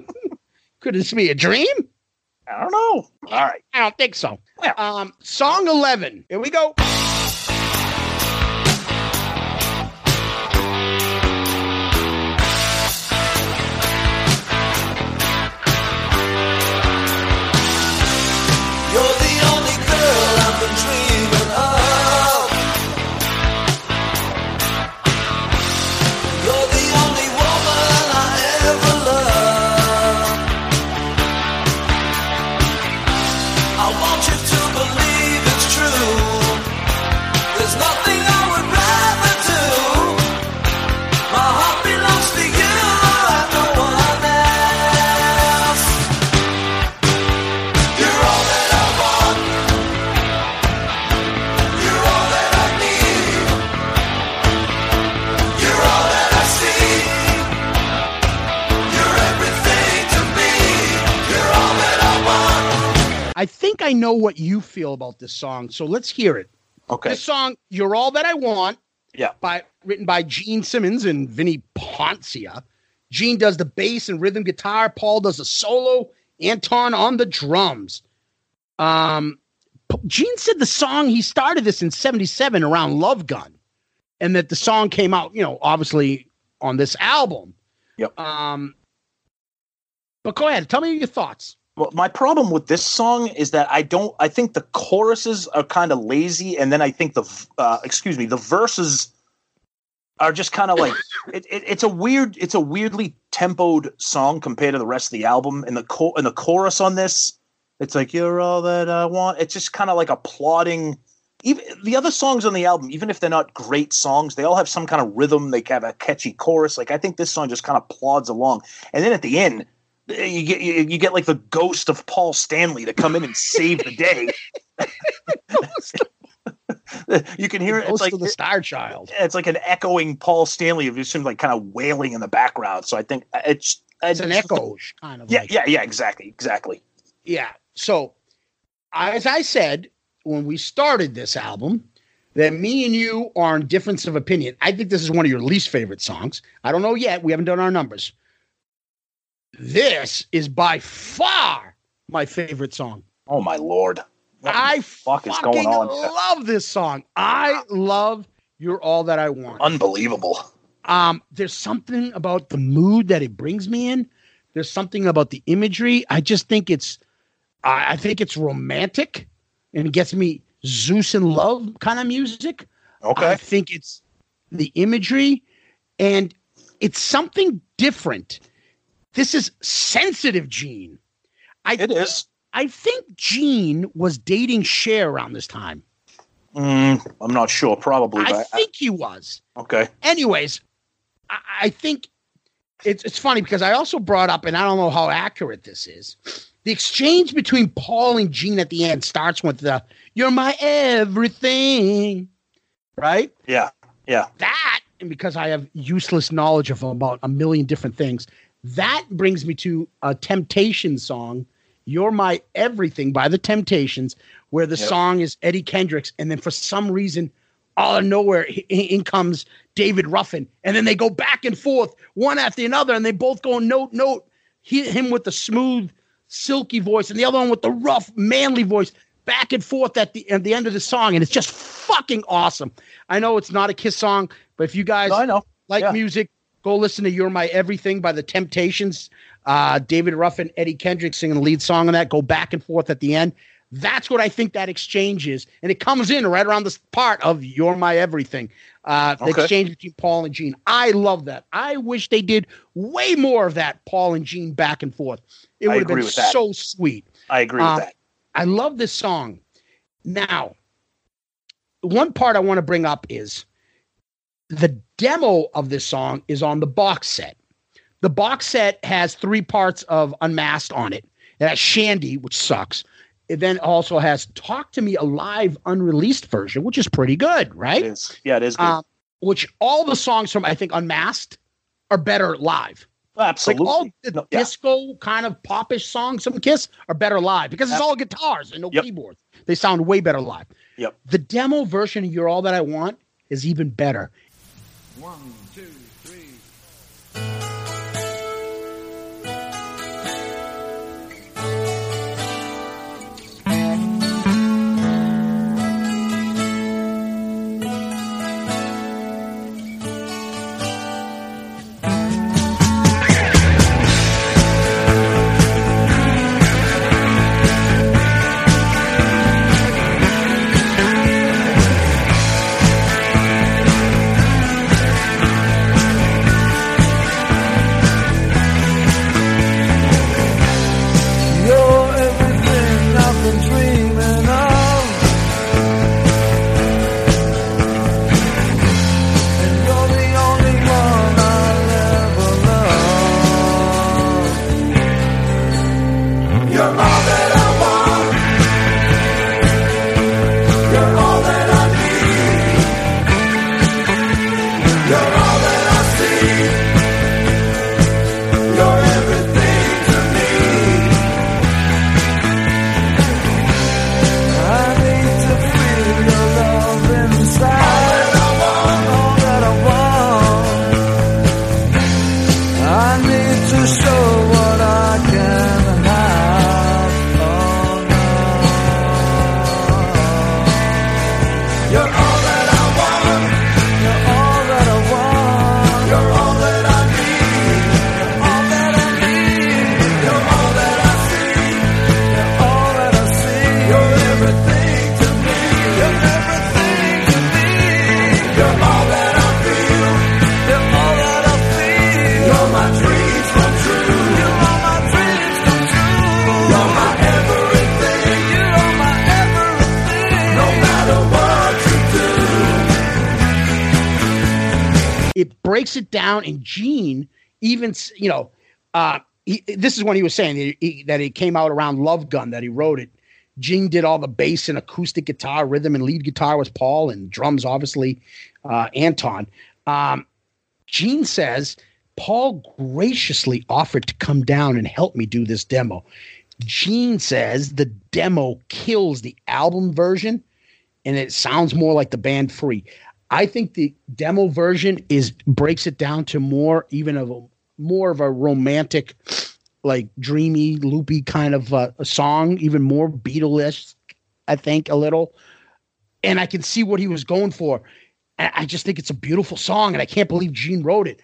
<laughs> Could this be a dream? I don't know. All right. I don't think so. Yeah. Um, song eleven. Here we go. I think I know what you feel about this song, so let's hear it. Okay. This song, "You're All That I Want," Yeah. by written by Gene Simmons and Vinnie Poncia. Gene does the bass and rhythm guitar. Paul does the solo. Anton on the drums. Um, Gene said the song he started this in '77 around Love Gun, and that the song came out, you know, obviously on this album. Yep. Um, but go ahead, tell me your thoughts. Well, my problem with this song is that I don't. I think the choruses are kind of lazy, and then I think the uh, excuse me, the verses are just kind of like <coughs> it, it, it's a weird. It's a weirdly tempoed song compared to the rest of the album. And the cho- and the chorus on this, it's like you're all that I want. It's just kind of like a plodding. Even the other songs on the album, even if they're not great songs, they all have some kind of rhythm. They have a catchy chorus. Like I think this song just kind of plods along, and then at the end you get you, you get like the ghost of Paul Stanley to come in and save the day. <laughs> <laughs> you can hear it. It's like the Star Child. it's like an echoing Paul Stanley of just him like kind of wailing in the background. So I think uh, it's uh, It's an echo, kind of. Yeah, like. yeah, yeah. Exactly, exactly. Yeah. So, as I said when we started this album, that me and you are in difference of opinion. I think this is one of your least favorite songs. I don't know yet. We haven't done our numbers. This is by far my favorite song. Oh my lord! What the I fuck is going on? love this song. I love "You're All That I Want." Unbelievable. Um, there's something about the mood that it brings me in. There's something about the imagery. I just think it's, I I think it's romantic, and it gets me Zeus in love kind of music. Okay. I think it's the imagery, and it's something different. This is sensitive, Gene. I It is. I think Gene was dating Cher around this time. Mm, I'm not sure. Probably. I think he was. okay. anyways, I, I think it's it's funny because I also brought up, and I don't know how accurate this is. The exchange between Paul and Gene at the end starts with the "You're my everything," right? Yeah. Yeah. That, and because I have useless knowledge of about a million different things, That brings me to a Temptation song, "You're My Everything" by the Temptations, where the Yep. song is Eddie Kendricks, and then for some reason, out of nowhere, in comes David Ruffin, and then they go back and forth, one after another, and they both go note note. He, him with the smooth, silky voice, and the other one with the rough, manly voice, back and forth at the at the end of the song, and it's just fucking awesome. I know it's not a Kiss song, but if you guys No, I know. like Yeah. music, go listen to "You're My Everything" by the Temptations. Uh, David Ruffin, Eddie Kendrick singing the lead song on that. Go back and forth at the end. That's what I think that exchange is, and it comes in right around this part of "You're My Everything." Uh, the Okay. exchange between Paul and Gene. I love that. I wish they did way more of that, Paul and Gene back and forth. It would have been so sweet. I agree Um, with that. I love this song. Now, one part I want to bring up is the demo of this song is on the box set. The box set has three parts of Unmasked on it. It has Shandi, which sucks. It then also has Talk to Me, a live unreleased version, which is pretty good, right? It is. Yeah, it is good. Um, which all the songs from I think Unmasked are better live. Absolutely. Like all the No, yeah. disco kind of popish songs from Kiss are better live because it's all guitars and no Yep. keyboards. They sound way better live. Yep. The demo version of You're All That I Want is even better. One, Down, and Gene even you know, uh, he, this is when he was saying that, he, that came out around Love Gun that he wrote it. Gene did all the bass and acoustic guitar, rhythm and lead guitar was Paul, and drums obviously uh, Anton. Um, Gene says Paul graciously offered to come down and help me do this demo. Gene says the demo kills the album version and it sounds more like the band free. I think the demo version is breaks it down to more even of a more of a romantic, like dreamy, loopy kind of uh, a song, even more Beatles, I think a little. And I can see what he was going for. I just think it's a beautiful song, and I can't believe Gene wrote it.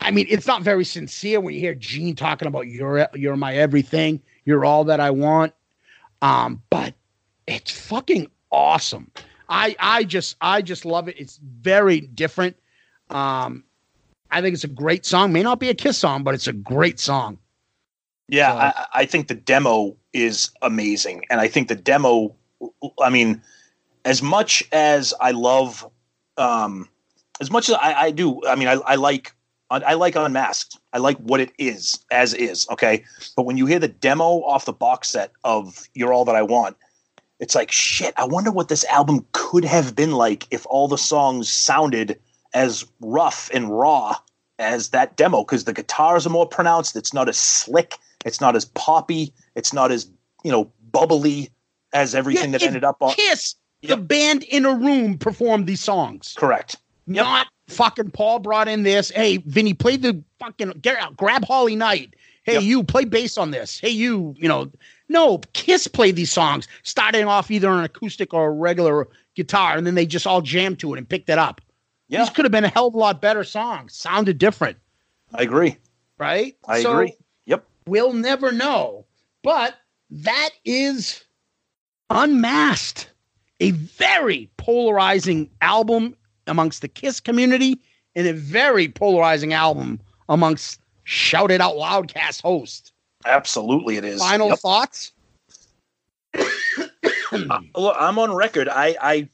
I mean, it's not very sincere when you hear Gene talking about you're you're my everything, you're all that I want. Um, but it's fucking awesome. I I just I just love it. It's very different. Um, I think it's a great song. May not be a Kiss song, but it's a great song. Yeah, So- I, I think the demo is amazing, and I think the demo. I mean, as much as I love, um, as much as I, I do, I mean, I, I like, I, I like Unmasked. I like what it is as is. Okay, but when you hear the demo off the box set of "You're All That I Want," it's like shit. I wonder what this album could have been like if all the songs sounded as rough and raw as that demo because the guitars are more pronounced. It's not as slick. It's not as poppy. It's not as you know bubbly as everything Yeah, that ended up on. Kiss, the band in a room performed these songs. Correct. Yep. Not fucking Paul brought in this. Hey, Vinnie, play the fucking get out, grab Holly Knight. Hey, Yep. you play bass on this. Hey, you, you know, no, Kiss played these songs, starting off either on acoustic or a regular guitar, and then they just all jammed to it and picked it up. Yeah, These could have been a hell of a lot better songs. Sounded different, I agree. right? I So, agree. Yep. We'll never know. But that is Unmasked, a very polarizing album amongst the Kiss community and a very polarizing album amongst Shout It Out Loudcast hosts. Absolutely, it is. Final Yep. thoughts? <coughs> Look, I'm on record. I, I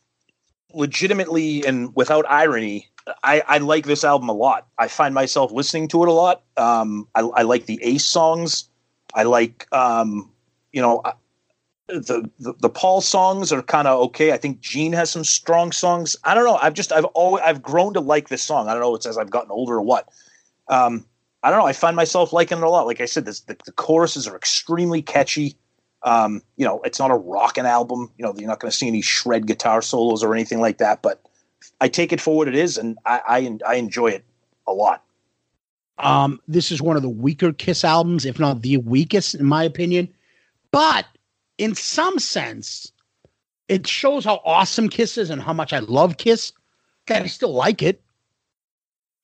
legitimately and without irony, I, I like this album a lot. I find myself listening to it a lot. Um, I, I like the Ace songs. I like, um, you know, the, the the Paul songs are kind of okay. I think Gene has some strong songs. I don't know. I've just I've always I've grown to like this song. I don't know. It's as I've gotten older or what. Um, I don't know. I find myself liking it a lot. Like I said, this, the, the choruses are extremely catchy. Um, you know, it's not a rocking album. You know, you're not going to see any shred guitar solos or anything like that. But I take it for what it is, and I I, I enjoy it a lot. Um, this is one of the weaker Kiss albums, if not the weakest, in my opinion. But in some sense, it shows how awesome Kiss is and how much I love Kiss. That I still like it,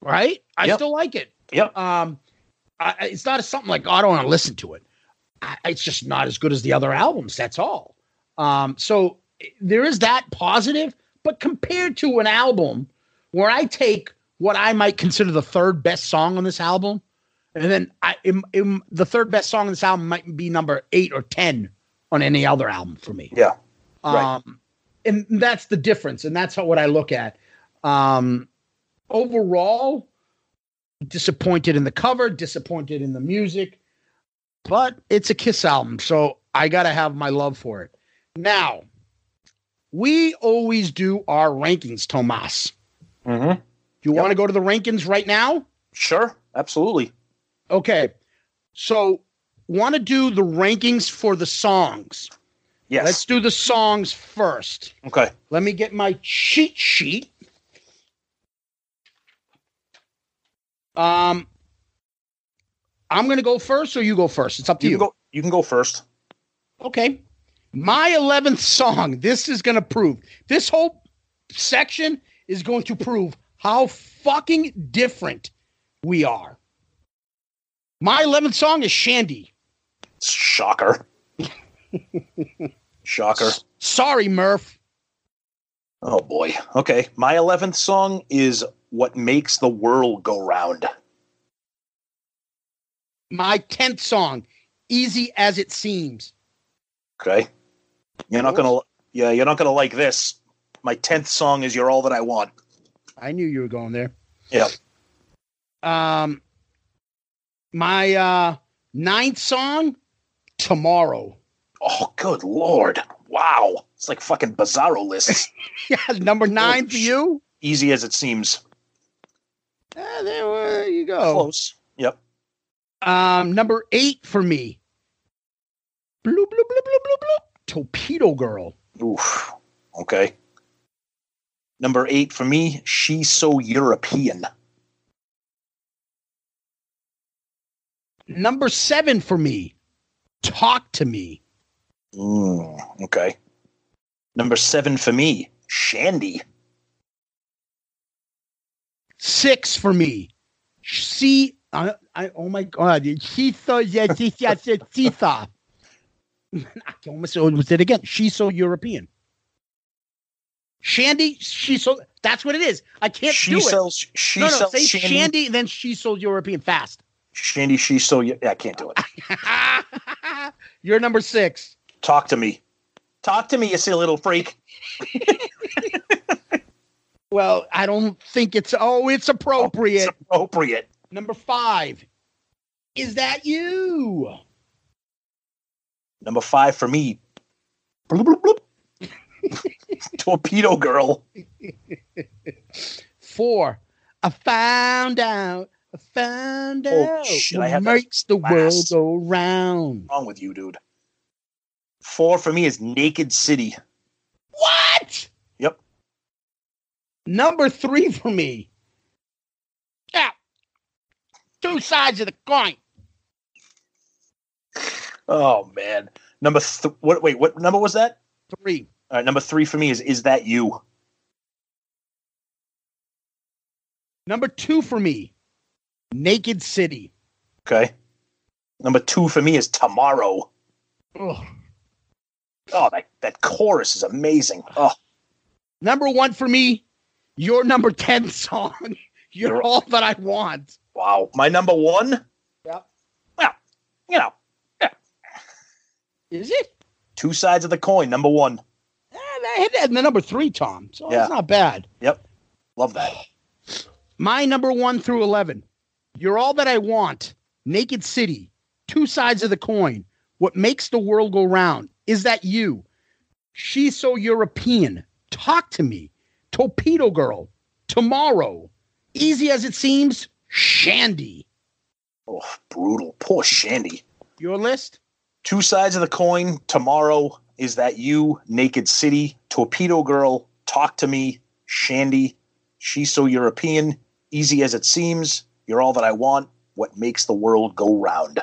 right? I Yep. still like it. Yep. Um, I, it's not something like oh, I don't want to listen to it. I, it's just not as good as the other albums. That's all. Um, so eh, there is that positive, but compared to an album where I take what I might consider the third best song on this album, and then I im, im- the third best song on this album might be number eight or ten on any other album for me. Yeah. Right. Um, and that's the difference, and that's how, what I look at. Um, overall, disappointed in the cover, disappointed in the music, but it's a Kiss album, so I got to have my love for it. Now, we always do our rankings, Tomas. Mm-hmm. Do you want to go to the rankings right now? Sure. Absolutely. Okay. So, want to do the rankings for the songs. Yes. Let's do the songs first. okay. Let me get my cheat sheet. Um, I'm going to go first, or you go first. It's up to You you. can go. You can go first. Okay. My 11th song. This is going to prove. This whole section is going to prove how fucking different we are. My 11th song is Shandi. Shocker. Shocker. Sorry, Murph. Oh boy. Okay. My eleventh song is "What Makes the World Go Round." My 10th song, Easy as It Seems. Okay. You're not gonna. Yeah, you're not gonna like this. My tenth song is "You're All That I Want." I knew you were going there. Yeah. Um, my uh ninth song, Tomorrow. Oh, good lord! Wow, it's like fucking bizarro lists. <laughs> Yeah, number nine for you. Easy as it seems. Ah, there, there you go. Close. Yep. Um, number eight for me. Bloop, bloop, bloop, bloop, bloop, bloop. Torpedo Girl. Oof. Okay. Number eight for me. She's so European. Number seven for me. Talk to me. Mm, okay. Number seven for me. Shandi. Six for me. See, I, I oh my god, she's so yeah, she's yeah, she's she's I almost almost did it again. She's so European. Shandi, she's so that's what it is. I can't She do it. sells. She no, no, sells say Shandi. Shandi, then she sold European fast. Shandi. She's so. Yeah, I can't do it. <laughs> You're number six. Talk to me. Talk to me, you silly little freak. <laughs> Well, I don't think it's oh, it's appropriate. It's appropriate. number five. Is that you? Number five for me. Bloop, bloop, bloop. <laughs> Torpedo girl. Four. I found out I found Oh, out shit, I have makes the world go round. What's wrong with you, dude? Four for me is Naked City. What? Number three for me. Yeah. Two sides of the coin. Oh man. Number th- what? Wait, what number was that? Three. All right, number three for me is Is That You? Number two for me. Naked City. Okay. Number two for me is Tomorrow. Ugh. Oh, that, that chorus is amazing. Oh, Number one for me. Your number 10 song. <laughs> You're all that I want. wow. My number one? Yep. Well, you know, Is it? two sides of the coin. Number one. Eh, I hit that in the number three, Tom. So Yeah. it's not bad. Yep. Love that. My number one through 11. You're all that I want. Naked City. Two sides of the coin. What makes the world go round? Is that you? She's so European. Talk to me. Torpedo Girl. Tomorrow. Easy as it seems. Shandi. Oh, brutal. Poor Shandi. Your list? Two sides of the coin. Tomorrow. Is that you? Naked City. Torpedo Girl. Talk to me. Shandi. She's so European. Easy as it seems. You're all that I want. What makes the world go round?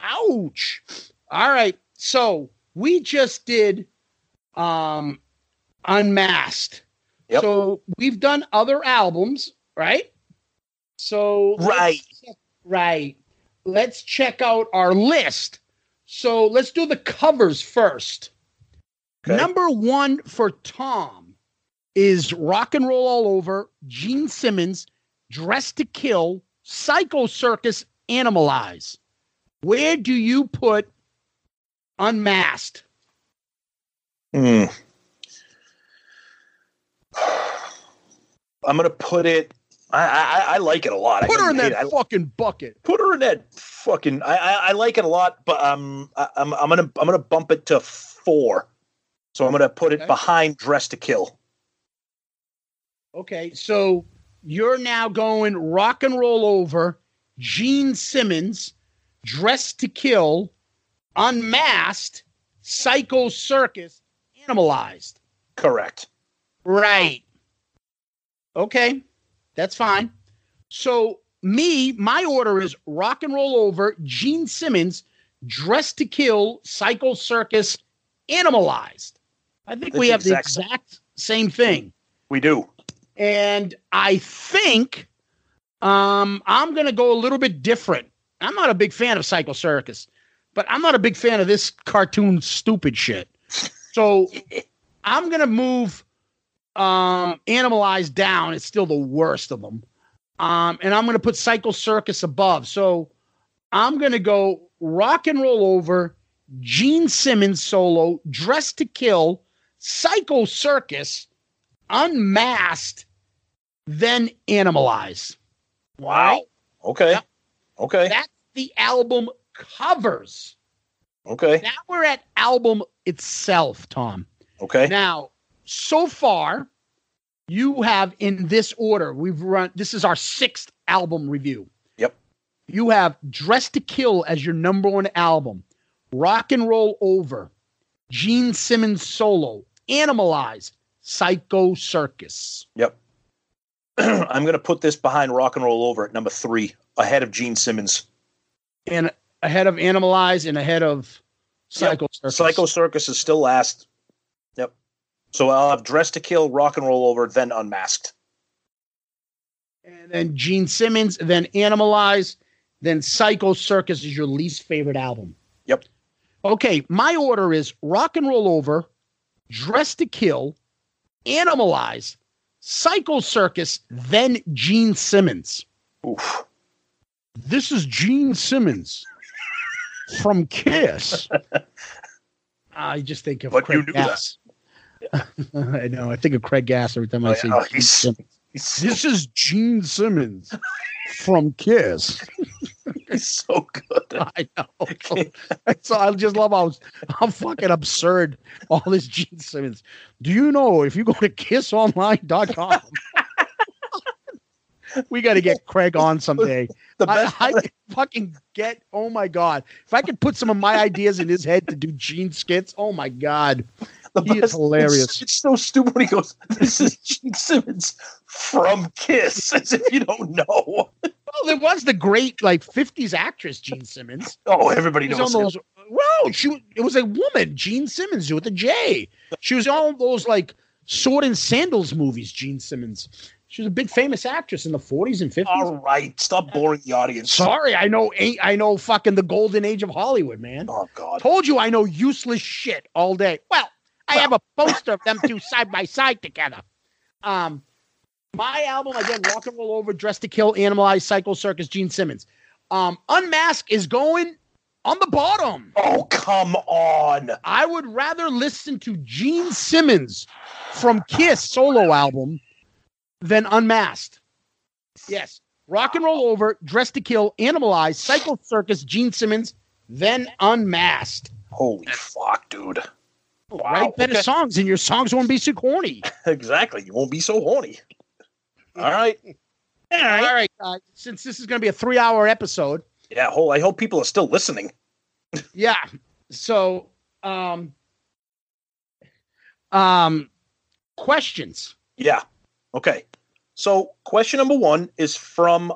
Ouch. All right. So we just did um Unmasked. Yep. So we've done other albums, right? So let's Right. check- right. Let's check out our list. So let's do the covers first. Okay. Number one for Tom is Rock and Roll All Over, Gene Simmons, "Dressed to Kill, Psycho Circus, Animalize. Where do you put Unmasked? Hmm. I'm gonna put it. I I, I like it a lot. Put her in that it. Fucking bucket. put her in that fucking. I, I I like it a lot, but um, I, I'm I'm gonna I'm gonna bump it to four. So I'm gonna put it Okay. behind Dress to Kill. Okay, so you're now going rock and roll over Gene Simmons, Dress to Kill, Unmasked, Psycho Circus, Animalized. Correct. Right. Okay, that's fine. So, me, my order is rock and roll over Gene Simmons, dressed to Kill, Psycho Circus, Animalized. I think we have That's the exact- exact same thing. We do. And I think um, I'm going to go a little bit different. I'm not a big fan of Psycho Circus, but I'm not a big fan of this cartoon stupid shit. So <laughs> I'm going to move um, Animalized down. It's still the worst of them. Um, and I'm going to put Psycho Circus above. So I'm going to go Rock and Roll Over, Gene Simmons solo, Dressed to Kill, Psycho Circus, Unmasked, then Animalize. Wow. Okay. Yep. Okay. That's the album covers. Okay. Now we're at album itself, Tom. Okay. Now, so far, you have in this order, we've run, this is our sixth album review. Yep. You have Dress to Kill as your number one album, Rock and Roll Over, Gene Simmons Solo, Animalize, Psycho Circus. Yep. <clears throat> I'm gonna put this behind Rock and Roll Over at number three, ahead of Gene Simmons. And ahead of Animalize and ahead of Psycho Circus. Psycho Circus is still last. So I'll have Dress to Kill, Rock and Roll Over, then Unmasked. and then Gene Simmons, then Animalize, then Psycho Circus is your least favorite album. Yep. Okay, my order is Rock and Roll Over, Dress to Kill, Animalize, Psycho Circus, then Gene Simmons. Oof. This is Gene Simmons from Kiss. <laughs> I just think of But Craig you knew. I know. I think of Craig Gass every time I Oh, say yeah. Oh, he's- He's so, This is Gene Simmons from Kiss. <laughs> he's so good. <laughs> I know. so I just love how, how fucking absurd all this Gene Simmons. Do you know if you go to kissonline.com, we got to get Craig on someday. The I, best I could fucking get. Oh my god! If I could put some of my ideas in his head to do Gene skits, oh my god, <laughs> the he is hilarious. It's, it's so stupid when he goes, "This is Gene Simmons from Kiss," <laughs> as if you don't know. Well, there was the great like '50s actress Jean Simmons. Oh, everybody knows. on those. Whoa, she it was a woman, Jean Simmons, with a J. She was all those like sword and sandals movies. Jean Simmons. She was a big famous actress in the 40s and 50s. All right, stop boring the audience. Sorry, I know. Ain't I know fucking the golden age of Hollywood, man. Oh God. Told you I know useless shit all day. Well, I have a poster of them two side by side together. Um, my album again, Rock and Roll Over, Dress to Kill, Animalized, Psycho Circus, Gene Simmons. Um, Unmask is going on the bottom. Oh come on. I would rather listen to Gene Simmons from Kiss solo album than Unmasked. Yes, Rock and Roll Over, Dress to Kill, Animalized, Psycho Circus, Gene Simmons, then Unmasked. Holy fuck, dude. Wow. Write better okay. songs, and your songs won't be so corny. <laughs> Exactly. You won't be so horny. All right. All right, guys. Since this is going to be a three-hour episode, Yeah. Whole. I hope people are still listening. <laughs> yeah. So, um, um, questions. Yeah. Okay. So, question number one is from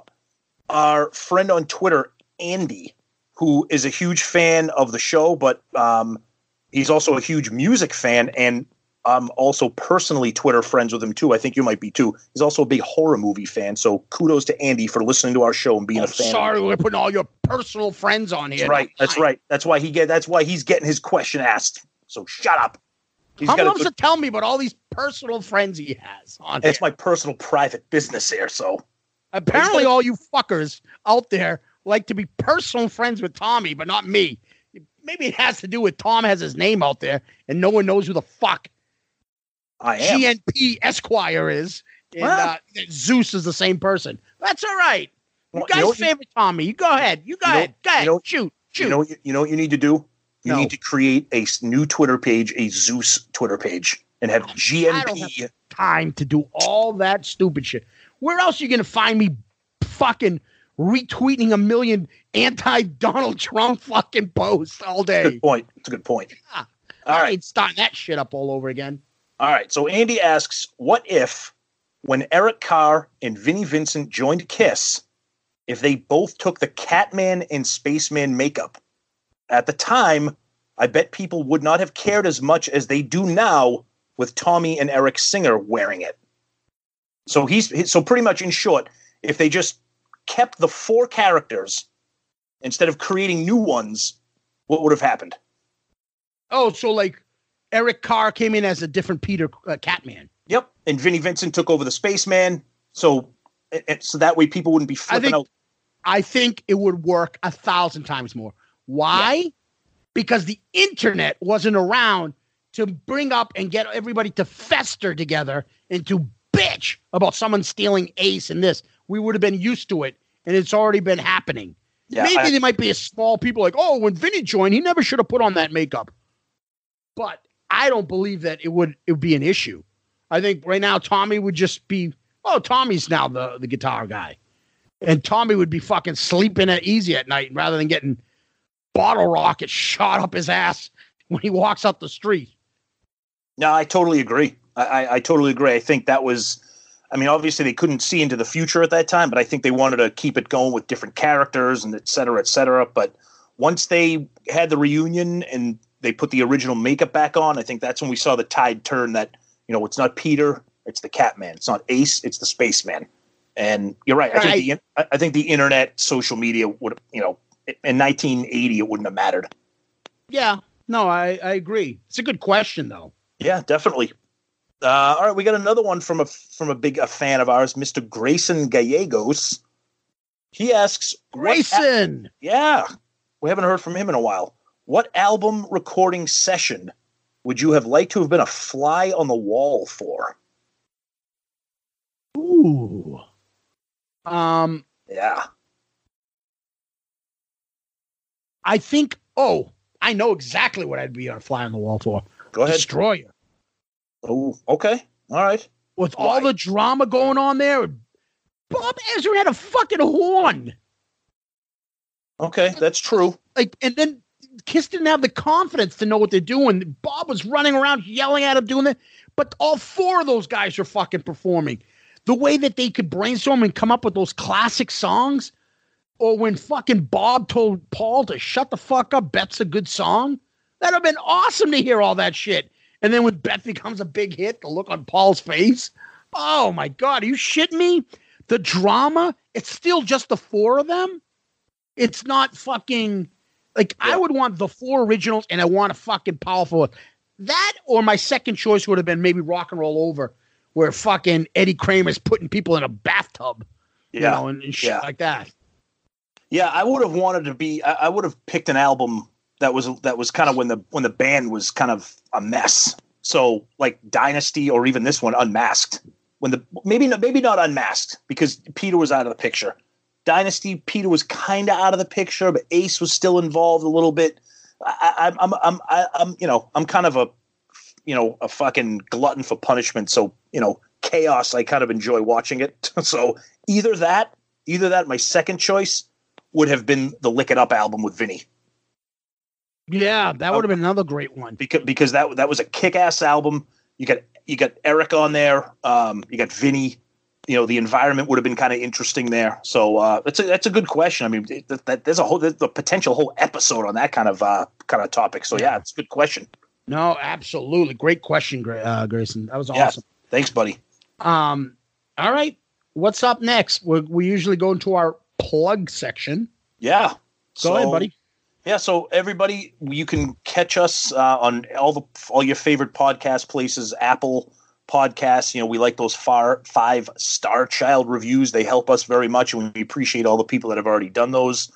our friend on Twitter, Andy, who is a huge fan of the show, but um, he's also a huge music fan, and I'm also personally Twitter friends with him too. I think you might be too. He's also a big horror movie fan. So, kudos to Andy for listening to our show and being Oh, a fan. sorry, we're putting all your personal friends on here. That's right. That's right. That's why he get. That's why he's getting his question asked. So shut up. He's Tom loves good- to tell me about all these personal friends he has on It's my personal private business here. So Apparently, all you fuckers out there like to be personal friends with Tommy, but not me. Maybe it has to do with Tom has his name out there, and no one knows who the fuck I am. GNP Esquire is, and Well- uh, Zeus is the same person. That's all right. You Well, guys know what you- Tommy. You go ahead. You go You know- ahead. Go ahead. you know- shoot. Shoot. You know, what you, you know what you need to do. You No. need to create a new Twitter page, a Zeus Twitter page, and have I don't GNP. time to do all that stupid shit. Where else are you gonna find me fucking retweeting a million anti Donald Trump fucking posts all day? Good point. It's a good point. Yeah. All I right. starting that shit up all over again. All right. So Andy asks, what if when Eric Carr and Vinnie Vincent joined Kiss, if they both took the Catman and Spaceman makeup? At the time, I bet people would not have cared as much as they do now with Tommy and Eric Singer wearing it. So he's so pretty much in short, if they just kept the four characters instead of creating new ones, what would have happened? Oh, so like Eric Carr came in as a different Peter uh, Catman. Yep. And Vinnie Vincent took over the spaceman. So so that way people wouldn't be I think out. I think it would work a thousand times more. Why? Because the internet wasn't around to bring up and get everybody to fester together and to bitch about someone stealing Ace and this. We would have been used to it, and it's already been happening. Yeah, Maybe I- there might be a small people like, oh, when Vinnie joined, he never should have put on that makeup. But I don't believe that it would it would be an issue. I think right now Tommy would just be, oh, Tommy's now the the guitar guy, and Tommy would be fucking sleeping at easy at night rather than getting bottle rocket shot up his ass when he walks up the street. No, I totally agree. I, I, I totally agree. I think that was, I mean, obviously they couldn't see into the future at that time, but I think they wanted to keep it going with different characters and et cetera, et cetera. But once they had the reunion and they put the original makeup back on, I think that's when we saw the tide turn that, you know, it's not Peter, it's the Catman. It's not Ace, it's the Spaceman. And you're right. I think, the, I I think the internet, social media would, you know, in 1980, it wouldn't have mattered. Yeah, no, I I agree. It's a good question though. Yeah, definitely. Uh, all right, we got another one from a from a big a fan of ours, Mr. Grayson Gallegos. He asks, what al- Grayson. yeah, we haven't heard from him in a while. What album recording session would you have liked to have been a fly on the wall for? Ooh. Um, Yeah, I think. Oh, I know exactly what I'd be on a fly on the wall for. go ahead. Destroyer. Oh, okay, all right. With all the drama going on there, Bob Ezrin had a fucking horn. Okay, that's true. Like, and then Kiss didn't have the confidence to know what they're doing. Bob was running around yelling at him, doing that. But all four of those guys are fucking performing. The way that they could brainstorm and come up with those classic songs, or when fucking Bob told Paul to shut the fuck up, Beth's a good song. That'd have been awesome to hear all that shit. And then when Beth becomes a big hit, the look on Paul's face. Oh my God, are you shitting me? The drama, it's still just the four of them. It's not fucking like I would want the four originals and I want a fucking powerful that or my second choice would have been maybe rock and roll over where fucking Eddie Kramer's putting people in a bathtub. You know, and, and shit yeah. like that. Yeah, I would have wanted to be. I, I would have picked an album that was that was kind of when the when the band was kind of a mess. So like Dynasty or even this one, Unmasked. When the maybe not maybe not Unmasked because Peter was out of the picture. Dynasty, Peter was kind of out of the picture, but Ace was still involved a little bit. I, I, I'm I'm I, I'm you know I'm kind of a you know a fucking glutton for punishment. So you know chaos. I kind of enjoy watching it. <laughs> so either that, either that. My second choice would have been the Lick It Up album with Vinnie Yeah, that would have been another great one. because because that that was a kick ass album. You got you got Eric on there. Um, you got Vinnie. You know the environment would have been kind of interesting there. So uh, that's a that's a good question. I mean, that, that, there's a whole there's a potential whole episode on that kind of uh, kind of topic. So yeah, it's a good question. No, absolutely. Great question, Gra- uh, Grayson. That was Yeah. awesome. Thanks, buddy. Um, all right. What's up next? we we usually go into our plug section. Yeah. Go ahead, buddy. Yeah, so everybody, you can catch us uh, on all the all your favorite podcast places, Apple Podcasts. You know, we like those far five star child reviews. They help us very much, and we appreciate all the people that have already done those.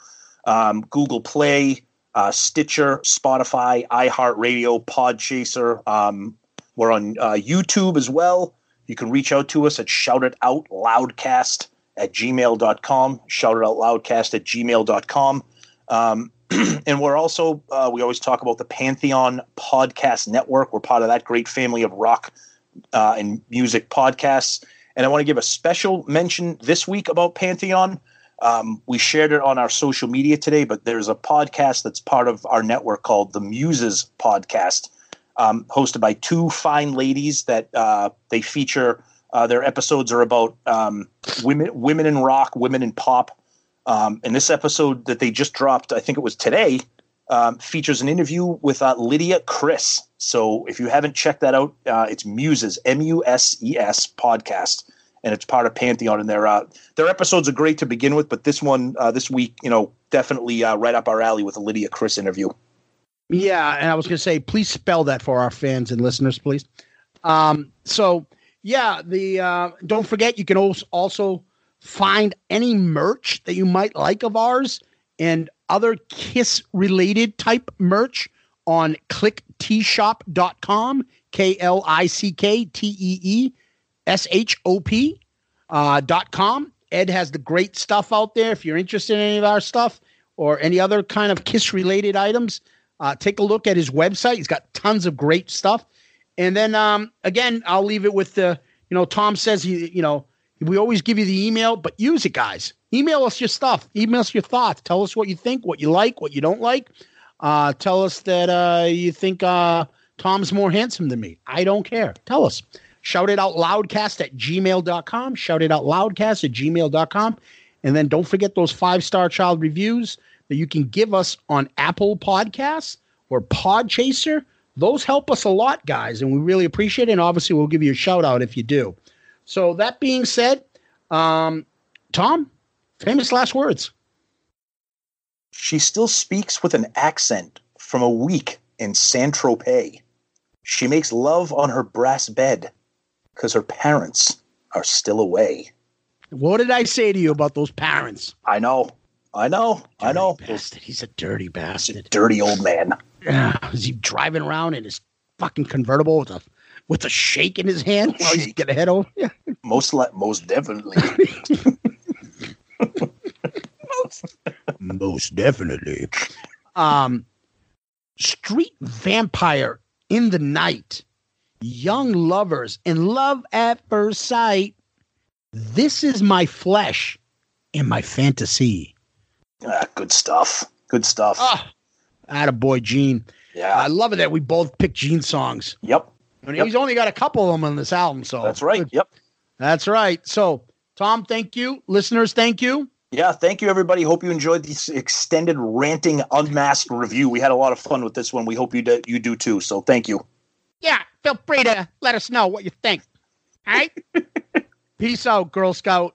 Um, Google Play, uh, Stitcher, Spotify, iHeartRadio, Podchaser. Um, we're on uh, YouTube as well. You can reach out to us at Shout It Out Loudcast at gmail.com. Shout It Out Loudcast at gmail.com. Um, <clears throat> and we're also uh, we always talk about the Pantheon Podcast Network. We're part of that great family of rock uh, and music podcasts. And I want to give a special mention this week about Pantheon. Um, we shared it on our social media today, but there's a podcast that's part of our network called the Muses Podcast, um, hosted by two fine ladies that uh, they feature. Uh, their episodes are about um, women, women in rock, women in pop. Um, and this episode that they just dropped, I think it was today, um, features an interview with uh, Lydia Criss. So if you haven't checked that out, uh, it's Muses, M U S E S podcast, and it's part of Pantheon. And their uh, their episodes are great to begin with, but this one uh, this week, you know, definitely uh, right up our alley with a Lydia Criss interview. Yeah, and I was going to say, please spell that for our fans and listeners, please. Um, so yeah, the uh, don't forget you can also also find any merch that you might like of ours and other Kiss related type merch on klickteeshop.com, K L I C K T E E S H O P uh, dot com. Ed has the great stuff out there. If you're interested in any of our stuff or any other kind of Kiss related items, uh, take a look at his website. He's got tons of great stuff. And then um, again, I'll leave it with the, you know, Tom says, he, you know, we always give you the email, but use it, guys. Email us your stuff. Email us your thoughts. Tell us what you think, what you like, what you don't like. Uh, tell us that uh, you think uh, Tom's more handsome than me. I don't care. Tell us. Shout it out loudcast at gmail.com. Shout it out loudcast at gmail.com. And then don't forget those five star child reviews that you can give us on Apple Podcasts or Podchaser. Those help us a lot, guys, and we really appreciate it. And obviously, we'll give you a shout out if you do. So, that being said, um, Tom, famous last words. She still speaks with an accent from a week in Saint Tropez. She makes love on her brass bed because her parents are still away. What did I say to you about those parents? I know. I know. I know. Bastard. He's a dirty He's a bastard. dirty old man. Ah, Is he driving around in his fucking convertible with a with a shake in his hand while he's Shake. get ahead over? Yeah. Most le- most definitely. <laughs> Most definitely. Um, street vampire in the night, young lovers in love at first sight. This is my flesh and my fantasy. Ah, good stuff. Good stuff. Ah, attaboy, Gene. yeah. I love it that we both picked Gene songs. yep. And Yep. he's only got a couple of them on this album, so That's right. Yep. That's right. So, Tom, thank you. Listeners, thank you. Yeah, thank you, everybody. Hope you enjoyed this extended ranting unmasked review. We had a lot of fun with this one. We hope you do, you do too. So thank you. Yeah, feel free to let us know what you think. All right? <laughs> Peace out, Girl Scout.